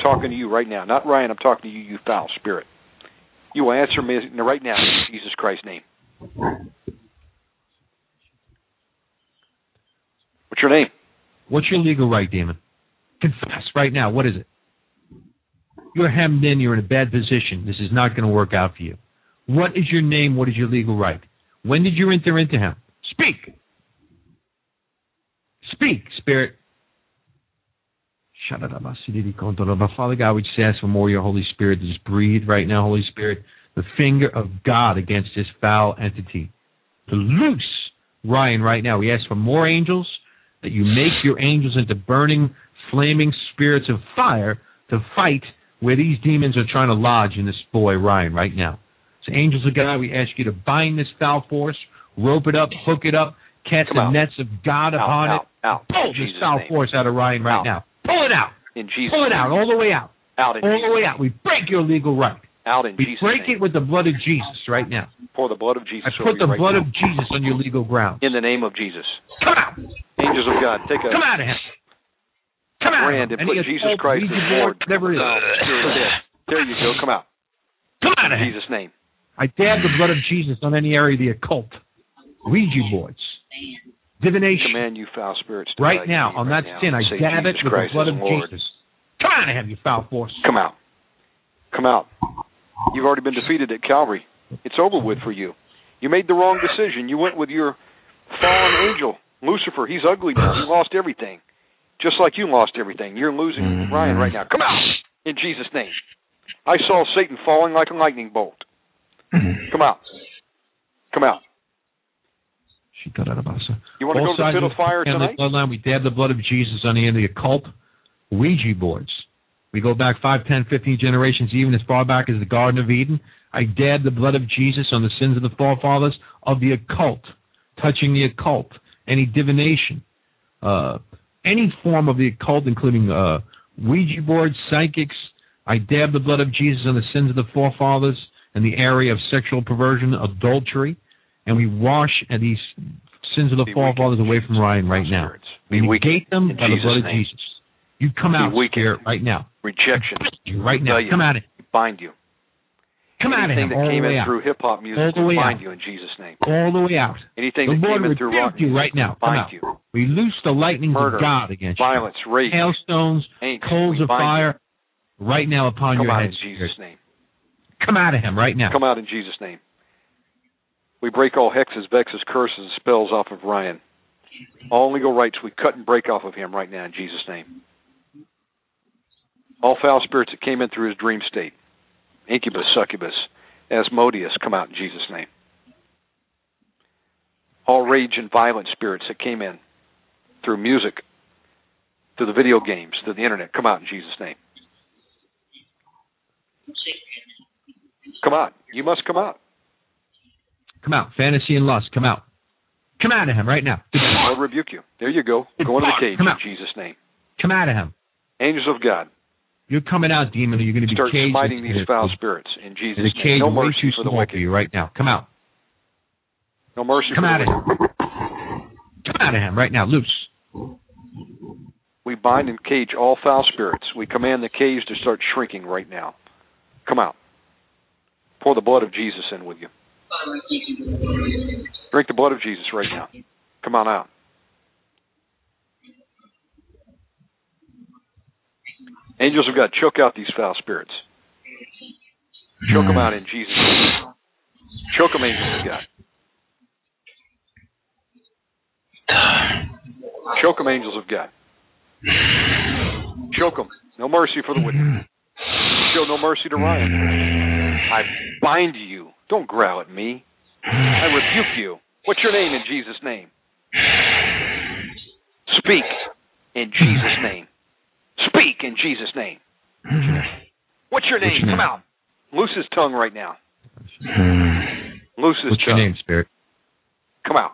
Talking to you right now. Not Ryan, I'm talking to you, you foul spirit. You will answer me right now in Jesus Christ's name. What's your name? What's your legal right, demon? Confess right now. What is it? You're hemmed in. You're in a bad position. This is not going to work out for you. What is your name? What is your legal right? When did you enter into him? Speak. Speak, Spirit. Father God, we just ask for more of your Holy Spirit to just breathe right now, Holy Spirit, the finger of God against this foul entity. To loose Ryan right now. We ask for more angels, that you make your angels into burning, flaming spirits of fire to fight where these demons are trying to lodge in this boy, Ryan, right now. So, angels of God, we ask you to bind this foul force, rope it up, hook it up, cast Come the out. nets of God Out, upon out, it. out. Pull this Jesus' name. force out of Ryan right now. Pull it out. In Jesus' Pull it out, all the way out. Out in All Jesus' the way out. We break your legal right. Out in We Jesus' break name. it with the blood of Jesus right now. Pour the blood of Jesus I put the right blood now. of Jesus on your legal ground. In the name of Jesus. Come out. Angels of God, take a Come out of him. Come out. brand of and put Jesus Christ as Lord. Is. Uh, of death. There you go. Come out. Come out of In him. Jesus' name. I dab the blood of Jesus on any area of the occult. Ouija boards. Divination. Command you foul spirits to Right now, on right that now. sin, I Say dab Jesus it with Christ the blood of Lord. Jesus. Come out of him, you foul force. Come out. Come out. You've already been defeated at Calvary. It's over with for you. You made the wrong decision. You went with your fallen angel, Lucifer. He's ugly now. He lost everything. Just like you lost everything. You're losing mm-hmm. Ryan right now. Come out in Jesus' name. I saw Satan falling like a lightning bolt. Mm-hmm. Come out. Come out. You want to Both go to the pit of fire tonight? bloodline, we dab the blood of Jesus on the end of the occult Ouija boards. We go back 5, 10, 15 generations, even as far back as the Garden of Eden. I dab the blood of Jesus on the sins of the forefathers of the occult, touching the occult, any divination, uh, any form of the occult, including uh, Ouija boards, psychics. I dab the blood of Jesus on the sins of the forefathers in the area of sexual perversion, adultery, and we wash uh, these sins of the forefathers away from Ryan right now. We negate them by the blood of name. Jesus. You come out. Spirit, right now. Rejection. Right now. Rebellion. Come at it. Bind you. Come out of Anything him. that All came in out. through hip hop music, All the we way bind out. you in Jesus' name. All the way out. Anything The that Lord came in through rock you right now. Come bind out. you. We loose the lightnings Murder, of God against Violence, rape, you. Hailstones, angst, coals of fire, right now upon. Come your out head. in Jesus' name. Come out of him right now. Come out in Jesus' name. We break all hexes, vexes, curses, and spells off of Ryan. All legal rights we cut and break off of him right now in Jesus' name. All foul spirits that came in through his dream state, incubus, succubus, Asmodeus, come out in Jesus' name. All rage and violent spirits that came in through music, through the video games, through the internet, come out in Jesus' name. Come out. You must come out. Come out. Fantasy and lust. Come out. Come out of him right now. Lord rebuke you. There you go. Go into the cage Come in out. Jesus' name. Come out of him. Angels of God, You're coming out, demon. or You're going to be start caged. smiting in- these foul spirits in Jesus' in a name. cage No way mercy too for the small wicked. for you right now. Come out. No mercy Come out of him. Come out of him right now. Loose. We bind and cage all foul spirits. We command the cage to start shrinking right now. Come out. Pour the blood of Jesus in with you. Drink the blood of Jesus right now. Come on out. Angels of God, choke out these foul spirits. Choke them out in Jesus' name. Choke them, angels of God. Choke them, angels of God. Choke them. No mercy for the wicked. Show no mercy to Ryan. I bind you. Don't growl at me. I rebuke you. What's your name in Jesus' name? Speak in Jesus' name. Speak in Jesus' name. What's your name? your Come name? out. Loose his tongue right now. Loose his What's your name, Spirit? Come out.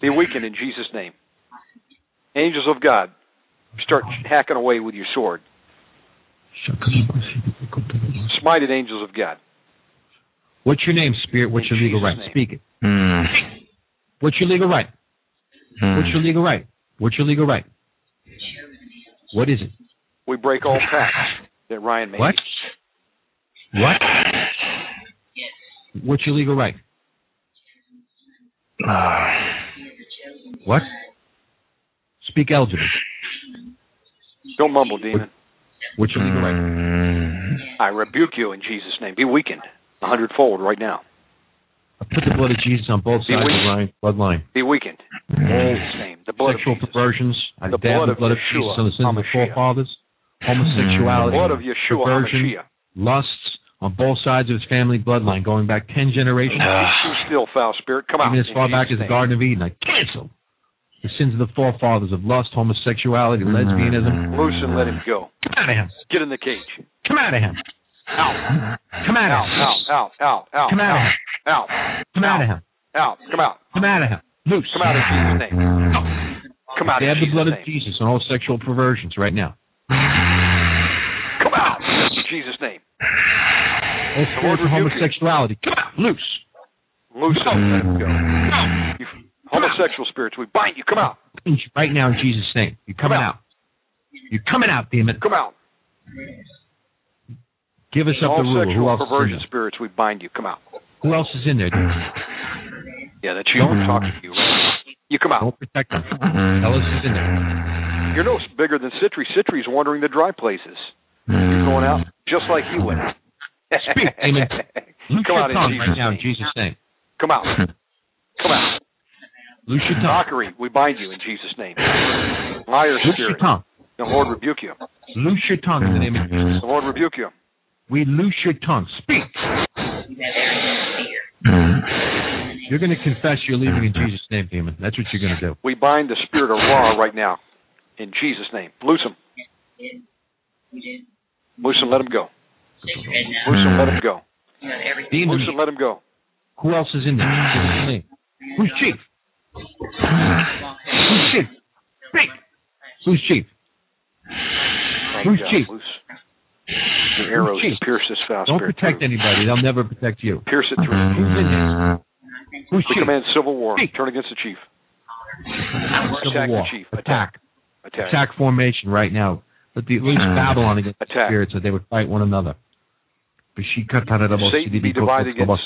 Be weakened in Jesus' name. Angels of God, start hacking away with your sword. Smite it, angels of God. What's your name, Spirit? What's your legal right? Speak it. Hmm. What's your legal right? Hmm. What's your legal right? What's your legal right? What is it? We break all pacts that Ryan made. What? What? What's your legal right? Uh, what? Speak eligible. Don't mumble, demon. Which illegal right? Hmm. I rebuke you in Jesus' name. Be weakened a hundredfold right now. I put the blood of Jesus on both sides of the line, bloodline. Be weakened. Mm. Jesus' name. The blood Sexual of Jesus. perversions. I The blood the of blood of Jesus on the sins of the forefathers. Homosexuality. Blood of Yeshua perversion, HaMashiach. lusts on both sides of his family bloodline, going back ten generations. Be still, foul spirit. Come out. Even as far back as the. Garden of Eden. I cancel the sins of the forefathers of lust, homosexuality, lesbianism. Loose and let him go. Come out of him. Get in the cage. Come out of him. Out. Come out of Out. him. Out. Out. Out. Out. Come out of him. Out. Come out of him. Out. Come out. Come out of him. Loose. Come out in Jesus' name. Come out Dab the blood of. Jesus on all sexual perversions right now. Come out in Jesus' name. All spirits of homosexuality. Come out. Loose. Loose go. You homosexual spirits, we bind you. Come out. Right now in Jesus' name. You're coming out. You're coming out, demon. Come out. Give us up All the rule. Who sexual else, perversion spirits, we bind you. Come out. Who else is in there? Yeah, that's you. I'm talking to you. Right. You come out. Don't protect them. Tell us who's in there. You're no bigger than Citri. Citri's wandering the dry places. You're going out just like he went. Speak, demon. Come your out in Jesus' right now in name. Jesus' name. Come out. Come out. Loose your tongue. Mockery, we bind you in Jesus' name. Liar Loose your spirit, tongue. the Lord rebuke you. Loose your tongue in the name of Jesus. The Lord rebuke you. We loose your tongue. Speak. Mm-hmm. You're going to confess you're leaving in mm-hmm. Jesus' name, demon. That's what you're going to do. We bind the spirit of Ra right now in Jesus' name. Loose him. Loose him, let him go. Loose him, let him go. Demon, Loose him, let him go. who else is in there? Give us a name. Who's chief? Who's chief? Speak. Who's chief? Who's chief? Loose your arrows chief? to pierce this foul Don't spirit. protect through. anybody. They'll never protect you. Pierce it through. Mm-hmm. Who's in there? Who's We chief? command civil war. Speak. Turn against the chief. Civil Attack war. the chief. Attack. Attack. Attack formation right now. Let the loose Babylon against the Attack. spirits so they would fight one another. Satan be divided against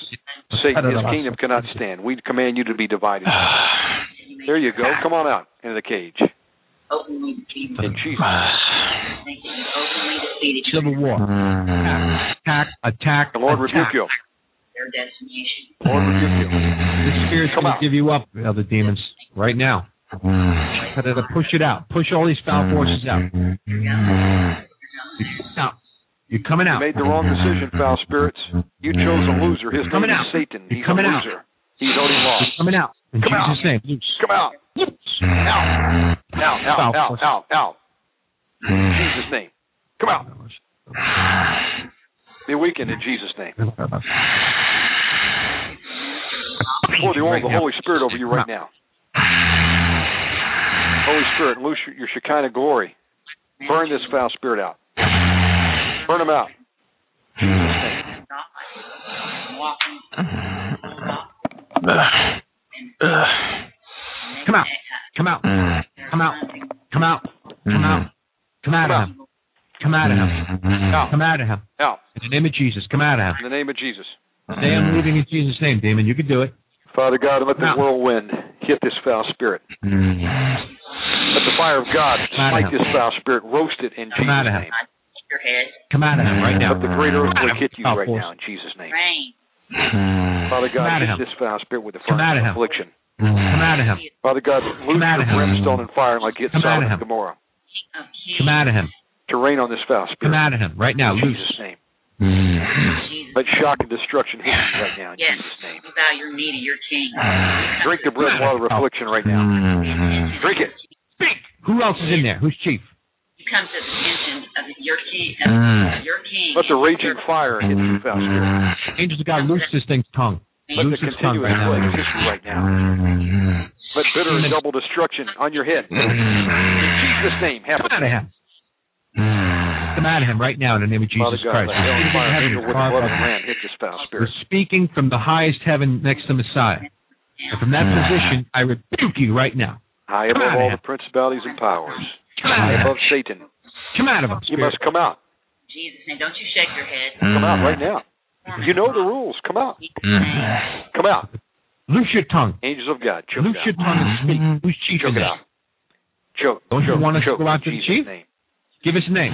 Satan. His kingdom cannot stand. We command you to be divided. There you go. Come on out into the cage. Openly defeated. In Jesus. Openly defeated. Civil war. Attack, attack, The Lord attack. rebuke you. Their destination. Lord rebuke you. The spirit's Come going to give you up, the other demons, right now. Cut it, push it out. Push all these foul forces out. Out. You're coming out. You made the wrong decision, foul spirits. You chose a loser. His Coming name out. is Satan. You're He's coming a out. loser. He's already You're coming out. In Come Jesus' out. name. Loose. Come out. Out. Out, out, Foul out, forces. out, out. In Jesus' name. Come out. Be weakened in Jesus' name. Pour the oil of the Holy Spirit over you right now. Holy Spirit, loose your, Shekinah glory. Burn this foul spirit out. Burn him out. Come out. Come out. Come out. Come out. Come out. Come out of him. Come out of him. Out. Come out of him. Out. In the name of Jesus, come out of him. In the name of Jesus. Say I'm leaving in Jesus' name, demon. You can do it. Father God, let the Out. whirlwind hit this foul spirit. Let the fire of God Come smite this foul spirit. Roast it in Come Jesus' out of him. name. Your head. Come out of him right now. Let the great earthquake hit you Foul right force. now in Jesus' name. Rain. Father God, hit this foul spirit with the Come out furnace of of affliction. Come out of him. Father God, loose Come your brimstone and fire like it Come out of Sodom and. Gomorrah Come out of him. To rain on this foul spirit. Come out of him right now. in Loose. Jesus' name. Mm. Jesus. Let shock and destruction hit you right now in Yes. Jesus' name. You bow your knee to your King. Drink the bread and water of affliction right now. Mm. Drink it. Speak. Who else is in there? Who's chief? You come to the attention of your King. Of mm. your King. Let the raging fire hit you, foul spirit. Angels of God, loose this thing's tongue. Let the Loose its tongue continuous right now. hit you right now. Let bitter and double destruction on your head. In Jesus' name, Come happen. out of him. Come out of him right now in the name of Father Jesus God, Christ. let hell and Speaking from hit you heaven, with the far blood of the above. Lamb hit this foul We're speaking from the highest heaven next to Messiah. And from that ah. position, I rebuke you right now. High Come above all him. the principalities and powers. Come out High of him. above Satan. Come out of him. You must come out. Jesus' name. Don't you shake your head. Come out ah. right now. You know the rules. Come out. Ah. Come out. Loose your tongue. Angels of God, choke Loose it your tongue and speak. Mm-hmm. Who's chief Choke it out. Choke. Don't you want us to choke go out in to the chief? name. Give us a name.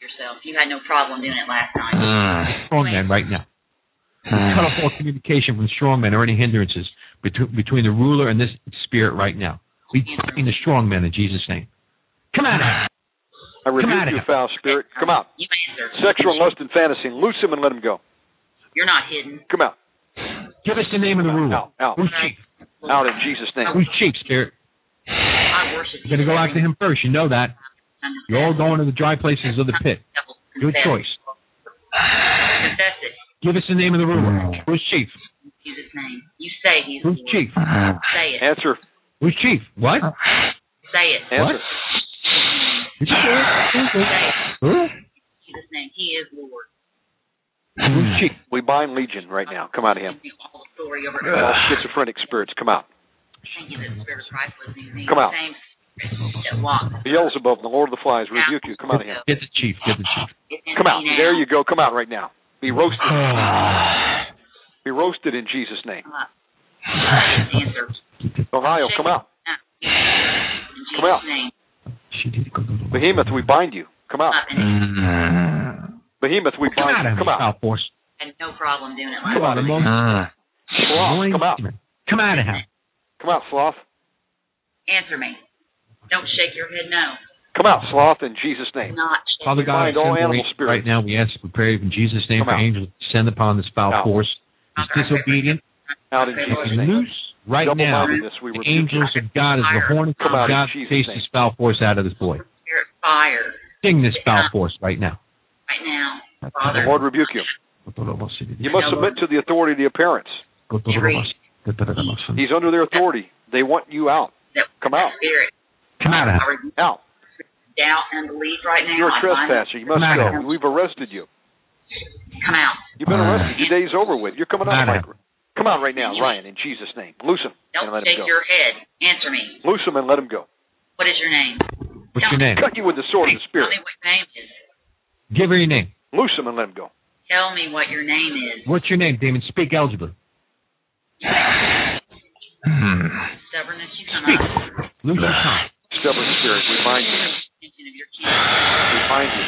yourself. You had no problem doing it last time. Mm. Strongman right now. Cut off all communication from strongmen or any hindrances between, between the ruler and this spirit right now. We bind the strongman in Jesus' name. Come out of here. I rebuke you, foul spirit. Come out. You answer. Sexual lust and fantasy. Loose him and let him go. You're not hidden. Come out. Give us the name of the ruler. Out. Out. Who's chief? Out in Jesus' name. Who's chief, spirit? I worship You're going to go after him first. You know that. You're all going to the dry places of the pit. Good choice. Confess it. Give us the name of the ruler. Who's chief? In Jesus' name. You say he's Who's Lord. chief? Say it. Answer. Who's chief? What? Say it. Answer. Who's chief? Say it. Who? In Jesus' name. He is Lord. Who's chief? We bind legion right now. Come out of him. Give me all authority over All schizophrenic spirits, come out. Thank you that the Spirit of Christ lives in me. Come out. Same spirit. Beelzebub, the Lord of the Flies, rebuke you. Come out of him. Get the chief. Get the chief. Come out. There you go. Come out right now. Be roasted. Be roasted in Jesus' name. Come up. Answer. Ohio, come out. In Come out. Behemoth, we bind you. Come out. Up and Behemoth, we Come bind out of you. him, Come out. foul force. had no problem doing it Come last out of night. him. Mm. Sloth, come out. Come out of him. Come out, sloth. Answer me. Don't shake your head no. Come out, sloth, in Jesus' name. Not shake Father your God, bind all animal angels right now we ask, we pray in Jesus' name Come for out. angels to descend upon this foul Out. force. He's disobedient. Out in Jesus' name. Loose right now. Double-mindedness, we The rebuke angels you. of God, as the hornets Come of out in God, Jesus' chase name. this foul force out of this boy. spirit fire Sting this foul force right now. right now. The Father, Lord rebuke you. You must submit to the authority of the parents. He's under their authority. They want you out. that Come out. spirit. Come out of I rebuke Out. doubt and belief right now. You're a trespasser. You must Come go. here. We've arrested you. Come out. You've been arrested. Your day's over with. You're coming Come out, out of Mike. Come out right now, Ryan, in Jesus' name. Loose him and Don't let him shake go. your head. Answer me. Loose him and let him go. What is your name? What's your name? Cut you with the sword of the Spirit. Tell Spirit. me what your name is. Give her your name. Loose him and let him go. Tell me what your name is. What's your name, Damon? Speak eligibly. Stubbornness, you come out. Lose your tongue. Stubborn spirit, we bind you. Attention of your king. We bind you.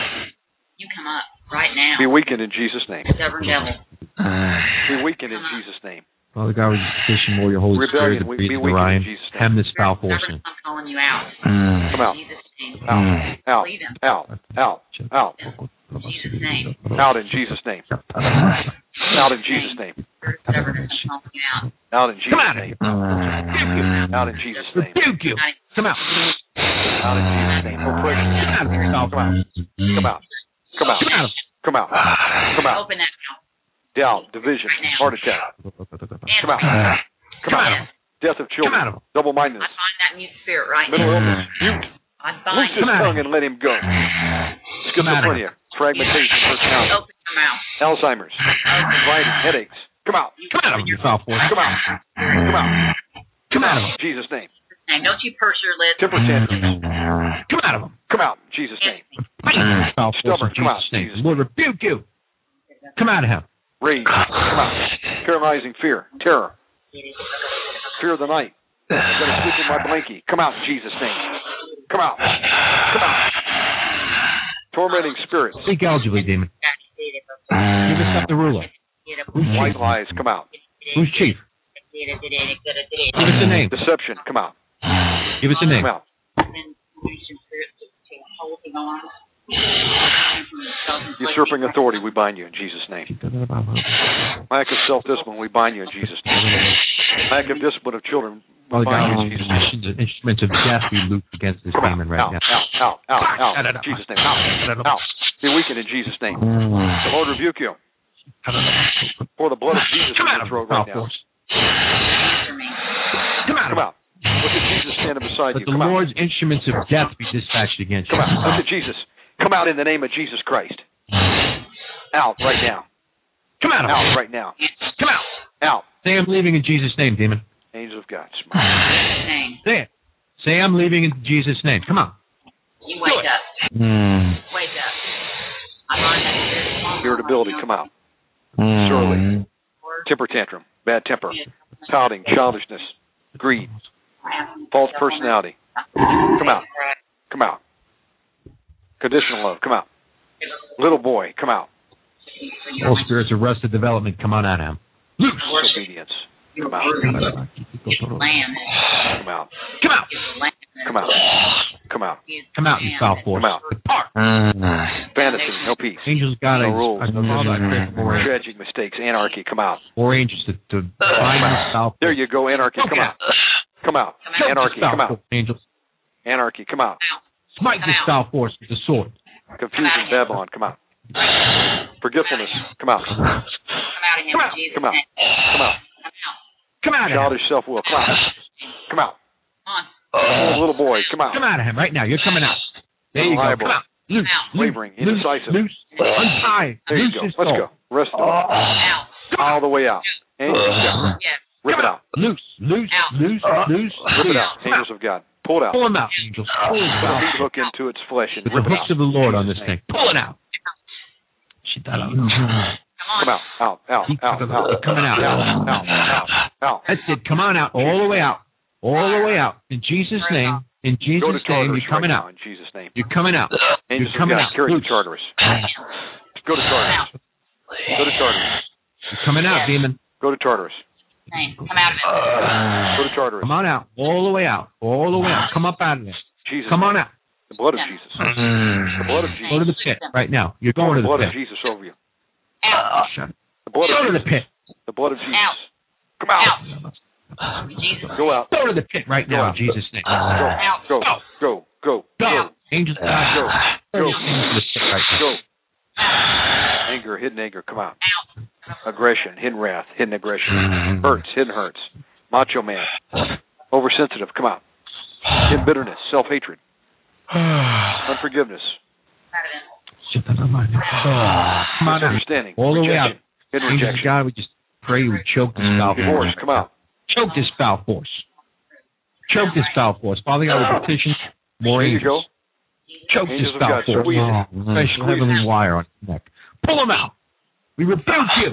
You come up right now. Be weakened in Jesus' name. Stubborn devil. Ah. Be weakened in Jesus' name. Father God, we petition more your Holy Rebellion, Spirit to we- breathe be into Ryan. in Hem this foul force Stubborn, in. I'm calling you out. Ah. Come out. In Jesus' Out. Ah. Out. Out. Out. Out. In Jesus' name. Out in Jesus' name. Out in Jesus' name. Spirit of stubbornness, I'm calling you out. Out in Jesus' Come out of name. here. Out in Jesus' name. Rebuke you. Come out. Out in Jesus' name. Oppression. Come out of here, foul Come out. Come out. Come out. Come out Come out. Come out. Open that mouth. Doubt, division, heart attack. Come out. Come Come out out. Death of Come out children. Double I mindedness. bind that mute spirit right Mental now. illness. Mute. I Loose bind his out tongue and let him go. Out Schizophrenia. Fragmentation. Personality. Open your mouth. Alzheimer's. Anxiety. Headaches. Come out. Come out of him, you foul force. Come out. Come out. Come out of him. In Jesus' name. Name. Don't you purse your lips. Temper tantrum. Mm-hmm. Come out of him. Come out. In Jesus' name. Fight this foul force Stubborn. Come out. Jesus' name. Jesus. Lord, rebuke you. Come out of him. Rage. Come out. Paralyzing fear. Terror. Fear of the night. I'm going to sleep in my blankie. Come out in Jesus' name. Come out. Come out. Tormenting spirits. Speak eligibly, demon. Give us up the ruler. Who's White chief? lies. Come out. Who's chief? Give us a name. Deception. Come out. Give us a name. Come out. Usurping authority, we bind you in Jesus' name. Lack of self discipline, we bind you in Jesus' name. Lack of discipline of children, we Father bind you in Jesus' name. the instruments of death we loose against this Come demon right out, now. out, out, out, out, in Jesus' name. Out, out. Be weakened in Jesus' name. The Lord rebuke you. Pour the blood of Jesus Come in out your of throat right now. Come out Come out. Look at Jesus standing beside Let you. the Come out. Lord's instruments of death be dispatched against you. Come out. Look at Jesus. Come out in the name of Jesus Christ. Out right now. Come out of Out him. right now. Come out. Out. Say I'm leaving in Jesus' name, demon. Angel of God. Say it. Say I'm leaving in Jesus' name. Come on. You wake up. Hmm. Wake up. I bind that. Irritability. Come out. Hmm. Surely. Temper tantrum. Bad temper. Pouting. Childishness. Greed. False personality. Come out. Come out. Conditional love, come out. Little boy, come out. All spirits of arrested development, come on out of him. Loose. Disobedience, come out. Land. Come out. Come out. Come out. Come out. Come out, you foul force. Come out. Depart. Fantasy, no peace. Angels of God, No rules, I no Father, I pray for more, Tragic mistakes, anarchy, come out. more angels to, to bind this foul There you go, anarchy, come out. Come out. Choke Anarchy, come out. Angels. Anarchy, come out. Smite this foul force with the sword. Confusion, Babylon, come out. Forgetfulness, come out. Come out Come out. Come out. name. Come out. Come out. Childish self will, come out. Come out. Come on. Little boy, come out. Come out of him right now. You're coming out. There you go. Come out. Loose. loose, Wavering, indecisive. Loose. Untie. There you go. Let's go. Rest of it. Out. All the way out. Angels of God. Yes. Rip it out. Loose. Loose. Out. Loose. Uh-huh. Loose. Rip it out. Angels of God. Pull it out. Pull him out, angels. Pull him out. meat hook into its flesh and With the rip it hooks out. of the Lord on this thing. Pull it out. Come Come on. out. Out. Out. Out. Out. Coming out. Out. Out. Out. Out. That's it. Come on out. All the way out. All the way out. In Jesus' name. In Jesus' name. You're coming right out. in Jesus' name. You're coming out. Angels You're coming out. Carry Go to Tartarus. Go to Tartarus. You're coming out, demon. Go to Tartarus. Name. Come out of it. Uh, Go to Tartarus. Come on out. All the way out. All the way out. Come up out of there. Jesus. Come on out. The blood of Jesus. Mm. The blood of Jesus. Go to the pit right now. You're going to The pit. the blood of pit. Jesus over you. Out. Shut it. The blood Go of to the Jesus. pit. The blood of Jesus. Out. Come out. Out. Jesus. Go out. Go to the pit right now in Jesus' name. Go. Out. Go. Go. Go. Go. Angels of God. Go. Go. Go. Into the pit right now. Go. Anger, hidden anger, come out. Aggression, hidden wrath, hidden aggression. Mm-hmm. Hurts, hidden hurts. Macho man. Oversensitive, come out. Hidden bitterness, self hatred. Unforgiveness. On out. Misunderstanding. All the way out. Hidden Angels rejection. God, we just pray we choke this foul mm-hmm. force. come out. Choke this foul force. Choke this foul force. Father God, we petition more There you go. angels. Choke Angels this foul force. Oh, it. Special heavenly wire on his neck. Pull him out. We rebuke you.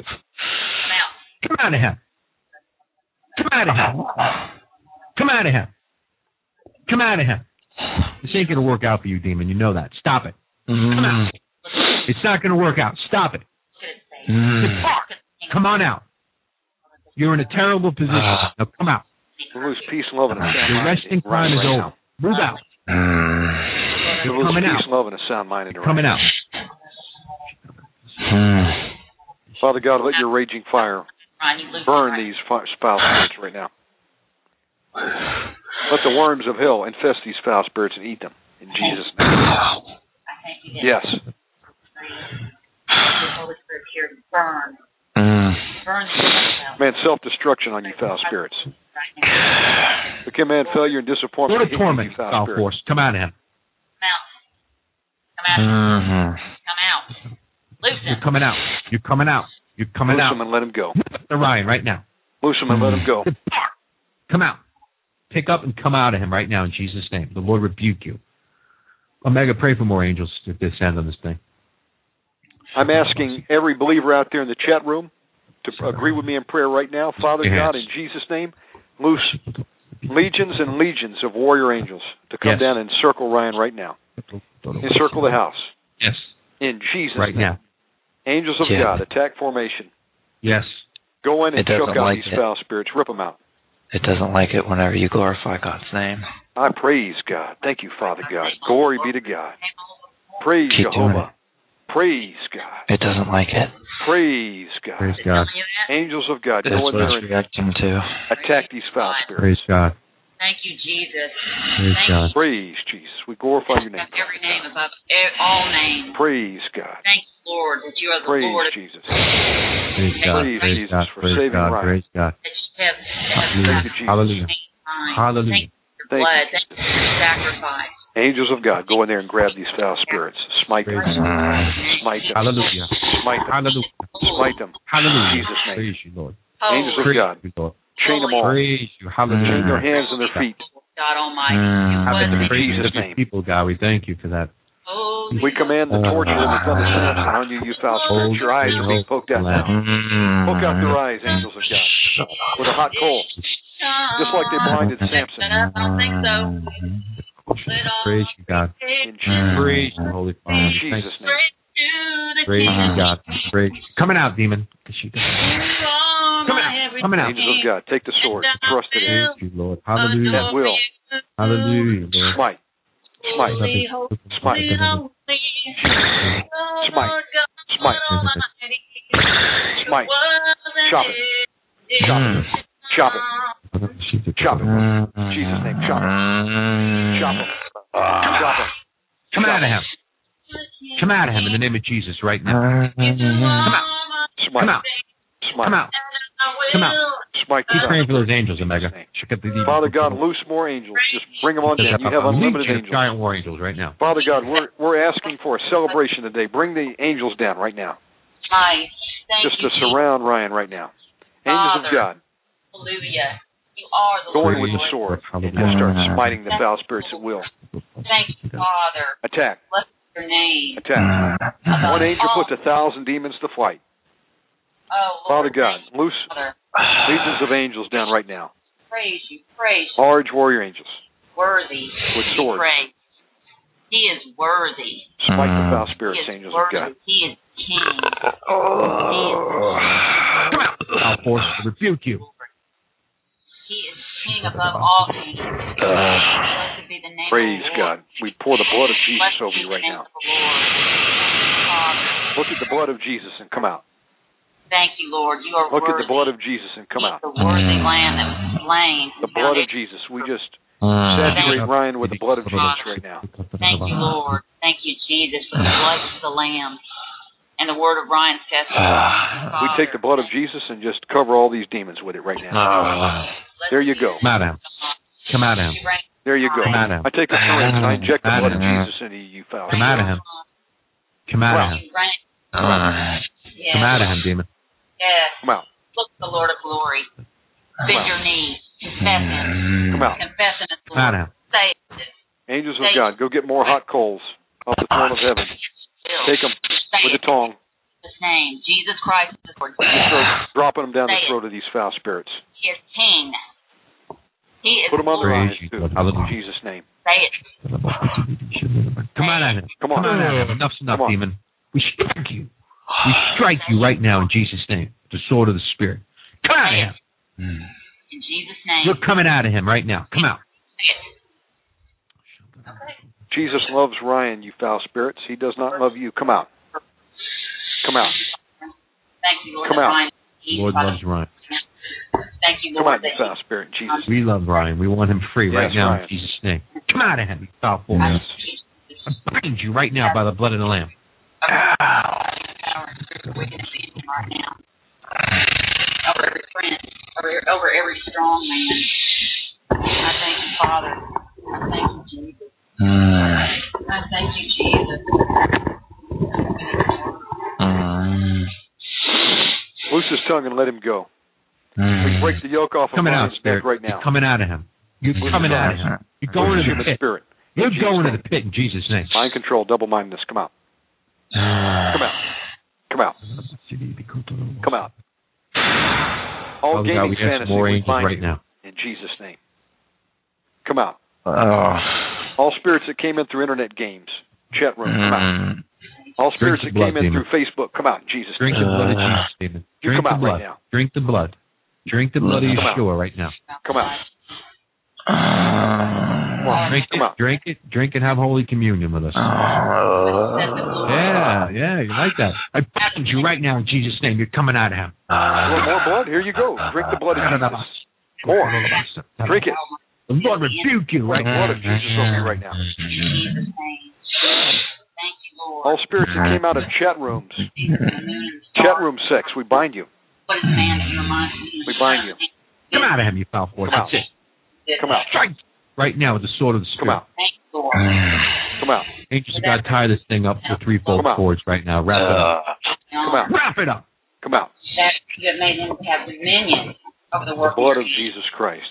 Come out. Come out of him. Come out of him. Come out of him. Come out of him. This ain't going to work out for you, demon. You know that. Stop it. Come mm-hmm. out. It's not going to work out. Stop it. Mm-hmm. Depart. Come on out. You're in a terrible position. Uh. Now come out. We lose peace, love, and a sound Your mind. resting Right time is right over. now. Move out. We You're lose coming peace, out. love, and a sound mind. You're coming out. Hmm. Father God, let your raging fire Ron, you lose burn these fi- foul spirits right now. Let the worms of hell infest these foul spirits and eat them. In Jesus' name. I thank you. Yes. The Holy Spirit here to burn. Hmm. Burn the out Man, self destruction on you foul spirits. right now. We command failure and disappointment to to hit torment, you foul foul spirits. force. Come out of him. Come out. Come out. Mm-hmm. Come out. Loose You're coming out. You're coming out. You're coming Loose out. him and let him go. The Ryan right now. Loose him and let him go. Come out. Pick up and come out of him right now in Jesus' name. The Lord rebuke you. Omega, pray for more angels to descend on this thing. I'm asking every believer out there in the chat room to agree with me in prayer right now. Father Yes. God, in Jesus' name, loose legions and legions of warrior angels to come Yes. down and circle Ryan right now. Encircle the house. Yes. In Jesus' Right name. now. Angels of. God, attack formation. Yes. Go in and choke out like these it. foul spirits. Rip them out. It doesn't like it whenever you glorify God's name. I praise God. Thank you, Father God. Glory be to God. Praise Keep Jehovah. Praise God. It doesn't like it. Praise God. Praise God. Angels of God, That's go in there and attack these foul spirits. Praise God. Thank you, Jesus. Praise Thank God. you. Praise Jesus. We glorify your name. Every name above all names. Praise God. Thank you, Lord, that you are the Praise Lord of Jesus. Praise God. Praise Praise Jesus God. for Praise saving God. Ryan. Praise God. that Hallelujah. Thank you, Jesus. Hallelujah. Hallelujah. Hallelujah. Thank you for Thank your blood. you. Thank you for your sacrifice. Angels of God, go in there and grab these foul spirits. Smite them. Smite them. Hallelujah. Smite them. Hallelujah. Smite them. Hallelujah. In Jesus' name. Praise you, Lord. Angels of God, Praise you, Lord. Chain them all. Praise you. Hallelujah. Chain their hands and their feet. God Almighty. Mm. You Have was it In the praises Jesus' of your name. people, God. We thank you for that. holy. We command the torture and the thunder Samson on you, you foul spirits. Your eyes are being poked out now. Poke out their eyes, angels of God, with a hot coal. Just like they blinded Samson. I don't think so. Praise you, God. Praise you, Holy Father. In Jesus' name. Praise you, God. Praise. Coming out, demon. Coming out. Coming out. Angels of oh God, take the sword. Thrust it in. Praise you, Lord. Hallelujah. At will. Hallelujah, Lord. Smite. Smite. Smite. Smite. Smite. Smite. Chop it. Chop it. Chop it. Chop it. Jesus' name. Chop it. Chop it. Chop it. Come out of him. Come out of him in the name of Jesus right now. Come out. Smite. Come out. Come out. Come out. Smite. Keep the praying for those angels, Omega. Check out the Father God, loose more angels. Just bring them on down. You have unlimited angels. Giant war angels right now. Father God, we're we're asking for a celebration today. Bring the angels down right now. Nice. Just to surround Ryan right now. Angels of God, Hallelujah. You are the going Lord. with the sword. Hallelujah. Just start smiting the foul spirits at will. Thank you, Father. Attack. Bless your name. Attack. Uh, One uh, angel puts oh. a thousand demons to flight. Oh, Father God, loose Father. legions of angels down right now. Praise you. Praise you. Large warrior angels. Worthy. With swords. praised. He is worthy. Smite the hmm. foul spirits, is angels of. God. He is king. Come out. Oh. I'll force to rebuke you. He is king above all kings. Uh. Blessed be the name Praise of. God. We pour the blood of Jesus Blessed over you right now. of the Lord. Father, Look at the blood of Jesus and come out. Thank you, Lord. You are Look at the blood of Jesus and come He out. the worthy Lamb that was slain. The blood of Jesus. We just saturate Ryan with the blood of Jesus right now. Thank you, Lord. Thank you, Jesus, for the blood of the Lamb and the word of Ryan's testimony. We take the blood of Jesus and just cover all these demons with it right now. Ah. There you go. Come out him. Come out of him. There you go. Come out of him. I take a syringe and I inject the blood of of. Jesus into you, foul. Come out of him. Come out of him. Come out of him, demon. Yes. Come out. Look at the Lord of glory. Bend your knees. Confess Him. Mm-hmm. Come out. Confess Him as Come out Lord. of him. Say it. Angels of God, go get more hot coals off the throne of heaven. Take them with a tong. His name. Jesus Christ is Lord. Start dropping them down the Say it. throat of these foul spirits. He is King. He is Put them on the Lord. rise, too. In Jesus' name. Say it. Come out of him. Come on. Come out of. Enough's enough, demon. We strike you. We strike you right now in Jesus' name. The sword of the Spirit. Come out of him. Hmm. In Jesus' name. You're coming out of him right now. Come out. Jesus loves Ryan, you foul spirits. He does not love you. Come out. Come out. Thank you, Lord. Come out. Ryan is healed Lord loves Ryan. Thank you, Lord. Come Lord. out, you foul spirit. Jesus' We love Ryan. We want him free right Yes, now Ryan. in Jesus' name. Come out of him, you foul force. I bind you right now by the blood of the Lamb. Mm. power and spirit of wickedness in him right now. Over every friend, over, over every strong man. I thank you, Father. I thank you, Jesus. I thank you, Jesus. Loose his tongue and let him go. We mm. break the yoke off of Coming out, Ryan's neck Spirit. right You're coming out of him. You're Loose coming out of him. You're going Loose to the pit. spirit. You're In Jesus' going to name. the pit in Jesus' name. Mind control, double mindedness. Come out. Come out. Come out. Come out. All Father gaming ask fantasy, we bind right now. in Jesus' name. Come out. Ah. All spirits that came in through internet games, chat room, come out. Mm. All spirits Drink that came in demon. through Facebook, come out in Jesus' Drink the blood of Jesus, demon. You Drink come the out blood. right now. Drink the blood. Drink the blood of Yeshua right now. Come out. Ah. Come on. Drink Come it, out. drink it, drink and have holy communion with us. Uh. Yeah, yeah, you like that. I bind you right now in Jesus' name. You're coming out of him. Want more blood? Here you go. Drink the blood of Jesus. More. Drink it. The Lord rebuke you The right blood now. of Jesus over you right now. In Jesus' name. Thank you, Lord. All spirits that came out of chat rooms, chat room sex, we bind you. What is man that you remind me? We bind you. Come out of him, you foul force. Come out. Come out. Strike right now with the sword of the Come Spirit. out. Thank you, Come out. Angels of God, tie this thing up with threefold Come out. cords right now. Wrap it up. Uh, come out. Wrap it up. Come out. That you have made him have dominion over the The work. blood of Jesus Christ.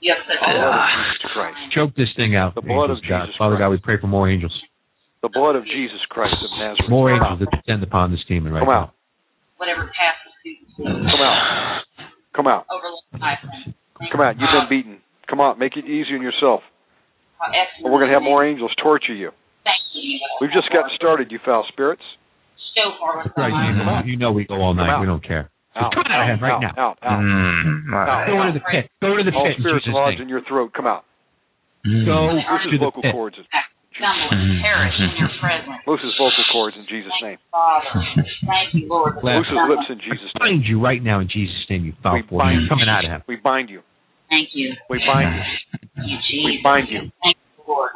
You have such The blood of Jesus Christ. Choke this thing out. The blood of God. Jesus Father God, we pray for more angels. The blood of Jesus Christ of Nazareth. More Come angels out. that descend upon this demon right Come now. out. whatever passes through Come out. Come out. Overlook life. Thank Come out. you, You've been beaten. Come on. Make it easy on yourself. Excellent. Or we're going to have more angels torture you. Thank you. We've just gotten started, you foul spirits. So far with Right, you, know, you know we go all night. We don't care. Out, Come out of him right out, now. out, out. Mm, Out. Go to the pit. Go to the All pit in spirits Jesus' lodged in your throat, come out. Go Loose to his the vocal pit. cords. stumble and perish in your presence. Loose his vocal cords in Jesus' name. Father, thank you, Lord. that Loose his lips in Jesus' name. Bind you right now in Jesus' name, you foul We force. bind You're coming out of him. We bind you. Thank you. We bind you. Jesus. We bind you. Thank you, Lord.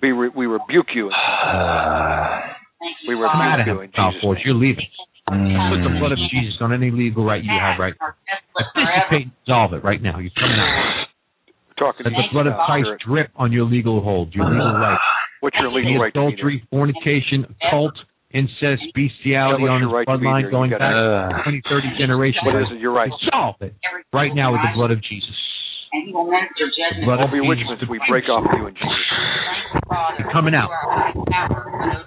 We, re- we rebuke you. Thank We rebuke Come you him, in foul Jesus' force. name. You're leaving. Put the blood of mm. Jesus on any legal right you have right. Participate and dissolve it right now. You're coming out. Talking Let the blood of Christ spirit. drip on your legal hold, your legal right. What's your Any legal right to adultery, fornication, cult, incest, bestiality on your right to bloodline there? going back gotta- 20, 30 generations. What is it? Your right. Dissolve it right now with the blood of Jesus. And he will minister judgment. Blood All of bewitchments Jesus. we break off of you in Jesus. Thank you, Father. Coming out.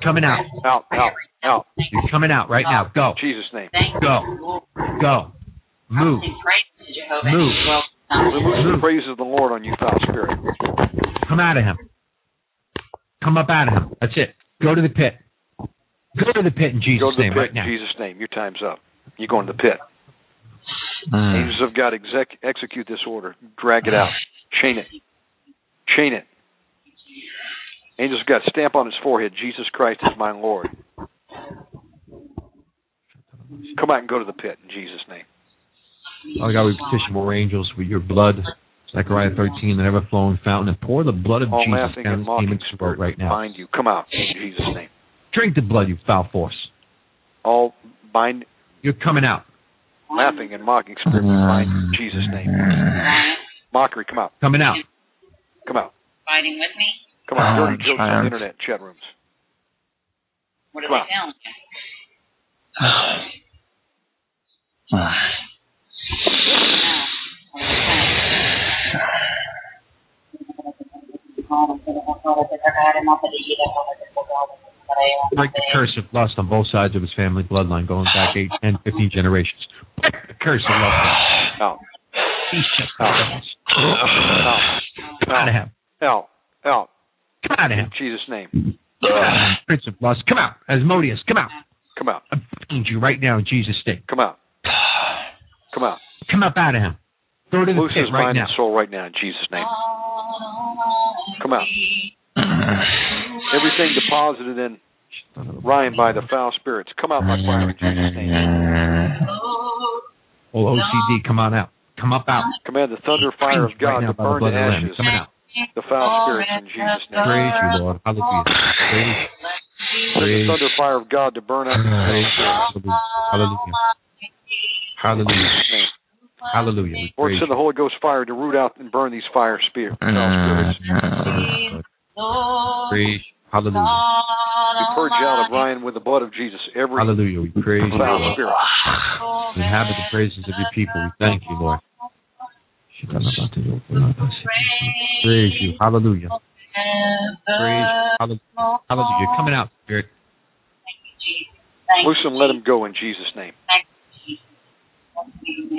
Coming out. Out, out, out. You're coming out right now. Go. In Jesus' name. Go. Go. Move. Praise. Move. Well We done. lose the praises of the Lord on you, foul spirit. Come out of him. Come up out of him. That's it. Go to the pit. Go to the pit in Jesus' Go to the name pit right in now. Jesus' name. Your time's up. You go in the pit. Mm. Angels of God, exec- execute this order. Drag it out. Chain it. Chain it. Angels of God, stamp on his forehead. Jesus Christ is my Lord. Come out and go to the pit in Jesus' name. Father God, we petition more angels with your blood. Zechariah 13, the ever flowing fountain, and pour the blood of All Jesus down and this demon's throat spirit right now. bind you. Come out in Jesus' name. Drink the blood, you foul force. All bind You're coming out. Laughing and mocking spirit bind you in Jesus' name. Mockery, come out. Coming out. Come out. Fighting with me? Come out. Oh, Dirty jokes on the internet chat rooms. What are Come they on. Break the curse of lust on both sides of his family bloodline, going back 8, 10, 15 generations. Break the curse of lust. Out. He's just Out. Out. Come out of him. Out. Out. Come out of him. In Jesus' name. Prince of lust. Come out. Asmodeus, come out. Come out. I bind you right now in Jesus' name. Come out. Come out. Come up out of him. Go to the Loose pit his right mind now. and soul right now in Jesus' name. Come out. Everything deposited in Ryan by the foul spirits, come out by fire in Jesus' name. Oh, OCD, come on out. Come up out. Command the thunder fire of God right to the burn of the ashes Coming out. the foul spirits in Jesus' name. Praise you, Lord. Hallelujah. Praise, Send the thunder fire of God to burn out the Hallelujah. Hallelujah. In Jesus' name. Hallelujah. We Lord, send the Holy Ghost fire to root out and burn these fire spirits. Praise. Hallelujah. We oh, purge out of Ryan with the blood of Jesus every Hallelujah. We praise you, Lord. spirit. We inhabit the praises of your people. We thank you, Lord. Praise you. Hallelujah. Praise. you. Hallelujah. Hallelujah. Coming out, Spirit. Loose and let him go in Jesus' name.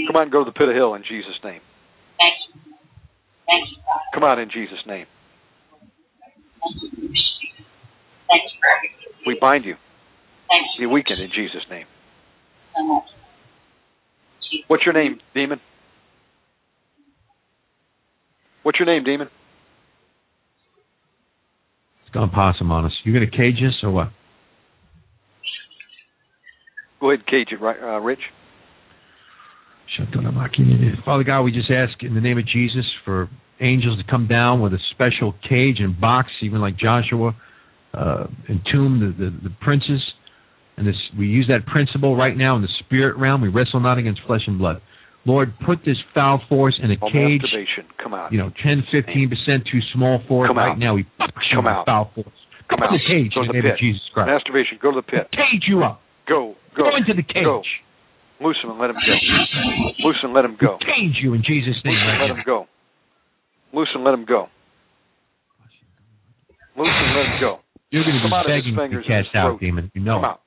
Come on go to the pit of hell in Jesus' name. Thank you. Thank you, God. Come out in Jesus' name. Thank you. You for everything. We bind you. Thank you Be weakened in Jesus' name. so much. What's your name, demon? What's your name, demon? It's gone possum on us. You gonna cage us or what? Go ahead and cage it, right, uh, Rich. Father God, we just ask in the name of Jesus for angels to come down with a special cage and box, even like Joshua, uh, entomb the, the, the princes. And this, we use that principle right now in the spirit realm. We wrestle not against flesh and blood. Lord, put this foul force in a All cage. masturbation, come out. You know, 10, 15 percent too small for it. Come right out. now, we Come out. foul force. Come out. in the cage Go in to the pit. of Jesus Christ. Masturbation, go to the pit. Cage you up. Go, go. Go into the cage. Go. Loose him and let him go. Loose and let him go. Cage you in Jesus' name Loose right let now. him go. Loose and let him go. Loose and let him go. You're going to Come be out begging to fingers be and his cast out, demon. You know Come out.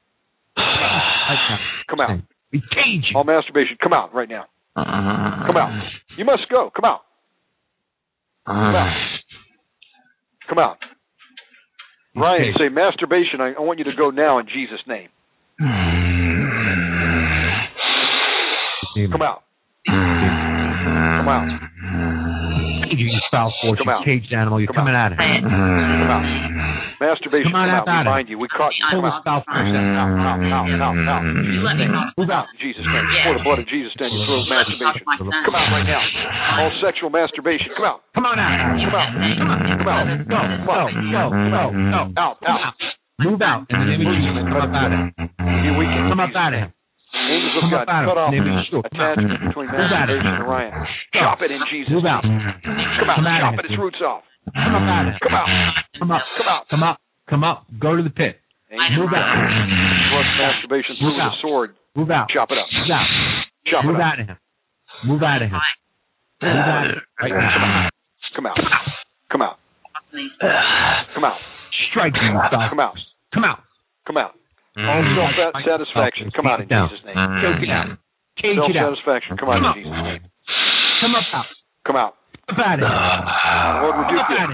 Come out. We cage you. All masturbation, come out right now. Come out. You must go. Come out. Come out. Come out. Ryan, say masturbation. I, I want you to go now in Jesus' name. Come out. Come out. You, you foul force, Come you out. caged animal. You're Come coming out of here. Come out. Masturbation. Come on out. out, We out of bind you. We caught you. Pull Come this out. foul force out. Out, out, out, out, out. You let me. Move out. In Jesus' name. Pour the blood of Jesus down your throat. Let me talk Masturbation. to my son. Come out right now. All sexual masturbation. Come out. Come on out. Come out. Come on. Come out. Go, go, go, go, go. Out, out. Move out. In the name of Jesus, come up out of him. Come up out of him. Of Come God, out cut off him. In the name of Yeshua. Come out. attachment between out masturbation him. and Ryan. Chop it in Jesus' Move out. Come out. Come out Chop him. it its roots off. Come out him. Come out. Come up. Come out. Come up. Come up. Go to the pit. Move out. Thrust masturbation through out. a sword. Move out. Chop it up. Move out. Chop Move it up. out of him. Move out of him. Move out of him. Right now. Come out. Come out. Come out. Strike you, you foul Come out. Come out. Come out. All mm-hmm. self satisfaction. Come out in. Jesus' name. Choke it out. Mm-hmm. Cage self satisfaction. Come out Come in. Jesus' name. Come up out. Come out. Come up out. Lord, Come rebuke you. out.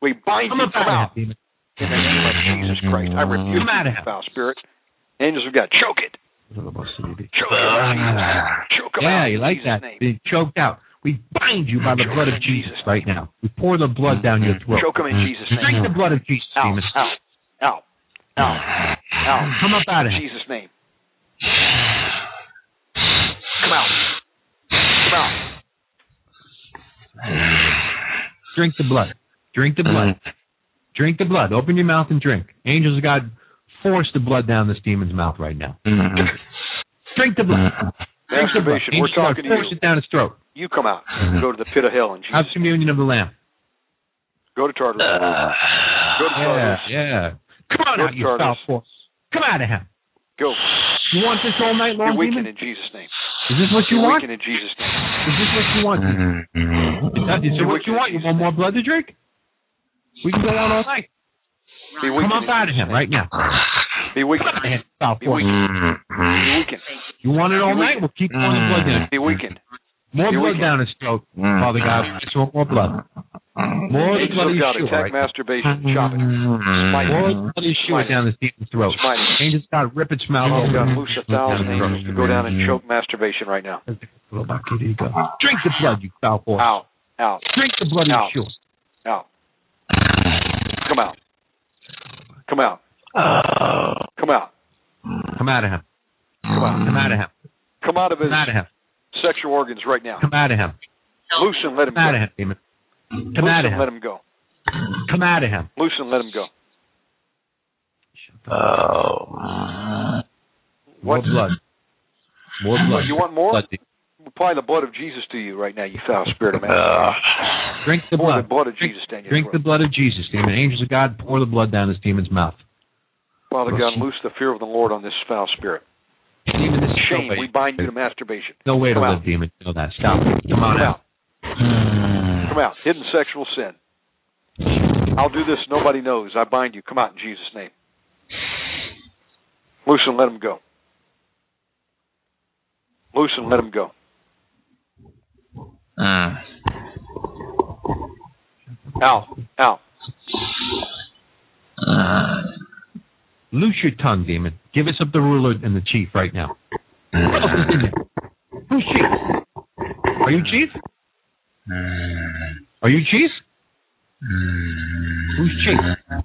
We bind you. Come out out. of here, demon. In the name of Jesus Christ. I rebuke you, foul spirit. Angels of God, choke it. Choke it. Choke Yeah, out you like Jesus' that. name. Being choked out. We bind you by the blood of Jesus right now. We pour the blood down your mm-hmm. throat. Choke 'em in Jesus' name. Drink the blood of Jesus, Out, out, out, out, out. Come up out of In here. Jesus' name. Come out. Come out. Drink the blood. Drink the blood. Mm. Drink the blood. Open your mouth and drink. Angels of God, force the blood down this demon's mouth right now. Mm-hmm. Drink the blood. Mm-hmm. Drink the blood. Masturbation. We're Angels of God, talking to force you. it down his throat. You come out. Mm-hmm. Go to the pit of hell in Have Jesus. communion of the Lamb. Go to Tartarus. Go to Yeah, Tartarus. yeah. Come on Go out, to you foul force. Come out of him. Go. You want this all night Be long, weakened demon? in Jesus' name. Is this what Be you want? weakened in Jesus' name. Is this what you want? Mm-hmm. Is, that, is it what you want? You want more blood to drink? We can go down all night. Be Come weakened. up out of him right now. Be weakened. out of him, foul Be weakened. Be weakened. You want it all Be night? We'll keep pouring the blood down. Be weakened. More Be blood down his throat, mm. Father God. I just want more blood. Mm. More of the Angels blood of of God, Yeshua attack right masturbation. Chop it. Smite More of it. the blood of Yeshua down this demon's throat. Smite it. Angels God, rip its mouth open. God, loose a thousand angels to go down and choke masturbation right now. Drink the blood, you foul force. Out. Out. Drink the blood of Out. Yeshua. Out. Come out. Come out. Come out. Come out of him. Come out. Come out of him. Come out of his Come out of him. Sexual organs right now. Come out of him. Loose and let him Come out of him, demon. Loose Come out of him. let him. go. Come out of him. Loose and let him go. Oh, more blood. More blood. You want more? Blood. Apply the blood of Jesus to you right now, you foul spirit of man. Uh, drink the Pour the blood. blood of Jesus down your Drink the blood of Jesus, demon. Angels of God, pour the blood down this demon's mouth. Father God, loose the fear of the Lord on this foul spirit. Demon, this is Shame, no we bind you to masturbation. No way to Come live, demon. Know that. Stop. Come on Come out. out. Come out. Hidden sexual sin. I'll do this. Nobody knows. I bind you. Come out in Jesus' name. Loose and let him go. Loose and let him go. Mm. Out. Out. Mm. Loose your tongue, demon. Give us up the ruler and the chief right now. What else is in there? Who's chief? Are you chief? Mm. Are you chief? Who's mm. chief?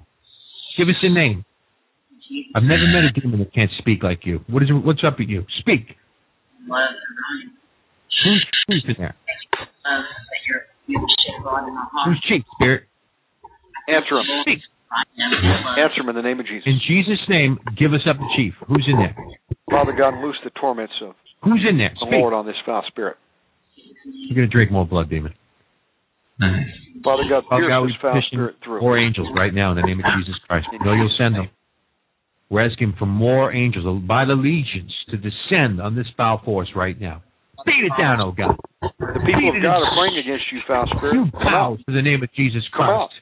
Give us a name. I've never met a demon that can't speak like you. What is what's up with you? Speak. Who's chief in there? love that you're you shit God in our Who's chief, spirit? Answer him. Speak. Answer him in the name of Jesus. In Jesus' name, give us up the chief. Who's in there? Father God, loose the torments of Who's in there? the Speak. Lord on this foul spirit. You're gonna drink more blood, demon. Father God, Father pierce God, we this foul petition spirit through. more angels right now in the name of Jesus Christ. We know you'll send them. We're asking for more angels by the legions to descend on this foul force right now. Beat it down, oh God. The people of God are praying against you, foul spirit. You bow to the name of Jesus Christ.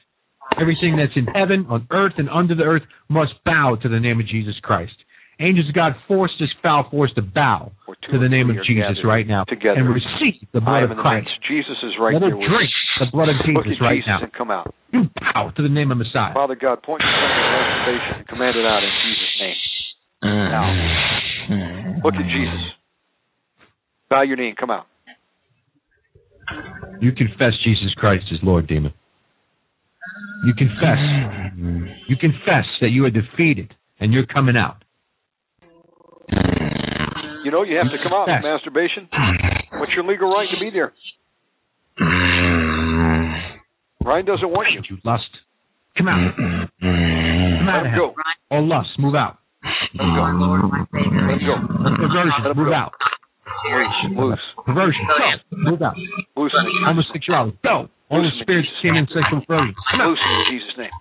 Everything that's in heaven, on earth, and under the earth must bow to the name of Jesus Christ. Angels of God, force this foul force to bow to the name of Jesus right now together. and receive the blood of Christ. Jesus is right Let there drink the blood of Jesus right Jesus now. and come out. You bow to the name of Messiah. Father God, point your masturbation and command it out in Jesus' name. Now, look at Jesus. Bow your knee and come out. You confess Jesus Christ as Lord, demon. You confess. You confess that you are defeated and you're coming out. You know you have to come out Yes. masturbation. What's your legal right to be there? Ryan doesn't want you. You lust. Come out. Come out Let of go. him. All lust, move out. Let him go. Let him go. Perversion, move out. Loose. Perversion, go. Move out. Loose Homosexuality, go. All the spirits, Jesus' sin, and sexual perversion. Come out. Loose in Jesus' name.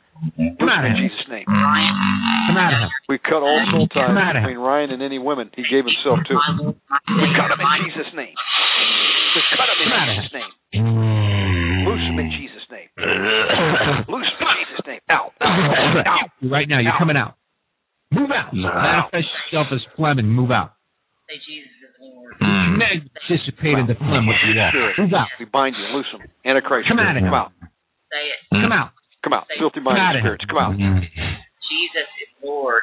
Come out of in him. Jesus' name. Come out of him. We cut all soul ties out of him. between Ryan and any women he gave himself to. We cut him in Jesus' name. We cut him in Come out of Jesus' name. Loose him in Jesus' name. Loose him in Jesus' name. Out. Out. Out. Right now, you're coming out. Move out. Manifest yourself as phlegm and move out. Say Jesus is Lord. Meg dissipate into phlegm with you walk. Spirit. Move out. We bind you. Loose him. Antichrist. Come out of him. Come out. Say it. Come out. Come out. Filthy Come out minded him. spirits. Come out. Jesus is Lord.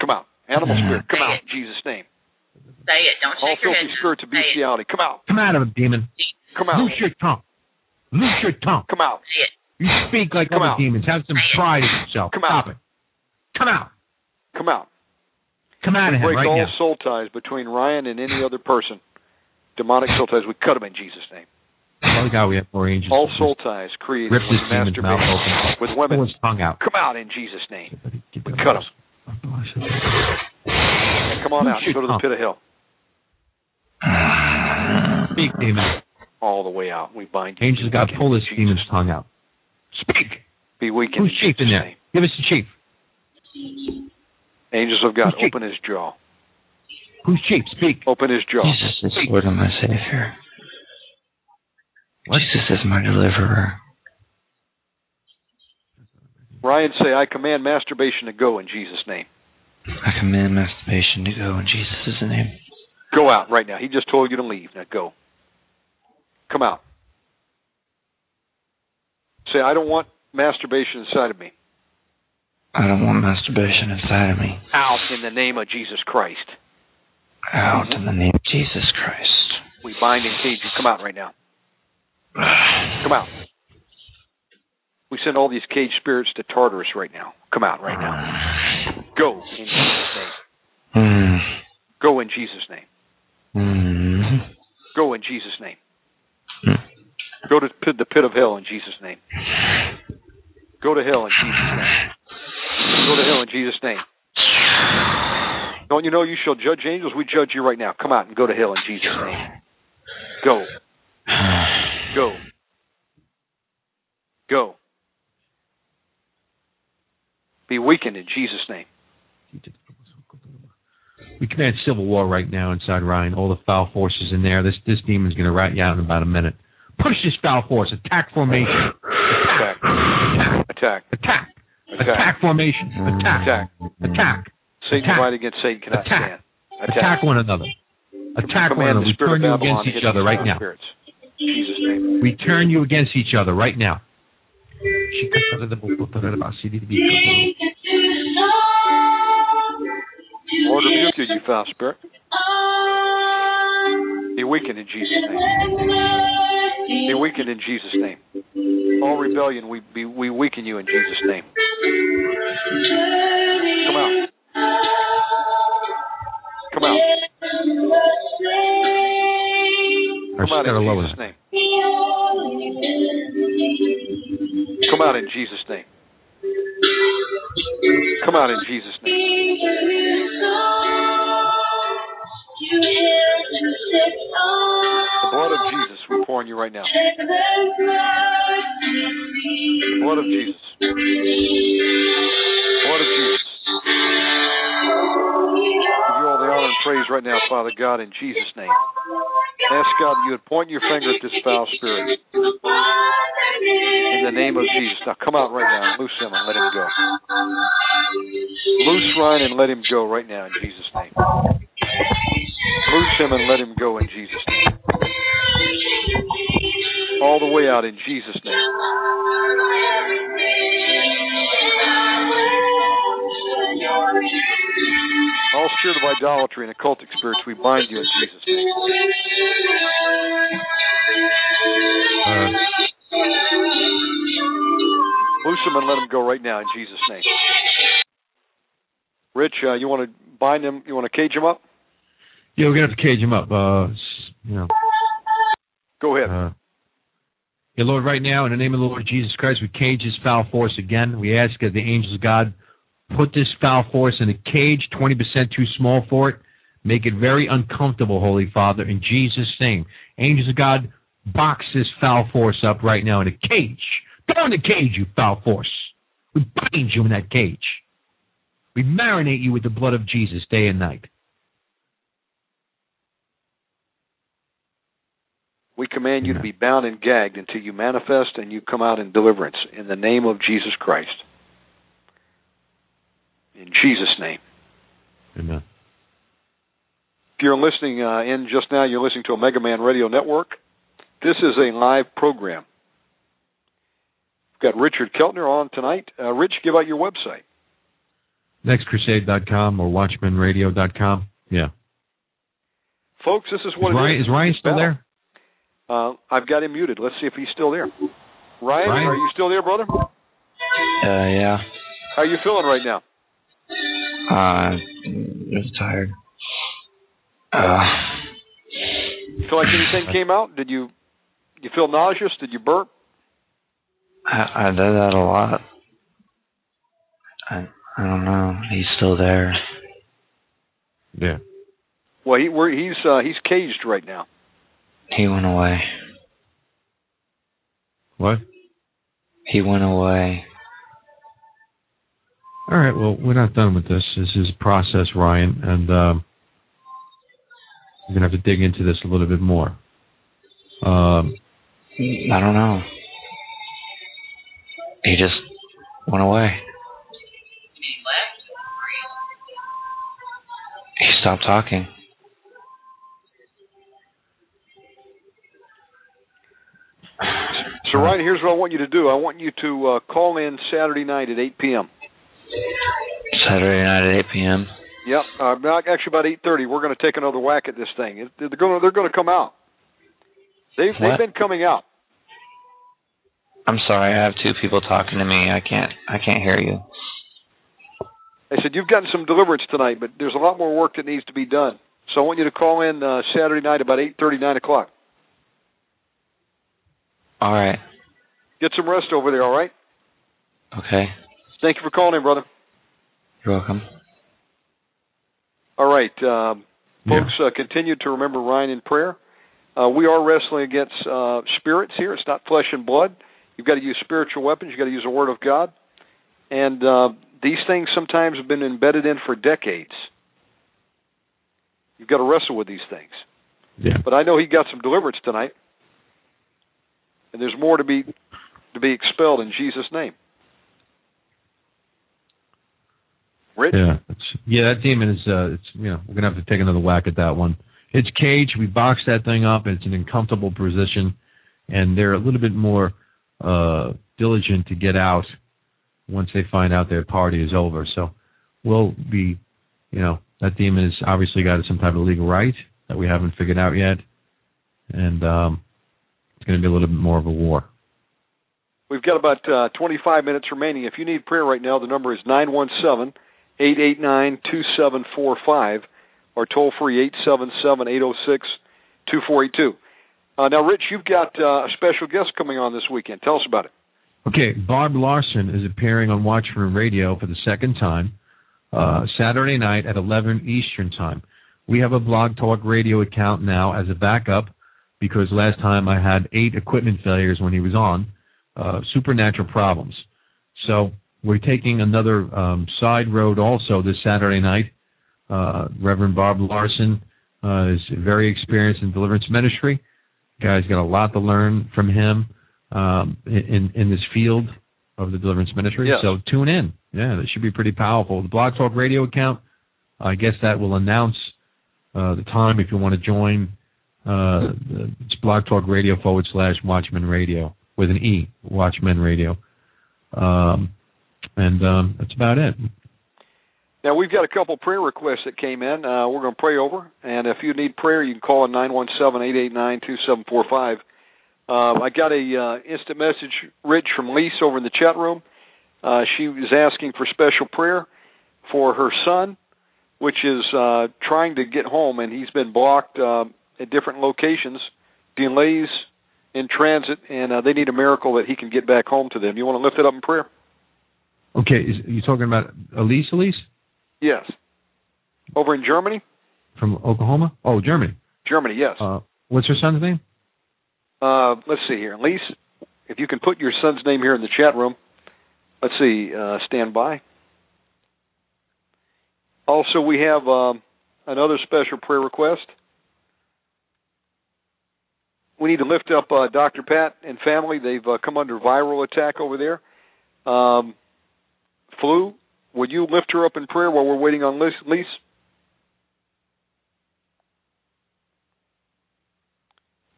Come out. Animal spirit. Come out. In Jesus' name. Say it. Don't All shake your head. All filthy spirits of it. bestiality. Come out. Come out of him, demon. Come out. Loose your tongue. Loose your tongue. Come out. Say it. You speak like Come other out. demons. Have some pride in yourself. Come out. Stop it. Come out. Come out. Come out of him break right all now. soul ties between Ryan and any other person. Demonic soul ties, we cut them in Jesus' name. Father God, we have four angels. All soul ties created Rip this with demon's mouth open. with Pull his tongue out. come out in Jesus' name. We cut them. And come on out go to the pit of hell. Speak, demon. All the way out. We bind you. Angels God, pull this demon's tongue out. Speak. Be weak in Who's chief in there? name. Give us the chief. Angels of God, open his jaw. Who's cheap? Speak. Open his jaw. Jesus is Lord and my Savior. Jesus is my deliverer. Ryan, say, I command masturbation to go in Jesus' name. I command masturbation to go in Jesus' name. Go out right now. He just told you to leave. Now go. Come out. Say, I don't want masturbation inside of me. I don't want masturbation inside of me. Out in the name of Jesus Christ. Out in the name of Jesus Christ. We bind and cage you. Come out right now. Come out. We send all these caged spirits to Tartarus right now. Come out right now. Go in Jesus' name. Mm. Go in Jesus' name. Mm. Go in Jesus' name. Go to the pit of hell in Jesus' name. Go to hell in Jesus' name. Go to hell in Jesus' name. Don't you know you shall judge angels? We judge you right now. Come out and go to hell in Jesus' name. Go. Go. Go. Be weakened in Jesus' name. We command civil war right now inside Ryan. All the foul forces in there. This this demon's going to rat you out in about a minute. Push this foul force. Attack formation. Attack. Attack. Attack. Attack. Attack. Attack formation. Attack. Attack. Attack. Satan Attack. fight against Satan cannot Attack. stand. Attack one another. Attack one another. We turn you against each other right now. Jesus' name. We turn you against each other right now. Lord rebuke you, you foul spirit. Be weakened in Jesus' name. Be weakened in Jesus' name. All rebellion, we be we weaken you in Jesus' name. Come out. Come out. Come out in. Jesus' name. Come out in Jesus' name. Come out in Jesus' name. The blood of Jesus, we pour on you right now. The blood of Jesus. Blood of Jesus. Give you all the honor and praise right now, Father God, in Jesus' name. Ask God that you would point your finger at this foul spirit. In the name of Jesus. Now come out right now and loose him and let him go. Loose Ryan and let him go right now in Jesus' name. Loose him and let him go in Jesus' name. All the way out in Jesus' name. All spirit of idolatry and occultic spirits, we bind you in Jesus' name. Uh, Loose him and let him go right now in Jesus' name. Rich, uh, you want to bind him? You want to cage him up? Yeah, we're gonna have to cage him up. Uh, you know. Go ahead. Uh, yeah, Lord, right now, in the name of the Lord Jesus Christ, we cage this foul force again. We ask that the angels of God put this foul force in a cage, 20% too small for it. Make it very uncomfortable, Holy Father, in Jesus' name. Angels of God, box this foul force up right now in a cage. Go in the cage, you foul force. We bind you in that cage. We marinate you with the blood of Jesus day and night. We command you to be bound and gagged until you manifest and you come out in deliverance in the name of Jesus Christ. In Jesus' name. Amen. If you're listening uh, in just now, you're listening to Omega Man Radio Network. This is a live program. We've got Richard Keltner on tonight. Uh, Rich, give out your website. nextcrusade.com or watchmanradio.com. Yeah. Folks, this is what Is it Ryan, is. is Ryan still there? Uh, I've got him muted. Let's see if he's still there. Ryan, Ryan? are you still there, brother? Uh, yeah. How are you feeling right now? Uh, just tired. Uh, Feel like anything came out? Did you you feel nauseous? Did you burp? I, I did that a lot. I, I don't know. He's still there. Yeah. Well, he we're, he's uh, he's caged right now. He went away. What? He went away. All right. Well, we're not done with this. This is a process, Ryan, and um, we're gonna have to dig into this a little bit more. Um, I don't know. He just went away. He left. He stopped talking. So, Ryan, here's what I want you to do. I want you to uh, call in Saturday night at 8 p.m. Saturday night at 8 p.m. Yep, uh, not- actually about 8:30. We're going to take another whack at this thing. They're going to they're going to come out. They've they've been coming out. I'm sorry. I have two people talking to me. I can't. I can't hear you. I said you've gotten some deliverance tonight, but there's a lot more work that needs to be done. So I want you to call in uh, Saturday night about 8:30, 9 o'clock. All right. Get some rest over there. All right. Okay. Thank you for calling in, brother. You're welcome. All right, um, folks, uh, continue to remember Ryan in prayer. Uh, we are wrestling against uh, spirits here. It's not flesh and blood. You've got to use spiritual weapons. You've got to use the Word of God. And uh, these things sometimes have been embedded in for decades. You've got to wrestle with these things. Yeah. But I know he got some deliverance tonight, and there's more to be to be expelled in Jesus' name. Rich, Yeah, yeah, that demon is. Uh, it's you know we're gonna have to take another whack at that one. It's caged. We box that thing up. It's an uncomfortable position, and they're a little bit more uh, diligent to get out once they find out their party is over. So we'll be, you know, that demon has obviously got some type of legal right that we haven't figured out yet, and um, it's going to be a little bit more of a war. We've got about uh, 25 minutes remaining. If you need prayer right now, the number is 917 889 2745 or toll free 877 806 2482. Uh, Now, Rich, you've got uh, a special guest coming on this weekend. Tell us about it. Okay, Bob Larson is appearing on Watchman Radio for the second time, uh, Saturday night at 11 Eastern Time. We have a Blog Talk Radio account now as a backup because last time I had eight equipment failures when he was on, uh, supernatural problems. So we're taking another um, side road also this Saturday night. Uh, Reverend Bob Larson uh, is very experienced in deliverance ministry. Guys got a lot to learn from him um, in in this field of the Deliverance Ministry. So tune in. Yeah, that should be pretty powerful. The Blog Talk Radio account, I guess that will announce uh, the time if you want to join. Uh, it's Blog Talk Radio forward slash Watchmen Radio with an E, Watchmen Radio. Um, and um, that's about it. Now we've got a couple prayer requests that came in. Uh, we're going to pray over, and if you need prayer, you can call in nine one seven eight eight nine two seven four five. Um, I got a uh, instant message, Rich from Lise over in the chat room. Uh, she was asking for special prayer for her son, which is uh, trying to get home, and he's been blocked uh, at different locations, delays in transit, and uh, they need a miracle that he can get back home to them. You want to lift it up in prayer? Okay, is, you talking about Elise? Elise Yes. Over in Germany? from Oklahoma? Oh, Germany. Germany, yes. Uh, what's her son's name? Uh, let's see here. Elise. if you can put your son's name here in the chat room. Let's see. Uh, stand by. Also, we have um, another special prayer request. We need to lift up uh, Dr. Pat and family. They've uh, come under viral attack over there. Um, flu. Would you lift her up in prayer while we're waiting on Lise? Lise?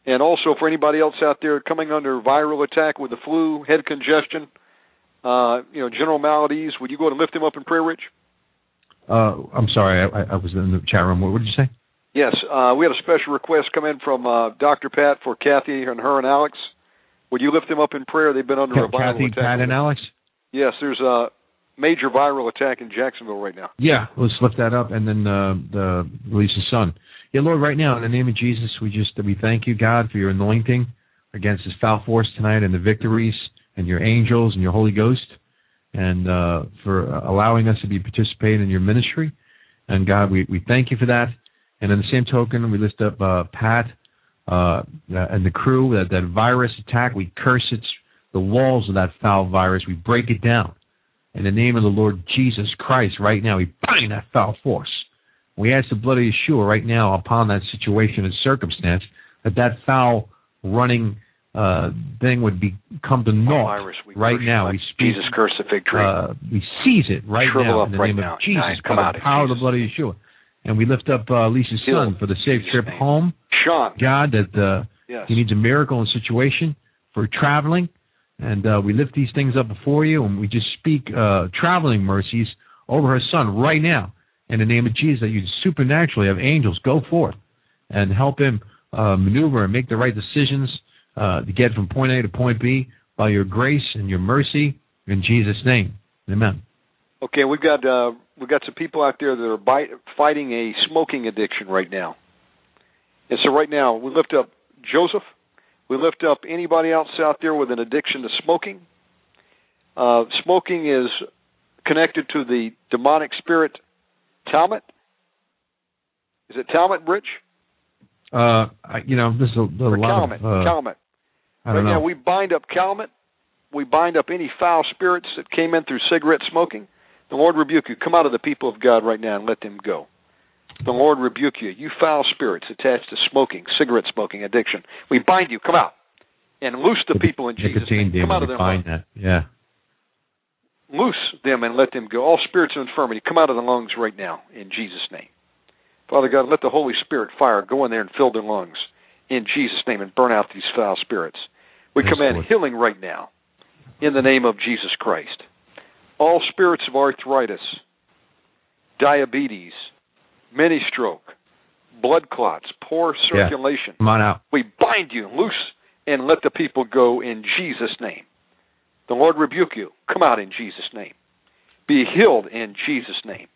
And also for anybody else out there coming under viral attack with the flu, head congestion, uh, you know, general maladies, would you go and lift them up in prayer, Rich? Uh, I'm sorry, I, I was in the chat room. What did you say? Yes, uh, we had a special request come in from uh, Dr. Pat for Kathy and her and Alex. Would you lift them up in prayer? They've been under a viral Kathy, attack. Pat, and Alex. Yes, there's a major viral attack in Jacksonville right now. Yeah, let's lift that up, and then uh, the Lisa's son. Yeah, Lord, right now in the name of Jesus, we just we thank you, God, for your anointing against this foul force tonight, and the victories, and your angels, and your Holy Ghost, and uh, for allowing us to be participating in your ministry. And God, we we thank you for that. And in the same token, we lift up uh, Pat uh, and the crew. That that virus attack, we curse its the walls of that foul virus. We break it down. In the name of the Lord Jesus Christ, right now, we bind that foul force. We ask the blood of Yeshua right now upon that situation and circumstance that that foul running uh, thing would be come to naught virus, right now. We speak, Jesus curse the fig tree. uh, we seize it right Shrivel now in the right name now. of Jesus come by out the power of the blood of Yeshua. And we lift up uh, Lisa's son for the safe trip home. Sean. God, that uh, Yes. he needs a miracle in situation for traveling. And uh, we lift these things up before you, and we just speak uh, traveling mercies over her son right now. In the name of Jesus, that you supernaturally have angels go forth and help him uh, maneuver and make the right decisions uh, to get from point A to point B by your grace and your mercy in Jesus' name. Amen. Okay, we've got uh, we've got some people out there that are bite, fighting a smoking addiction right now, and so right now we lift up Joseph. We lift up anybody else out there with an addiction to smoking. Uh, smoking is connected to the demonic spirit Talmud. Is it Talmud, Rich? Uh, I, you know, this is a, a lot Calmet? of. Uh, Calmet. I Right don't now know. we bind up Calmet. We bind up any foul spirits that came in through cigarette smoking. The Lord rebuke you. Come out of the people of God right now and let them go. The Lord rebuke you. You foul spirits attached to smoking, cigarette smoking, addiction. We bind you. Come out. And loose the people in Jesus' name. Come out of their lungs. that. Yeah. Loose them and let them go. All spirits of infirmity, come out of the lungs right now in Jesus' name. Father God, let the Holy Spirit fire go in there and fill their lungs in Jesus' name and burn out these foul spirits. We Yes, command Lord. healing right now in the name of Jesus Christ. All spirits of arthritis, diabetes, mini stroke, blood clots, poor Yeah. circulation, Come on out. we bind you, loose, and let the people go in Jesus' name. The Lord rebuke you. Come out in Jesus' name. Be healed in Jesus' name.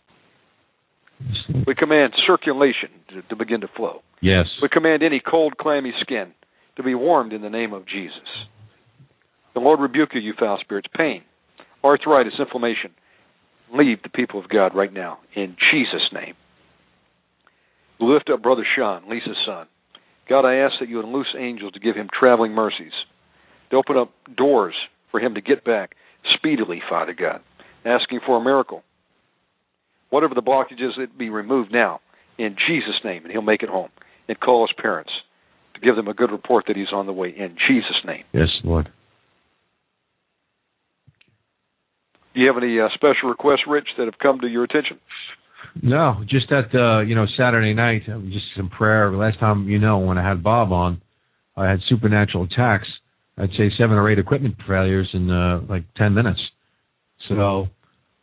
We command circulation to, to begin to flow. Yes. We command any cold, clammy skin to be warmed in the name of Jesus. The Lord rebuke you, you foul spirits. Pain, arthritis, inflammation. Leave the people of God right now in Jesus' name. Lift up Brother Sean, Lisa's son. God, I ask that you would loose angels to give him traveling mercies, to open up doors for him to get back speedily, Father God. Asking for a miracle. Whatever the blockages, it be removed now in Jesus' name, and he'll make it home and call his parents to give them a good report that he's on the way in Jesus' name. Yes, Lord. Do you have any uh, special requests, Rich, that have come to your attention? No, just that uh, you know Saturday night, uh, just some prayer. Last time you know when I had Bob on, I had supernatural attacks. I'd say seven or eight equipment failures in uh, like ten minutes. So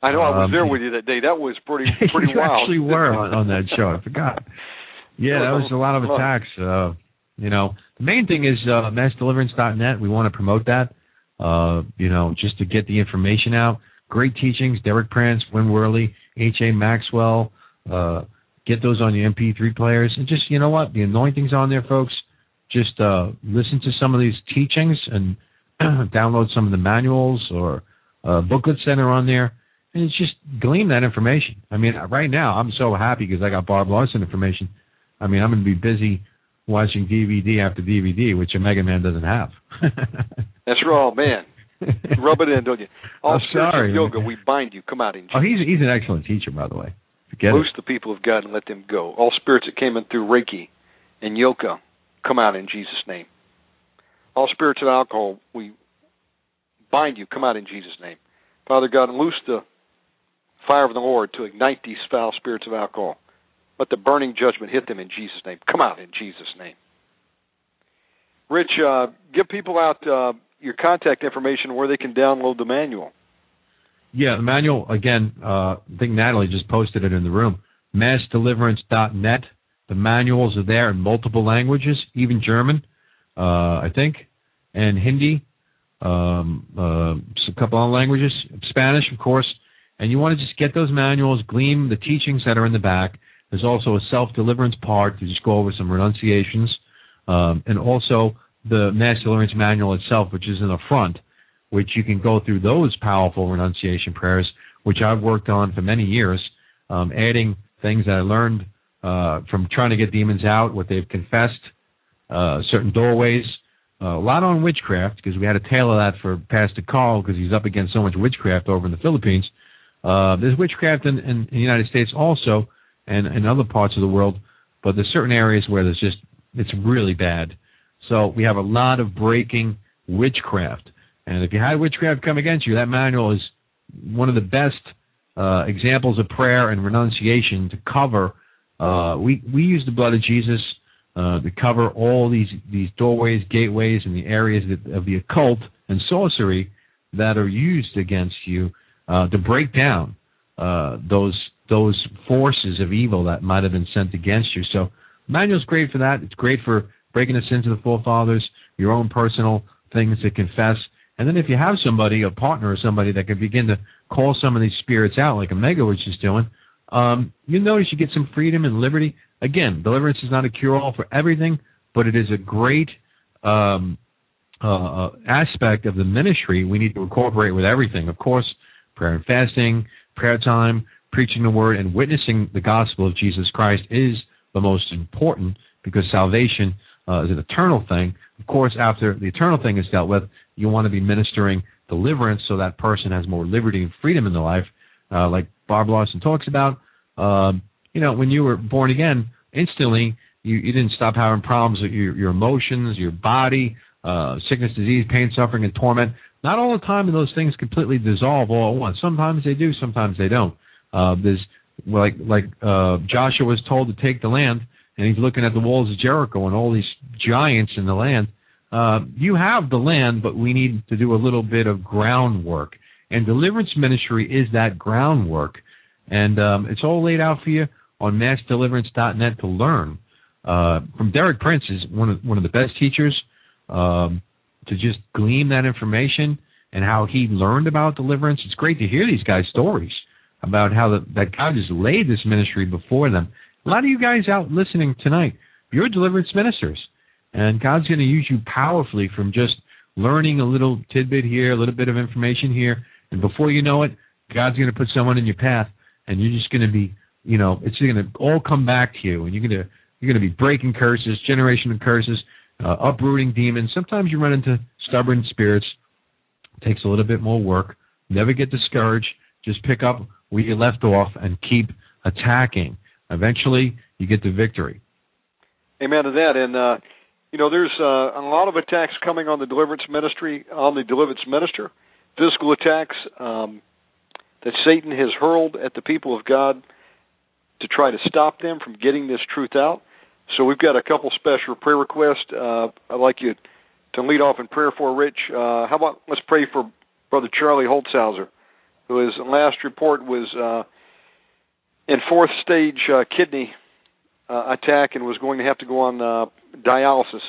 I know I was um, there with you that day. That was pretty pretty you wild. actually were on, on that show. I forgot. Yeah, that was a lot of attacks. Uh, you know, the main thing is uh, massdeliverance.net. We want to promote that. Uh, you know, just to get the information out. Great teachings. Derek Prince, Win Worley, H. A. Maxwell. Uh, get those on your MP3 players, and just you know what, the anointing's on there, folks. Just uh, listen to some of these teachings and download some of the manuals or uh, booklets that are on there, and it's just glean that information. I mean, right now I'm so happy because I got Bob Larson information. I mean, I'm going to be busy watching DVD after DVD, which Omega Man doesn't have. That's right, man. Rub it in, don't you? All I'm sorry. yoga, we bind you. Come out in Jesus. oh, he's he's an excellent teacher, by the way. Forget Loose the people of God and let them go. All spirits that came in through Reiki and Yoga, come out in Jesus' name. All spirits of alcohol, we bind you. Come out in Jesus' name. Father God, loose the fire of the Lord to ignite these foul spirits of alcohol. Let the burning judgment hit them in Jesus' name. Come out in Jesus' name. Rich, uh, give people out uh, your contact information where they can download the manual. Yeah, the manual again. Uh, I think Natalie just posted it in the room. Massdeliverance.net. The manuals are there in multiple languages, even German, uh, I think, and Hindi. Um, uh, a couple of languages, Spanish, of course. And you want to just get those manuals, glean the teachings that are in the back. There's also a self deliverance part to just go over some renunciations, um, and also the Mass Deliverance Manual itself, which is in the front, which you can go through those powerful renunciation prayers, which I've worked on for many years, um, adding things that I learned uh, from trying to get demons out, what they've confessed, uh, certain doorways, uh, a lot on witchcraft because we had a tale of that for Pastor Carl because he's up against so much witchcraft over in the Philippines. Uh, there's witchcraft in, in, in the United States also, and in other parts of the world, but there's certain areas where there's just it's really bad. So we have a lot of breaking witchcraft, and if you had witchcraft come against you, that manual is one of the best uh, examples of prayer and renunciation to cover. Uh, we we use the blood of Jesus uh, to cover all these these doorways, gateways, and the areas of the occult and sorcery that are used against you uh, to break down uh, those those forces of evil that might have been sent against you. So, manual's great for that. It's great for breaking the sins of the forefathers, your own personal things to confess, and then if you have somebody, a partner or somebody that can begin to call some of these spirits out, like Omega was just doing, um, you notice you get some freedom and liberty. Again, deliverance is not a cure-all for everything, but it is a great um, uh, aspect of the ministry we need to incorporate with everything. Of course, prayer and fasting, prayer time, preaching the word, and witnessing the gospel of Jesus Christ is the most important because salvation uh, is an eternal thing. Of course, after the eternal thing is dealt with, you want to be ministering deliverance so that person has more liberty and freedom in their life, uh, like Bob Larson talks about. Um, you know, when you were born again, instantly you, you didn't stop having problems with your, your emotions, your body, uh, sickness, disease, pain, suffering, and torment. Not all the time do those things completely dissolve all at once. Sometimes they do, sometimes they don't. Uh, there's like like uh, Joshua was told to take the land, and he's looking at the walls of Jericho and all these giants in the land. Uh, you have the land, but we need to do a little bit of groundwork. And deliverance ministry is that groundwork. And um, it's all laid out for you on massdeliverance.net to learn. Uh, from Derek Prince is one of one of the best teachers um, to just glean that information and how he learned about deliverance. It's great to hear these guys' stories about how the, that God just laid this ministry before them. A lot of you guys out listening tonight, you're deliverance ministers, and God's going to use you powerfully from just learning a little tidbit here, a little bit of information here, and before you know it, God's going to put someone in your path, and you're just going to be, you know, it's going to all come back to you, and you're going to you're going to be breaking curses, generational curses, uh, uprooting demons. Sometimes you run into stubborn spirits. It takes a little bit more work. Never get discouraged. Just pick up where you left off and keep attacking. Eventually, you get the victory. Amen to that. And uh, you know, there's uh, a lot of attacks coming on the deliverance ministry, on the deliverance minister, physical attacks, um, that Satan has hurled at the people of God to try to stop them from getting this truth out. So we've got a couple special prayer requests. Uh, I'd like you to lead off in prayer for Rich. Uh, how about let's pray for Brother Charlie Holtzhauser, who his last report was uh, in fourth stage uh, kidney uh, attack and was going to have to go on uh, dialysis.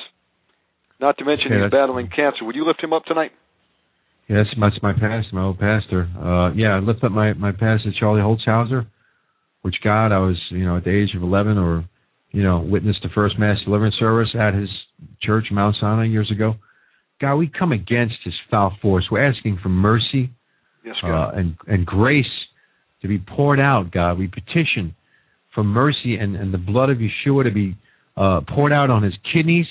Not to mention Okay, he's battling cancer. Would you lift him up tonight? Yes, that's my pastor, my old pastor. Uh, yeah, I lift up my, my pastor, Charlie Holtzhauser, which God, I was, you know, at the age of 11 or, you know, witnessed the first mass deliverance service at his church, Mount Sinai, years ago. God, we come against his foul force. We're asking for mercy Yes, uh, and, and grace to be poured out, God. We petition for mercy and, and the blood of Yeshua to be uh, poured out on his kidneys.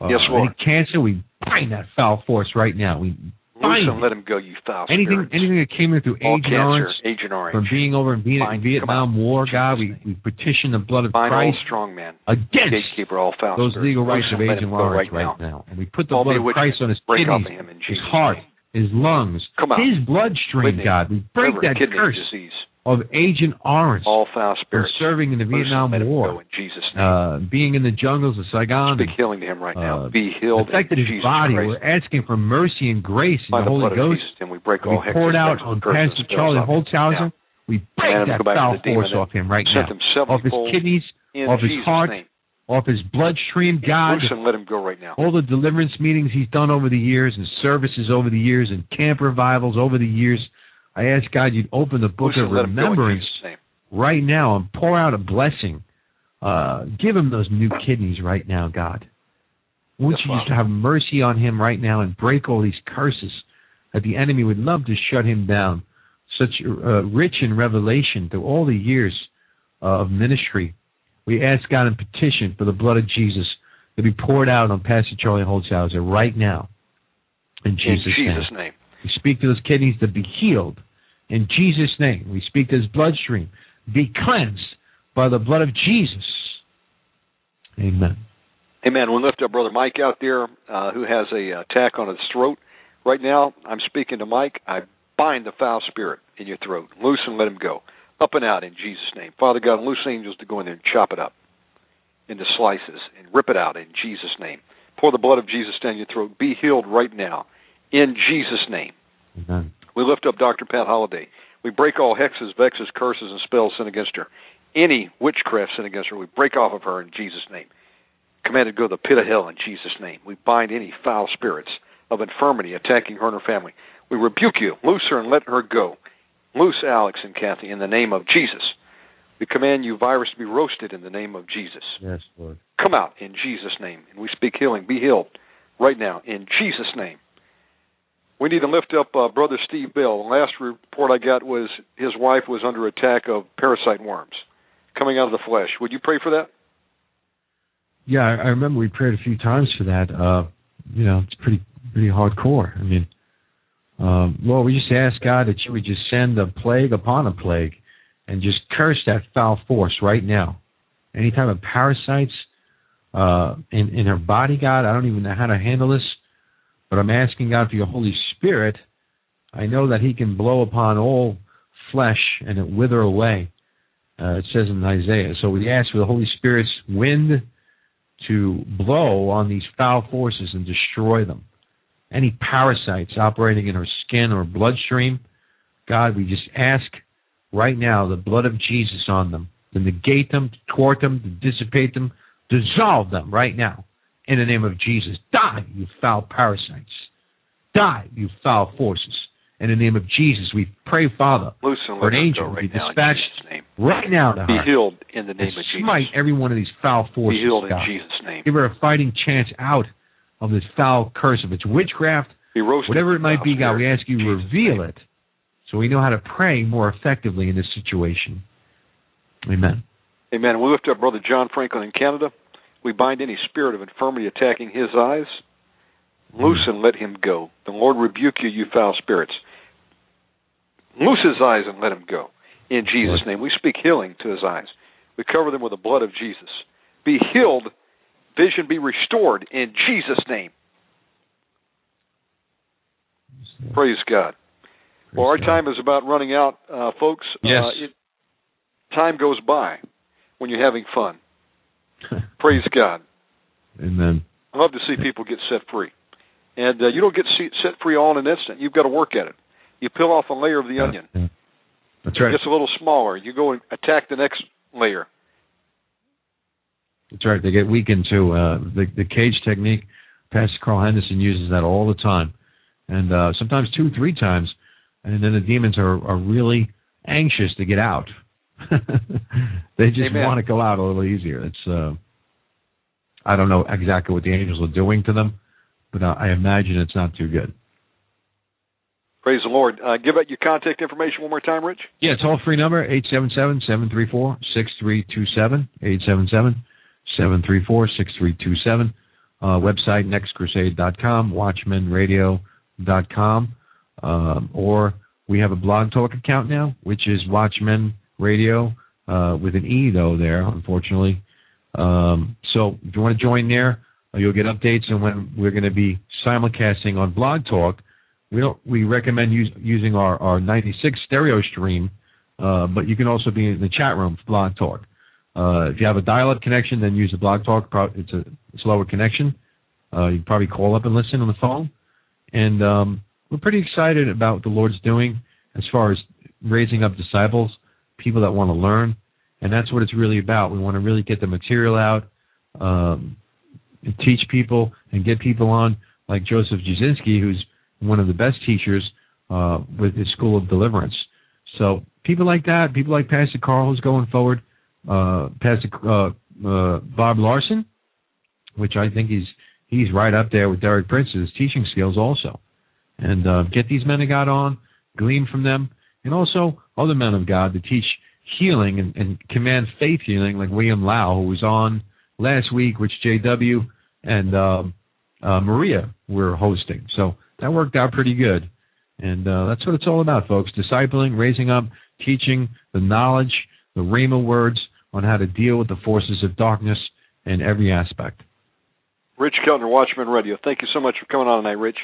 Uh, Yes, Lord. Any cancer, we bind that foul force right now. We bind him, let him go, you foul anything spirits. anything that came in through All Agent cancer, Orange, Agent Orange. from being over in Viet- Bind, Vietnam. War, God, we, we petition the blood of Bind Christ strong man. against Gatekeeper, all foul those spirits. legal rights of Agent Orange right right now. now. And we put the All blood of Christ on his kidneys, his heart. His lungs, Come out. his bloodstream, Kidney, God. We break liver, that curse disease. of Agent Orange All foul spirits. serving in the Loose Vietnam War, in Jesus' name. uh, being in the jungles of Saigon, Speak healing to him right now. uh, Be healed affected in his Jesus body. Christ. We're asking for mercy and grace in By the the Holy Ghost. Jesus, and we break We all hexes, poured out on Pastor Charlie off Holtzhauser. We break that go back to foul the force off him right now. Off his kidneys, off his heart. Off his bloodstream, God. Loose him, let him go right now. All the deliverance meetings he's done over the years and services over the years and camp revivals over the years. I ask God you'd open the book Loose of him, let him go in remembrance right now and pour out a blessing. Uh, give him those new kidneys right now, God. Won't Yes, you just have mercy on him right now and break all these curses that the enemy would love to shut him down? Such uh, rich in revelation through all the years uh, of ministry. We ask God in petition for the blood of Jesus to be poured out on Pastor Charlie Holtzhauser right now. In Jesus', in Jesus' name. name. We speak to those kidneys to be healed. In Jesus' name. We speak to his bloodstream. Be cleansed by the blood of Jesus. Amen. Amen. We'll lift up Brother Mike out there uh, who has a attack on his throat. Right now, I'm speaking to Mike. I bind the foul spirit in your throat. Loose and let him go. Up and out in Jesus' name. Father God, loose angels to go in there and chop it up into slices and rip it out in Jesus' name. Pour the blood of Jesus down your throat. Be healed right now in Jesus' name. Amen. We lift up Dr. Pat Holliday. We break all hexes, vexes, curses, and spells sent against her. Any witchcraft sent against her, we break off of her in Jesus' name. Commanded to go to the pit of hell in Jesus' name. We bind any foul spirits of infirmity attacking her and her family. We rebuke you. Loose her and let her go. Loose Alex and Kathy in the name of Jesus. We command you, virus, to be roasted in the name of Jesus. Yes, Lord. Come out in Jesus' name. And we speak healing. Be healed right now in Jesus' name. We need to lift up uh, Brother Steve Bell. The last report I got was his wife was under attack of parasite worms coming out of the flesh. Would you pray for that? Yeah, I, I remember we prayed a few times for that. Uh, you know, it's pretty pretty hardcore. I mean, um, Lord, we just ask God that you would just send a plague upon a plague and just curse that foul force right now. Any type of parasites uh, in in her body, God, I don't even know how to handle this, but I'm asking God for your Holy Spirit. I know that He can blow upon all flesh and it wither away. Uh, it says in Isaiah. So we ask for the Holy Spirit's wind to blow on these foul forces and destroy them. Any parasites operating in her skin or bloodstream, God, we just ask right now the blood of Jesus on them to negate them, to thwart them, to dissipate them, dissolve them right now in the name of Jesus. Die, you foul parasites. Die, you foul forces. In the name of Jesus, we pray, Father, Loose for an angel to right be now dispatched name. right now to Be healed in the name of Jesus. smite every one of these foul forces. Be healed in God. Jesus' name. Give her a fighting chance out of this foul curse. If it's witchcraft, whatever it might be, God, we ask you to reveal it so we know how to pray more effectively in this situation. Amen. Amen. We lift up Brother John Franklin in Canada. We bind any spirit of infirmity attacking his eyes. Loose and let him go. The Lord rebuke you, you foul spirits. Loose his eyes and let him go. In Jesus' name. We speak healing to his eyes. We cover them with the blood of Jesus. Be healed, vision be restored in Jesus' name. Praise God. Well, our time is about running out, uh, folks. Yes. Uh, it, time goes by when you're having fun. Praise God. Amen. I love to see people get set free. And uh, you don't get se- set free all in an instant. You've got to work at it. You peel off a layer of the onion. That's right. It gets a little smaller. You go and attack the next layer. That's right. They get weakened too. Uh, the the cage technique, Pastor Carl Henderson uses that all the time, and uh, sometimes two, three times, and then the demons are are really anxious to get out. they just Amen. want to go out a little easier. It's uh, I don't know exactly what the angels are doing to them, but I imagine it's not too good. Praise the Lord. Uh, give out your contact information one more time, Rich. Yeah, toll free number eight seven seven seven three four six three two seven eight seven seven seven three four six three two seven. Uh, website nextcrusade.com, watchmenradio.com, um, or we have a blog talk account now, which is Watchmen Radio uh, with an E though there, unfortunately. Um, so if you want to join there, uh, you'll get updates on when we're going to be simulcasting on Blog Talk. We don't. We recommend use, using our our 96 stereo stream, uh, but you can also be in the chat room for Blog Talk. Uh, if you have a dial-up connection, then use the Blog Talk. It's a slower connection. Uh, you can probably call up and listen on the phone. And um, we're pretty excited about what the Lord's doing as far as raising up disciples, people that want to learn, and that's what it's really about. We want to really get the material out, um, teach people, and get people on like Joseph Jasinski, who's one of the best teachers uh, with his School of Deliverance. So people like that, people like Pastor Carl, who's going forward, uh, Pastor uh, uh, Bob Larson, which I think he's he's right up there with Derek Prince's teaching skills also. And uh, get these men of God on, glean from them, and also other men of God to teach healing and, and command faith healing, like William Lau, who was on last week, which JW and um, uh, Maria were hosting. So that worked out pretty good. And uh, that's what it's all about, folks. Discipling, raising up, teaching the knowledge, the Rhema words on how to deal with the forces of darkness in every aspect. Rich Keltner, Watchman Radio. Thank you so much for coming on tonight, Rich.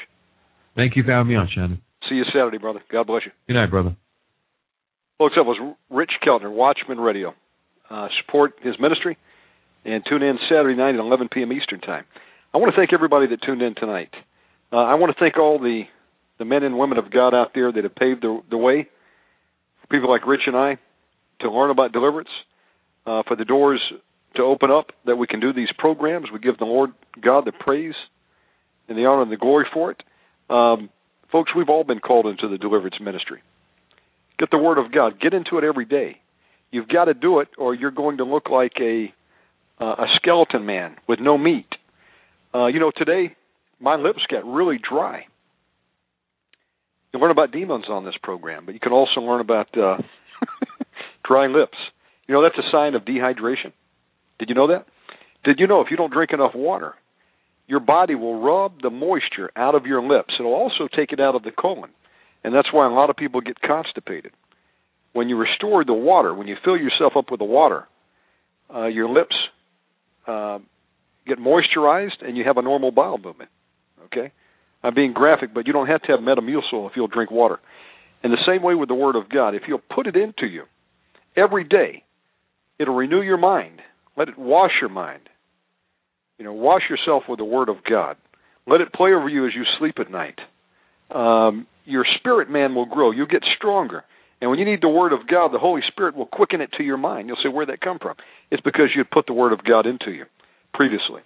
Thank you for having me on, Shannon. See you Saturday, brother. God bless you. Good night, brother. Folks, that was Rich Keltner, Watchman Radio. Uh, support his ministry and tune in Saturday night at 11 p.m. Eastern Time. I want to thank everybody that tuned in tonight. Uh, I want to thank all the, the men and women of God out there that have paved the, the way for people like Rich and I to learn about deliverance, uh, for the doors to open up that we can do these programs. We give the Lord God the praise and the honor and the glory for it. Um, folks, we've all been called into the deliverance ministry. Get the Word of God. Get into it every day. You've got to do it, or you're going to look like a uh, a skeleton man with no meat. Uh, you know, today my lips get really dry. You learn about demons on this program, but you can also learn about uh, dry lips. You know, that's a sign of dehydration. Did you know that? Did you know if you don't drink enough water, your body will rub the moisture out of your lips? It'll also take it out of the colon. And that's why a lot of people get constipated. When you restore the water, when you fill yourself up with the water, uh, your lips uh, get moisturized and you have a normal bowel movement. Okay? I'm being graphic, but you don't have to have Metamucil if you'll drink water. And the same way with the Word of God, if you'll put it into you every day, it'll renew your mind. Let it wash your mind. You know, wash yourself with the Word of God. Let it play over you as you sleep at night. Um, your spirit man will grow. You'll get stronger. And when you need the Word of God, the Holy Spirit will quicken it to your mind. You'll say, Where'd that come from? It's because you put the Word of God into you previously.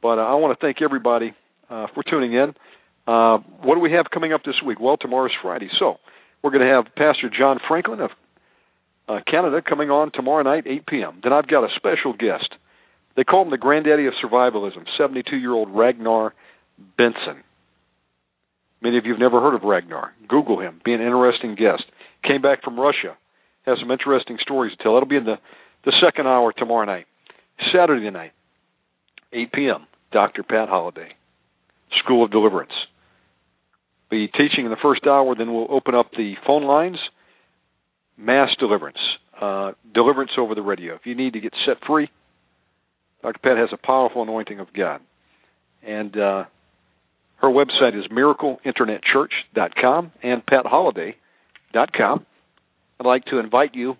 But uh, I want to thank everybody uh, for tuning in. Uh, what do we have coming up this week? Well, tomorrow's Friday. So we're going to have Pastor John Franklin of uh, Canada coming on tomorrow night, 8 p.m. Then I've got a special guest. They call him the granddaddy of survivalism, 72 year old Ragnar Benson. Many of you have never heard of Ragnar. Google him. Be an interesting guest. Came back from Russia. Has some interesting stories to tell. That'll be in the, the second hour tomorrow night. Saturday night, 8 p.m., Dr. Pat Holliday, School of Deliverance. Be teaching in the first hour, then we'll open up the phone lines. Mass deliverance, uh, deliverance over the radio. If you need to get set free, Dr. Pat has a powerful anointing of God. And uh, Her website is miracleinternetchurch.com and patholliday.com. I'd like to invite you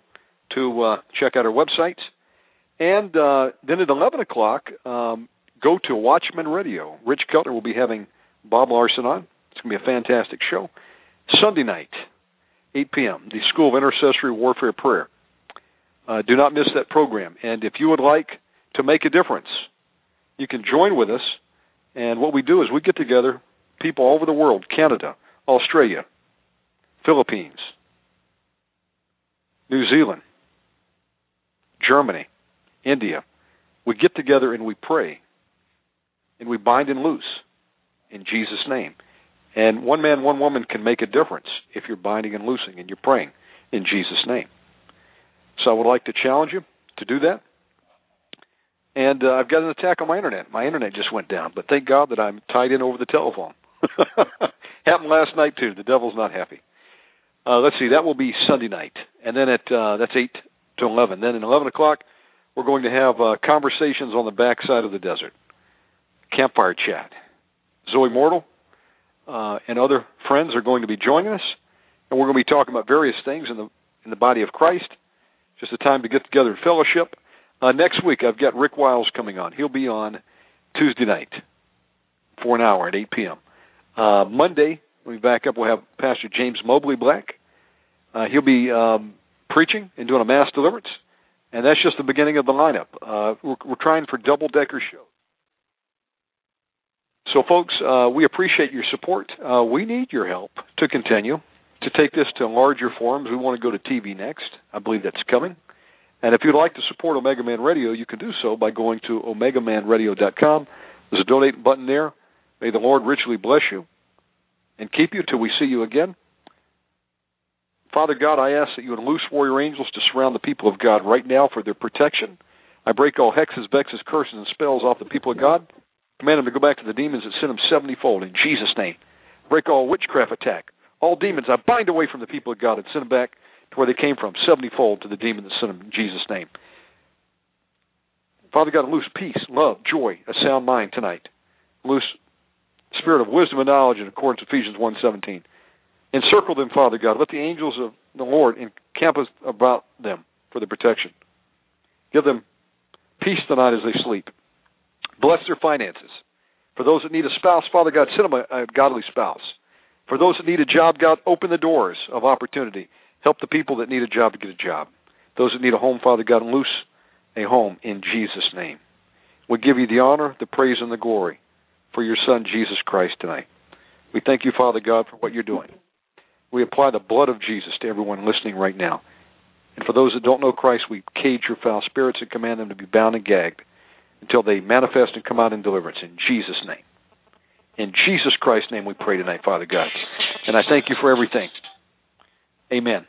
to uh, check out our websites. And uh, then at 11 o'clock, um, go to Watchman Radio. Rich Keltner will be having Bob Larson on. It's going to be a fantastic show. Sunday night, 8 p.m., the School of Intercessory Warfare Prayer. Uh, do not miss that program. And if you would like to make a difference, you can join with us. And what we do is we get together people all over the world Canada, Australia, Philippines, New Zealand, Germany, India. We get together and we pray. And we bind and loose in Jesus' name. And one man, one woman can make a difference if you're binding and loosing and you're praying in Jesus' name. So I would like to challenge you to do that. And uh, I've got an attack on my internet. My internet just went down, but thank God that I'm tied in over the telephone. Happened last night too. The devil's not happy. Uh, let's see, that will be Sunday night, and then at uh, that's eight to eleven. Then at eleven o'clock, we're going to have uh, conversations on the backside of the desert, campfire chat. Zoe Mortal uh, and other friends are going to be joining us, and we're going to be talking about various things in the in the body of Christ. Just a time to get together and fellowship. Uh, next week, I've got Rick Wiles coming on. He'll be on Tuesday night for an hour at 8 p.m. Uh, Monday, when we back up, we'll have Pastor James Mobley Black. Uh, he'll be um, preaching and doing a mass deliverance, and that's just the beginning of the lineup. Uh, we're, we're trying for double decker shows. So, folks, uh, we appreciate your support. Uh, we need your help to continue to take this to larger forums. We want to go to TV next. I believe that's coming. And if you'd like to support Omega Man Radio, you can do so by going to omegamanradio.com. There's a donate button there. May the Lord richly bless you and keep you till we see you again. Father God, I ask that you would loose warrior angels to surround the people of God right now for their protection. I break all hexes, vexes, curses, and spells off the people of God. Command them to go back to the demons that sent them seventyfold in Jesus' name. Break all witchcraft attack. All demons I bind away from the people of God and send them back to where they came from, seventyfold to the demon that sent them in Jesus' name. Father God, loose peace, love, joy, a sound mind tonight. Loose spirit of wisdom and knowledge in accordance with Ephesians 1.17. Encircle them, Father God. Let the angels of the Lord encamp about them for their protection. Give them peace tonight as they sleep. Bless their finances. For those that need a spouse, Father God, send them a, a godly spouse. For those that need a job, God, open the doors of opportunity. Help the people that need a job to get a job. Those that need a home, Father God, loose a home in Jesus' name. We give you the honor, the praise, and the glory for your Son, Jesus Christ, tonight. We thank you, Father God, for what you're doing. We apply the blood of Jesus to everyone listening right now. And for those that don't know Christ, we cage your foul spirits and command them to be bound and gagged until they manifest and come out in deliverance in Jesus' name. In Jesus Christ's name we pray tonight, Father God. And I thank you for everything. Amen.